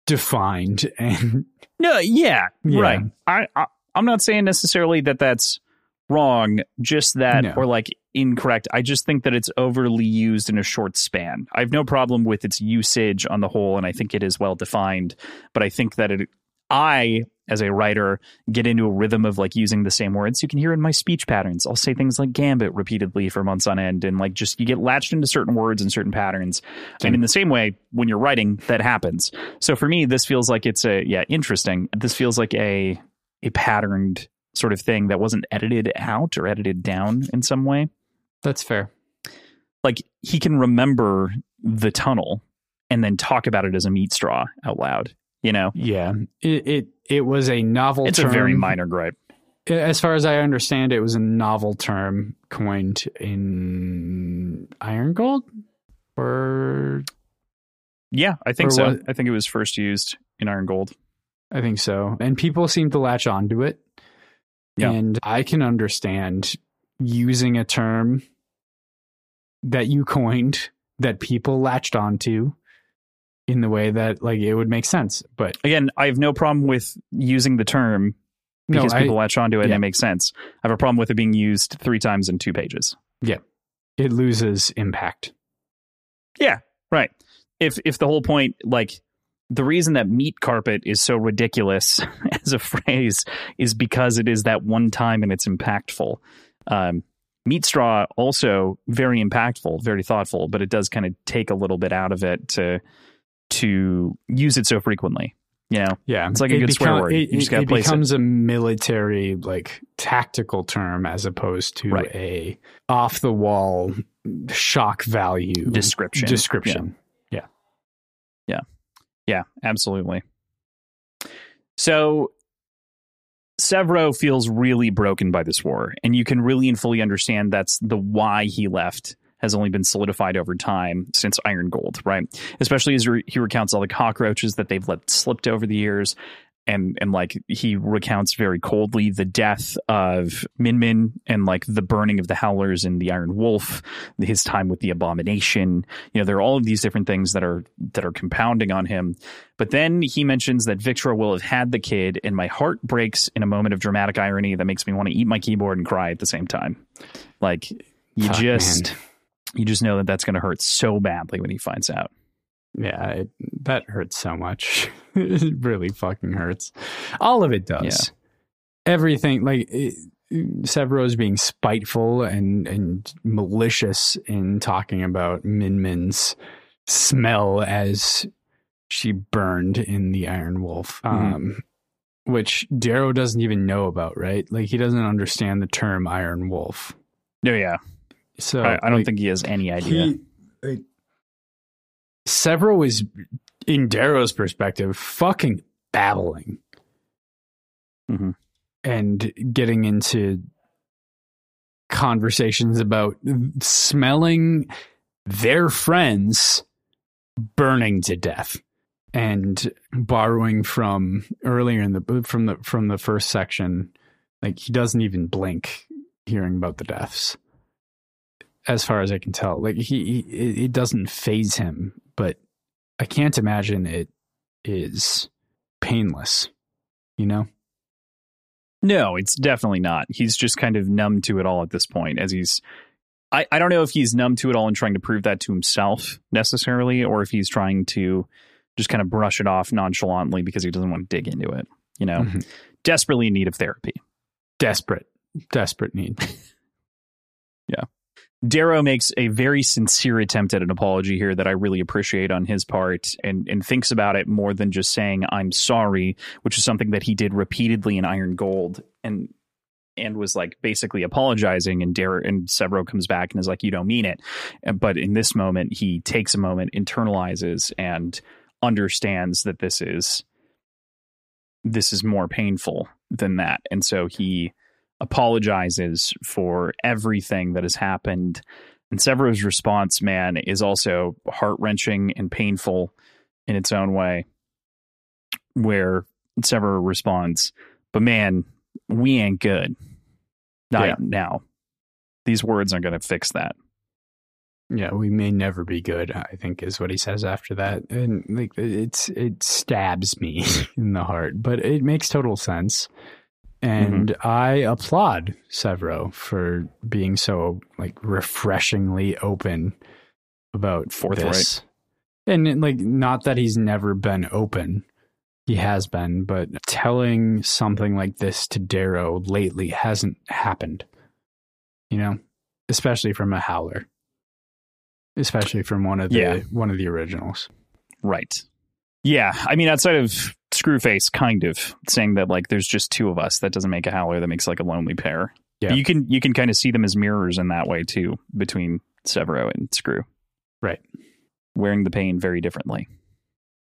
defined and no, yeah, yeah. right. I, I I'm not saying necessarily that that's wrong, just that no. or like incorrect. I just think that it's overly used in a short span. I have no problem with its usage on the whole, and I think it is well defined. But I think that it, I, as a writer, get into a rhythm of like using the same words. You can hear in my speech patterns. I'll say things like gambit repeatedly for months on end, and like just you get latched into certain words and certain patterns. And in the same way, when you're writing, that happens. So for me, this feels like it's a yeah interesting. This feels like a a patterned sort of thing that wasn't edited out or edited down in some way. That's fair. Like he can remember the tunnel and then talk about it as a meat straw out loud. You know? Yeah. It it, it was a novel. It's term. a very minor gripe. As far as I understand, it was a novel term coined in Iron Gold, or yeah, I think so. I think it was first used in Iron Gold. I think so, and people seem to latch onto it. Yeah. And I can understand using a term that you coined that people latched onto in the way that like it would make sense. But Again, I have no problem with using the term no, because I- people latch onto it and it makes sense. I have a problem with it being used three times in two pages. Yeah. It loses impact. Yeah, right. If if the whole point, like the reason that meat carpet is so ridiculous as a phrase is because it is that one time and it's impactful. Um, meat straw also very impactful, very thoughtful, but it does kind of take a little bit out of it to to use it so frequently. You know, Yeah, It's like a good swear word. It, You just gotta it place it. becomes a military like tactical term as opposed to Right. a off the wall shock value Description. Description. Yeah. yeah. Yeah. Yeah, absolutely. So Sevro feels really broken by this war, and you can really and fully understand that's the why he left has only been solidified over time since Iron Gold, right? Especially as re- he recounts all the cockroaches that they've let slipped over the years. And, and like he recounts very coldly the death of Min Min and like the burning of the Howlers and the Iron Wolf, his time with the Abomination. You know, there are all of these different things that are that are compounding on him. But then he mentions that Victor will have had the kid, and my heart breaks in a moment of dramatic irony that makes me want to eat my keyboard and cry at the same time. Like you just man. You just know that that's going to hurt so badly when he finds out. Yeah, it, that hurts so much. it really fucking hurts. All of it does. Yeah. Everything like it, Sevro's being spiteful and and malicious in talking about Min Min's smell as she burned in the Iron Wolf, Mhm. um, which Darrow doesn't even know about. Right? Like he doesn't understand the term Iron Wolf. No, yeah, So I, I don't like, think he has any idea. he like, Sevro is in Darrow's perspective fucking babbling Mhm. and getting into conversations about smelling their friends burning to death and borrowing from earlier in the from the from the first section like he doesn't even blink hearing about the deaths as far as I can tell. Like he, he it, doesn't phase him, but I can't imagine it is painless. You know? No, it's definitely not. He's just kind of numb to it all at this point, as he's. I, I don't know if he's numb to it all and trying to prove that to himself necessarily, or if he's trying to just kind of brush it off nonchalantly because he doesn't want to dig into it. You know, Mhm. desperately in need of therapy. Desperate, desperate need. Darrow makes a very sincere attempt at an apology here that I really appreciate on his part and, and thinks about it more than just saying, I'm sorry, which is something that he did repeatedly in Iron Gold and and was like basically apologizing and Darrow and Sevro comes back and is like, You don't mean it. But in this moment, he takes a moment, internalizes and understands that this is this is more painful than that. And so he apologizes for everything that has happened. And Sevro's response, man, is also heart wrenching and painful in its own way. Where Sevro responds, But man, we ain't good. Not Yeah. now. These words aren't going to fix that. yeah, we may never be good. I think is what he says after that, and like it's it stabs me in the heart, but it makes total sense. Mm-hmm. And I applaud Sevro for being so like refreshingly open about Forthright. this. And like not that he's never been open. He has been, but telling something like this to Darrow lately hasn't happened. You know? Especially from a howler. Especially from one of the Yeah. one of the originals. Right. Yeah. I mean, outside of Screwface, kind of saying that like there's just two of us, that doesn't make a howler, that makes like a lonely pair. Yeah. You can you can kind of see them as mirrors in that way too, between Sevro and Screw. Right. Wearing the pain very differently.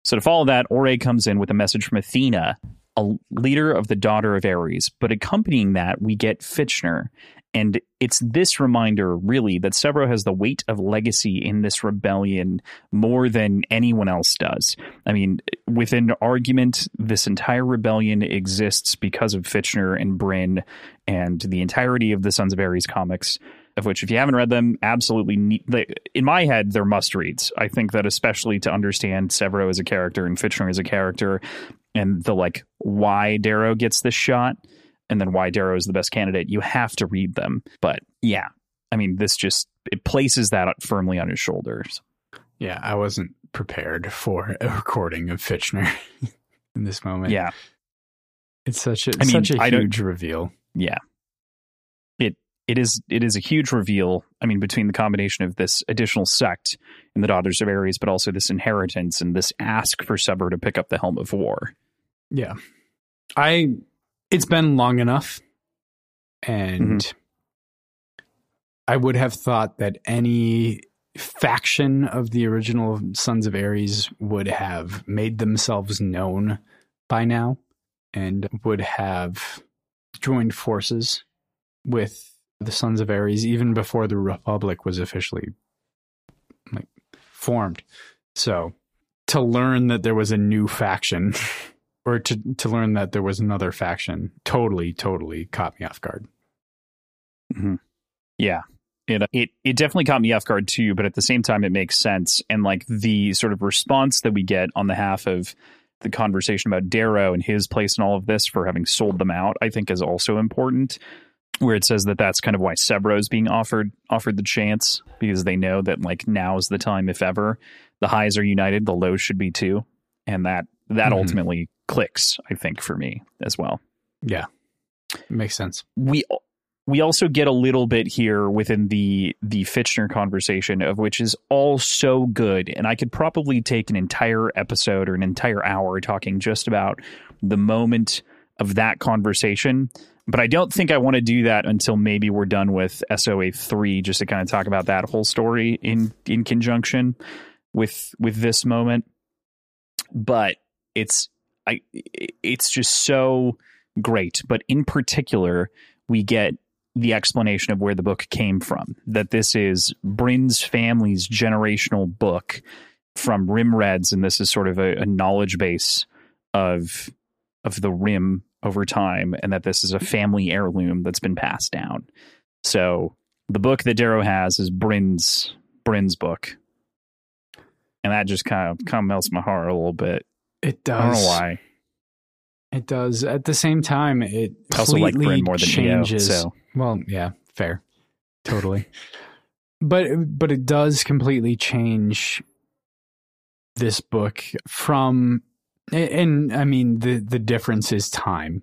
So to follow that, Ore comes in with a message from Athena, a leader of the daughter of Ares. But accompanying that, we get Fitchner. And it's this reminder, really, that Sevro has the weight of legacy in this rebellion more than anyone else does. I mean, within argument, this entire rebellion exists because of Fitchner and Bryn and the entirety of the Sons of Ares comics of which if you haven't read them, absolutely need, they, in my head they're must reads. I think that especially to understand Sevro as a character and Fitchner as a character, and the like why Darrow gets this shot, and then why Darrow is the best candidate, you have to read them. But yeah, I mean, this just it places that firmly on his shoulders. Yeah, I wasn't prepared for a recording of Fitchner in this moment. Yeah, it's such a I mean, such a huge reveal. Yeah, it is it is a huge reveal. I mean, between the combination of this additional sect in the Daughters of Ares, but also this inheritance and this ask for Sever to pick up the helm of war. Yeah, I. It's been long enough, and mm-hmm. I would have thought that any faction of the original Sons of Ares would have made themselves known by now and would have joined forces with the Sons of Ares even before the Republic was officially like formed. So to learn that there was a new faction or to to learn that there was another faction totally totally caught me off guard. Mm-hmm. Yeah, it, it it definitely caught me off guard too, but at the same time, it makes sense. And like the sort of response that we get on the half of the conversation about Darrow and his place in all of this for having sold them out, I think is also important. Where it says that that's kind of why is being offered offered the chance because they know that like now is the time, if ever. The highs are united, the lows should be too, and that that mm-hmm. ultimately clicks. I think for me as well. Yeah, makes sense. We we also get a little bit here within the the Fitchner conversation of which is all so good and I could probably take an entire episode or an entire hour talking just about the moment of that conversation but I don't think I want to do that until maybe we're done with SOA 3 just to kind of talk about that whole story in in conjunction with with this moment but it's I it's just so great but in particular we get the explanation of where the book came from. That this is Bryn's family's generational book from Rim Reds, and this is sort of a, a knowledge base of of the Rim over time, and that this is a mm-hmm. family heirloom that's been passed down. So the book that Darrow has is Bryn's Bryn's book, and that just kind of kind of melts my heart a little bit. It does. I don't know why. It does. At the same time, it I also like Bryn more than changes. Neo, so well, yeah, fair. Totally. but but it does completely change this book from and I mean the the difference is time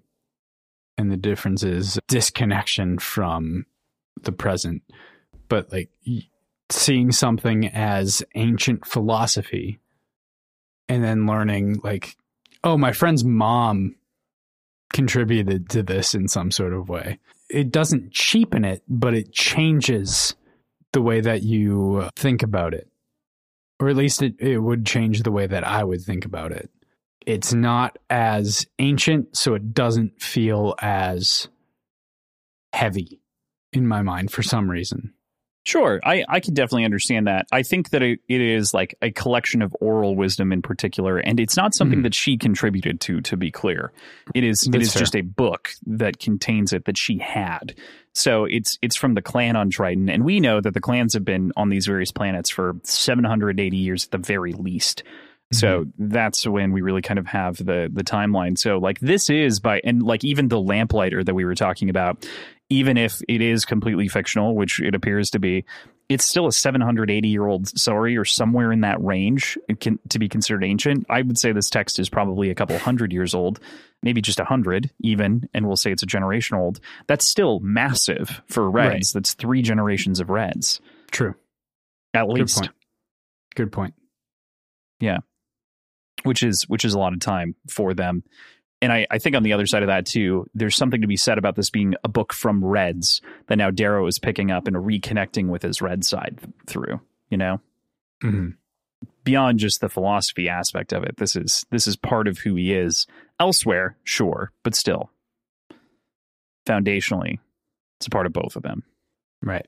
and the difference is disconnection from the present. But like seeing something as ancient philosophy and then learning like oh my friend's mom contributed to this in some sort of way. It doesn't cheapen it, but it changes the way that you think about it. Or at least it, it would change the way that I would think about it. It's not as ancient, so it doesn't feel as heavy in my mind for some reason. Sure, I, I can definitely understand that. I think that it, it is like a collection of oral wisdom in particular, and it's not something mm-hmm. that she contributed to. To be clear, it is That's it is fair. just a book that contains it that she had. So it's it's from the clan on Triton, and we know that the clans have been on these various planets for 780 years at the very least. So mm-hmm. that's when we really kind of have the the timeline. So like this is by and like even the lamplighter that we were talking about even if it is completely fictional, which it appears to be, it's still a 780 year old story or somewhere in that range can, to be considered ancient. I would say this text is probably a couple hundred years old, maybe just a hundred even, and we'll say it's a generation old. That's still massive for Reds. Right. That's three generations of Reds. True. At least. Point. Good point. Yeah. Which is which is a lot of time for them and I, I, think on the other side of that too, there's something to be said about this being a book from Reds that now Darrow is picking up and reconnecting with his Red side through. You know, mm-hmm. beyond just the philosophy aspect of it, this is this is part of who he is. Elsewhere, sure, but still, foundationally, it's a part of both of them. Right.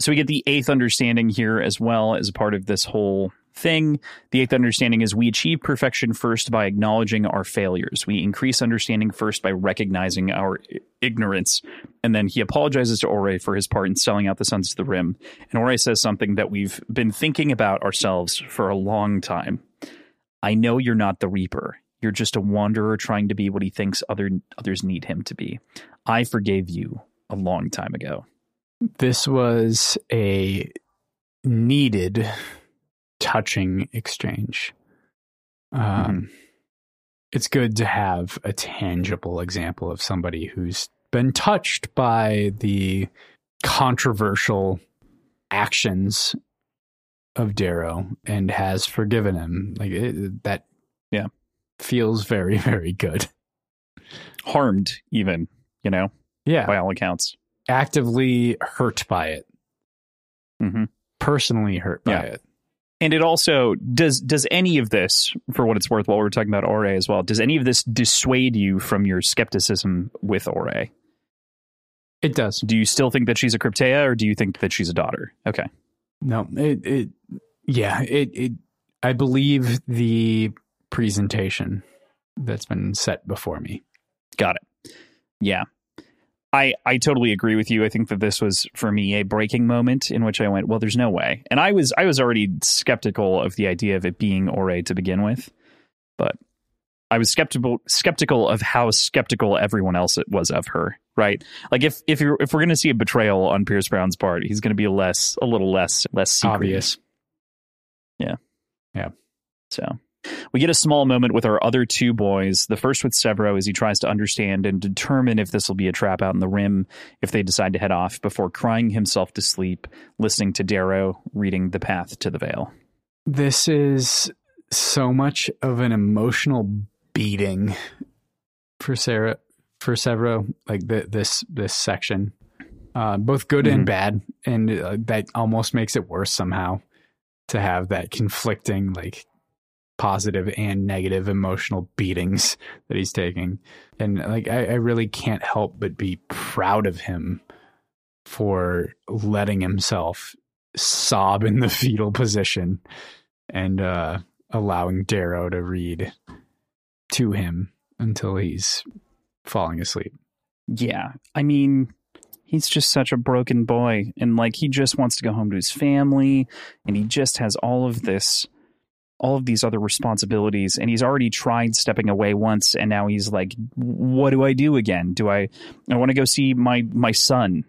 So we get the eighth understanding here as well as a part of this whole thing. The eighth understanding is we achieve perfection first by acknowledging our failures. We increase understanding first by recognizing our ignorance. And then he apologizes to Ore for his part in selling out the Sons to the Rim. And Ore says something that we've been thinking about ourselves for a long time. I know you're not the Reaper. You're just a wanderer trying to be what he thinks other others need him to be. I forgave you a long time ago. This was a needed, touching exchange. Um, mm-hmm. It's good to have a tangible example of somebody who's been touched by the controversial actions of Darrow and has forgiven him. Like it, that, yeah, feels very, very good. Harmed, even, you know, yeah, by all accounts, actively hurt by it. Mm-hmm. Personally hurt by yeah. it. And it also does does any of this, for what it's worth, while we're talking about Ore as well, does any of this dissuade you from your skepticism with Ore? It does. Do you still think that she's a Krypteia, or do you think that she's a daughter? Okay. No, it it yeah, it it I believe the presentation that's been set before me. Got it. Yeah. I, I totally agree with you. I think that this was for me a breaking moment in which I went, well, there's no way. And I was I was already skeptical of the idea of it being Ore to begin with, but I was skeptical skeptical of how skeptical everyone else was of her. Right? Like if if you're if we're going to see a betrayal on Pierce Brown's part, he's going to be less a little less less secret. obvious. Yeah. Yeah. So we get a small moment with our other two boys. The first with Sevro as he tries to understand and determine if this will be a trap out in the rim if they decide to head off before crying himself to sleep, listening to Darrow reading The Path to the Veil. This is so much of an emotional beating for Sarah for Sevro, like the, this this section, uh, both good mm-hmm. and bad, and uh, that almost makes it worse somehow to have that conflicting like positive and negative emotional beatings that he's taking. And like I, I really can't help but be proud of him for letting himself sob in the fetal position and uh, allowing Darrow to read to him until he's falling asleep. Yeah. I mean, he's just such a broken boy. And like, he just wants to go home to his family. And he just has all of this all of these other responsibilities and he's already tried stepping away once and now he's like what do i do again? Do i i want to go see my my son.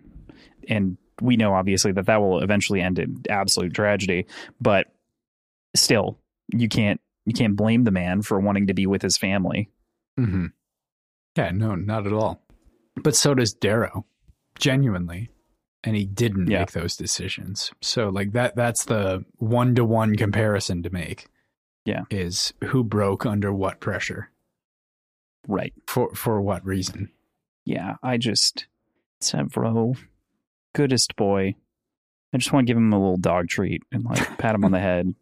And we know obviously that that will eventually end in absolute tragedy but still you can't you can't blame the man for wanting to be with his family. Mm-hmm. yeah no not at all. But so does darrow genuinely and he didn't yeah. make those decisions. So like that that's the one-to-one comparison to make yeah. Is who broke under what pressure. Right. For for what reason? Yeah, I just Sevro, goodest boy. I just want to give him a little dog treat and like pat him on the head.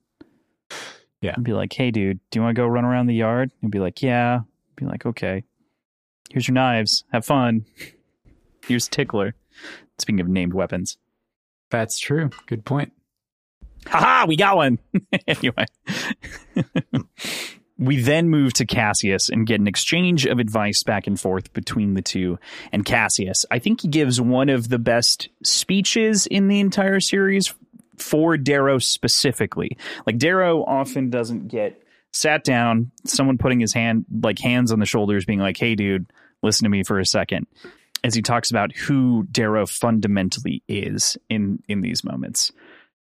Yeah. And be like, hey dude, do you want to go run around the yard? And be like, Yeah. Be like, okay. Here's your knives. Have fun. Here's Tickler. Speaking of named weapons. That's true. Good point. Haha, we got one. anyway. we then move to Cassius and get an exchange of advice back and forth between the two. And Cassius, I think he gives one of the best speeches in the entire series for Darrow specifically. Like Darrow often doesn't get sat down, someone putting his hand like hands on the shoulders being like, "Hey dude, listen to me for a second. As he talks about who Darrow fundamentally is in in these moments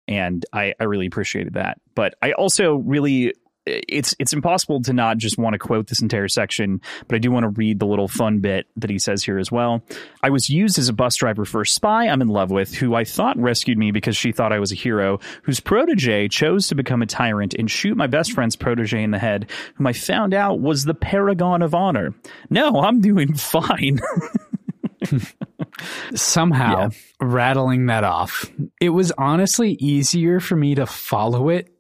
and I, I really appreciated that. But I also really it's it's impossible to not just want to quote this entire section, but I do want to read the little fun bit that he says here as well. I was used as a bus driver for a spy I'm in love with, who I thought rescued me because she thought I was a hero, whose protege chose to become a tyrant and shoot my best friend's protege in the head, whom I found out was the paragon of honor. No, I'm doing fine. somehow yeah. rattling that off. It was honestly easier for me to follow it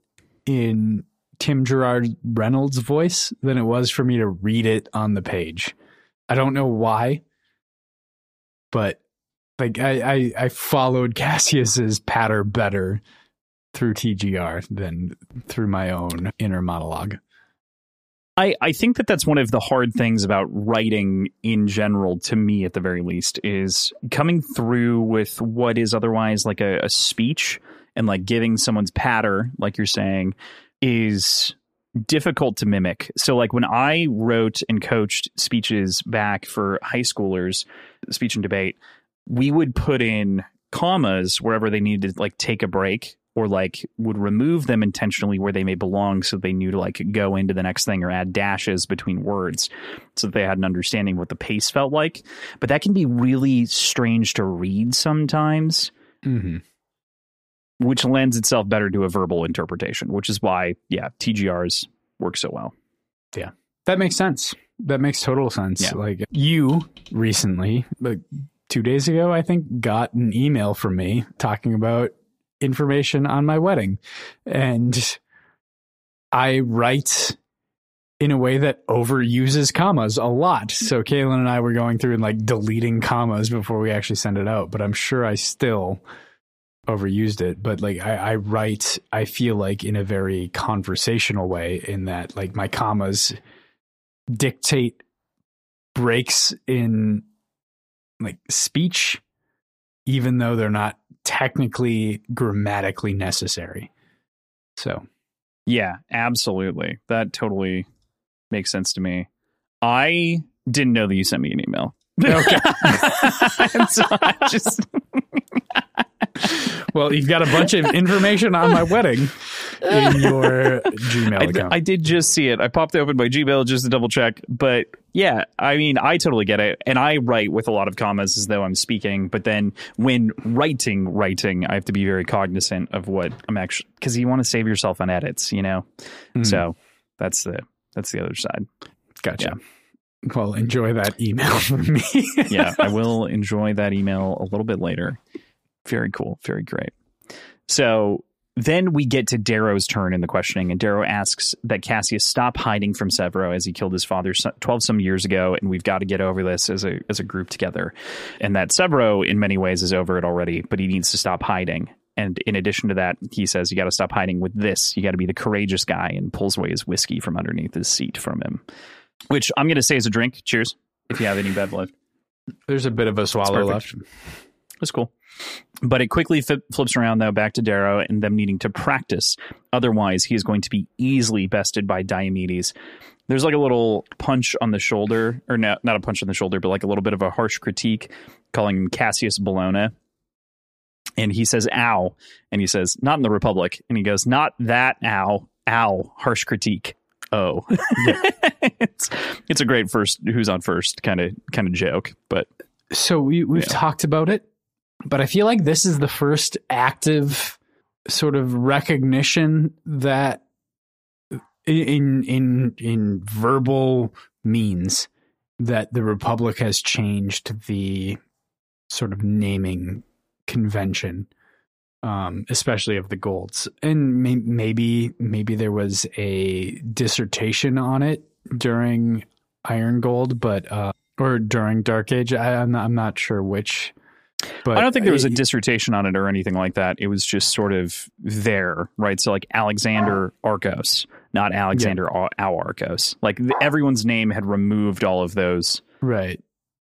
in Tim Gerard Reynolds' voice than it was for me to read it on the page. I don't know why, but like I, I, I followed Cassius's patter better through TGR than through my own inner monologue. I, I think that that's one of the hard things about writing in general, to me at the very least, is coming through with what is otherwise like a, a speech and like giving someone's patter, like you're saying, is difficult to mimic. So, like when I wrote and coached speeches back for high schoolers, speech and debate, we would put in commas wherever they needed to like take a break or like would remove them intentionally where they may belong so they knew to like go into the next thing or add dashes between words so that they had an understanding what the pace felt like but that can be really strange to read sometimes Mm-hmm. which lends itself better to a verbal interpretation which is why yeah tgrs work so well Yeah. That makes sense. That makes total sense. Yeah. Like you recently, like two days ago, I think, got an email from me talking about information on my wedding. And I write in a way that overuses commas a lot. So Kaylin and I were going through and like deleting commas before we actually send it out. But I'm sure I still overused it. But like I, I write, I feel like in a very conversational way in that like my commas dictate breaks in like speech even though they're not technically grammatically necessary. So yeah absolutely. That totally makes sense to me. I didn't know that you sent me an email. Okay. So I just well you've got a bunch of information on my wedding in your gmail I, account I did just see it. I popped it open my Gmail just to double check. But yeah, I mean, I totally get it. And I write with a lot of commas as though I'm speaking. But then when writing, writing, I have to be very cognizant of what I'm actually, because you want to save yourself on edits, you know? Mhm. So that's the, that's the other side. gotcha well enjoy that email from me Yeah, I will enjoy that email a little bit later. Very cool. Very great. So then we get to Darrow's turn in the questioning, and Darrow asks that Cassius stop hiding from Sevro as he killed his father twelve some years ago, and we've got to get over this as a as a group together. And that Sevro, in many ways, is over it already, but he needs to stop hiding. And in addition to that, he says you got to stop hiding with this. You got to be the courageous guy, and pulls away his whiskey from underneath his seat from him, which I'm going to say is a drink. Cheers. If you have any bad left. there's a bit of a swallow left That's cool. But it quickly flips around, though, back to Darrow and them needing to practice. Otherwise, he is going to be easily bested by Diomedes. There's like a little punch on the shoulder, or not, not a punch on the shoulder, but like a little bit of a harsh critique calling him Cassius Bologna. And he says, ow. And he says, not in the Republic. And he goes, not that ow, ow, harsh critique. Oh, it's it's a great first who's on first kind of kind of joke, but so we we've Yeah. talked about it, but I feel like this is the first active sort of recognition that in in in verbal means that the republic has changed the sort of naming convention um especially of the golds. And may- maybe maybe there was a dissertation on it during iron gold but uh or during dark age. I, i'm not, i'm not sure which but I don't think there was a dissertation on it or anything like that. It was just sort of there, right? So like Alexander Arcos, not Alexander Au Arcos. Like everyone's name had removed all of those. Right.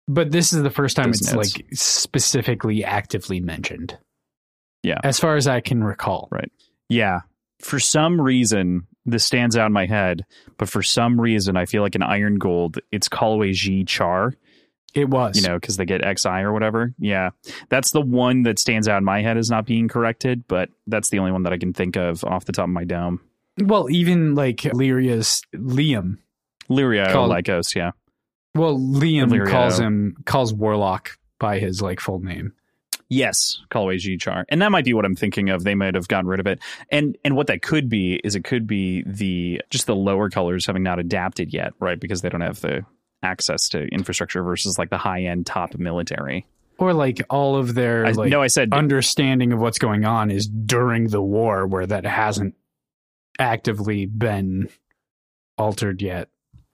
But this is the first time it's notes. like specifically actively mentioned. Yeah. As far as I can recall. Right. Yeah. For some reason, this stands out in my head, but for some reason, I feel like an Iron Gold, it's Callaway G Char, It was. you know, because they get XI or whatever. Yeah. That's the one that stands out in my head as not being corrected, but that's the only one that I can think of off the top of my dome. Well, even like Lyria's Liam. Lyria Called- Lycos, yeah. Well, Liam Illyrio. calls him calls Warlock by his like full name. Yes, Callaway G Char. And that might be what I'm thinking of. They might have gotten rid of it. And and what that could be is it could be the just the lower colors having not adapted yet, right? Because they don't have the access to infrastructure versus like the high end top military. Or like all of their I, like no, I said understanding of what's going on is during the war where that hasn't actively been altered yet.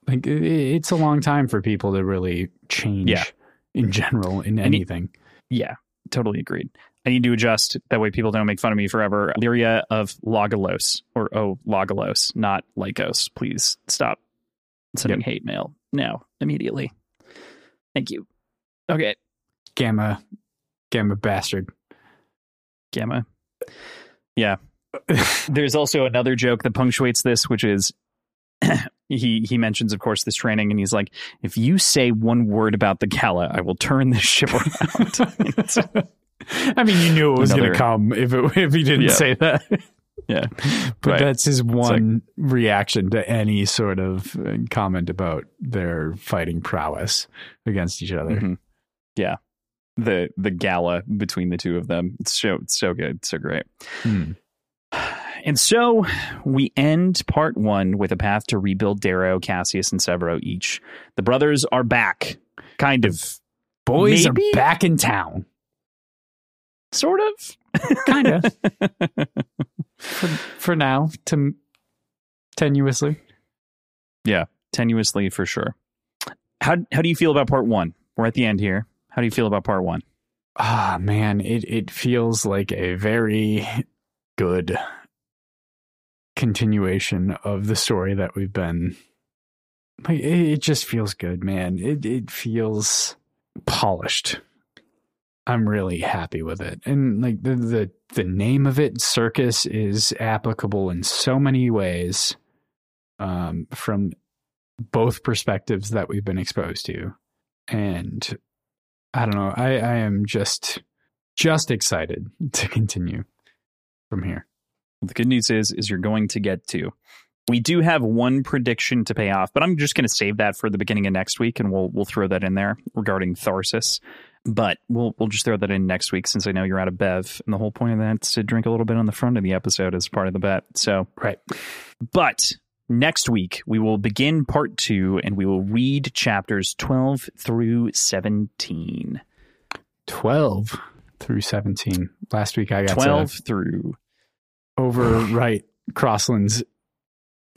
Like it's a long time for people to really change Yeah. in general in anything. yeah, totally agreed. I need to adjust that way people don't make fun of me forever. Lyria of Lagalos or oh Lagalos, not Lycos. Please stop sending Yep. hate mail now immediately. Thank you. Okay, Gamma, gamma bastard. Gamma. Yeah. There's also another joke that punctuates this, which is he he mentions, of course, this training, and he's like, "If you say one word about the Gala, I will turn this ship around." I mean, you knew it was going to come if it, if he didn't Yeah. say that. Yeah, But Right. that's his one reaction to any sort of uh, comment about their fighting prowess against each other. Mhm. yeah. The the gala between the two of them, it's so it's so good, so great. Hmm. And so we end part one with a path to rebuild Darrow, Cassius, and Sevro each. The brothers are back, kind of, Boys Maybe? are back in town. sort of. Kind of. for, for now, to tenuously. Yeah, tenuously for sure. How how do you feel about part one? We're at the end here. How do you feel about part one? Ah, man, it, it feels like a very good continuation of the story that we've been. Like, it, it just feels good, man. It it feels polished. I'm really happy with it, and like the the the name of it, circus, is applicable in so many ways, um, from both perspectives that we've been exposed to, and I don't know. I, I am just just excited to continue from here. The good news is is you're going to get to. We do have one prediction to pay off, but I'm just going to save that for the beginning of next week, and we'll we'll throw that in there regarding Tharsis. But we'll we'll just throw that in next week since I know you're out of Bev, and the whole point of that's to drink a little bit on the front of the episode as part of the bet. So Right. But next week, we will begin part two and we will read chapters 12 through 17. 12 through 17. Last week I got 12 to through. overwrite Crossland's.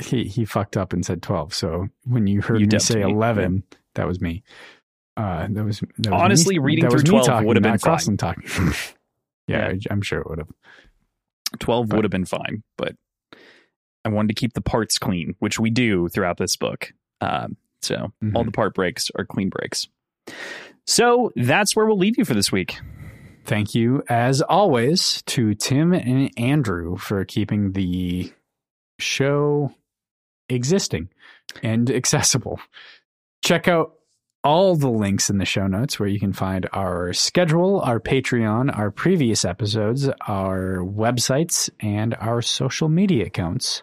He, he fucked up and said 12. So when you heard You me say me, 11, that was me. Uh, that was, that was Honestly, me, reading through me 12 talking, would have been fine. Talking. yeah, I, I'm sure it would have. 12 But- would have been fine, but I wanted to keep the parts clean, which we do throughout this book. Um, so all Mhm. the part breaks are clean breaks. So that's where we'll leave you for this week. Thank you, as always, to Tim and Andrew for keeping the show existing and accessible. Check out all the links in the show notes where you can find our schedule, our Patreon, our previous episodes, our websites, and our social media accounts,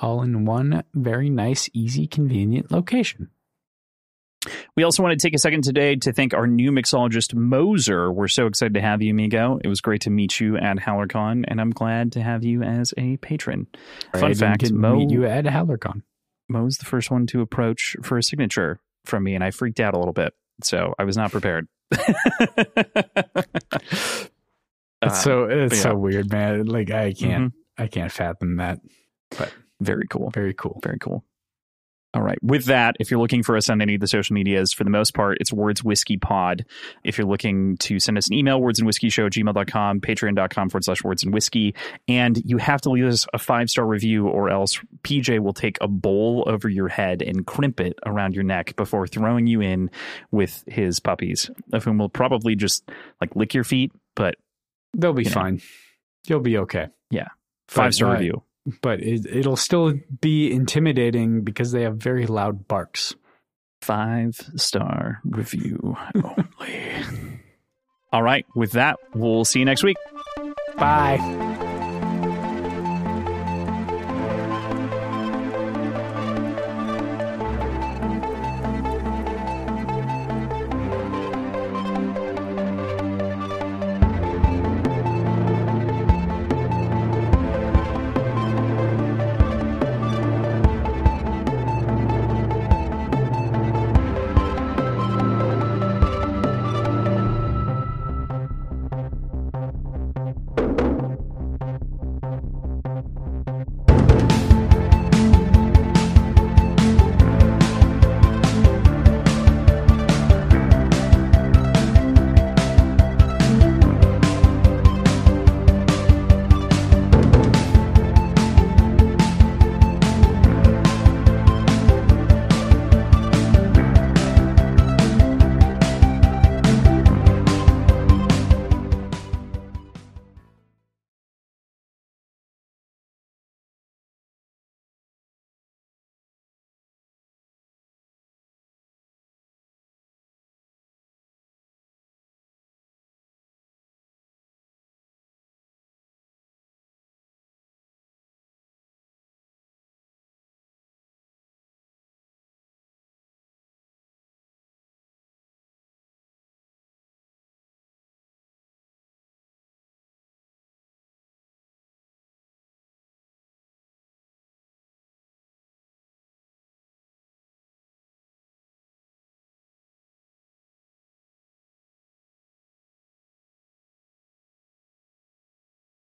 all in one very nice, easy, convenient location. We also want to take a second today to thank our new mixologist, Moser. We're so excited to have you, amigo. It was great to meet you at HowlerCon, and I'm glad to have you as a patron. I Fun didn't fact, Mo, meet you at HowlerCon. Mo's the first one to approach for a signature from me, and I freaked out a little bit. So I was not prepared. It's Uh, so it's yeah. so weird, man. Like I can't I can't fathom that. But very cool. Very cool. Very cool. All right. With that, if you're looking for us on any of the social medias, for the most part, it's Words Whiskey Pod. If you're looking to send us an email, words and whiskey show at gmail.com, patreon.com forward slash words and whiskey. And you have to leave us a five star review, or else PJ will take a bowl over your head and crimp it around your neck before throwing you in with his puppies, of whom will probably just like lick your feet, but They'll be You know. fine. You'll be okay. Yeah. five star uh, review. But it, it'll still be intimidating because they have very loud barks. five star review only. All right. With that, we'll see you next week. Bye.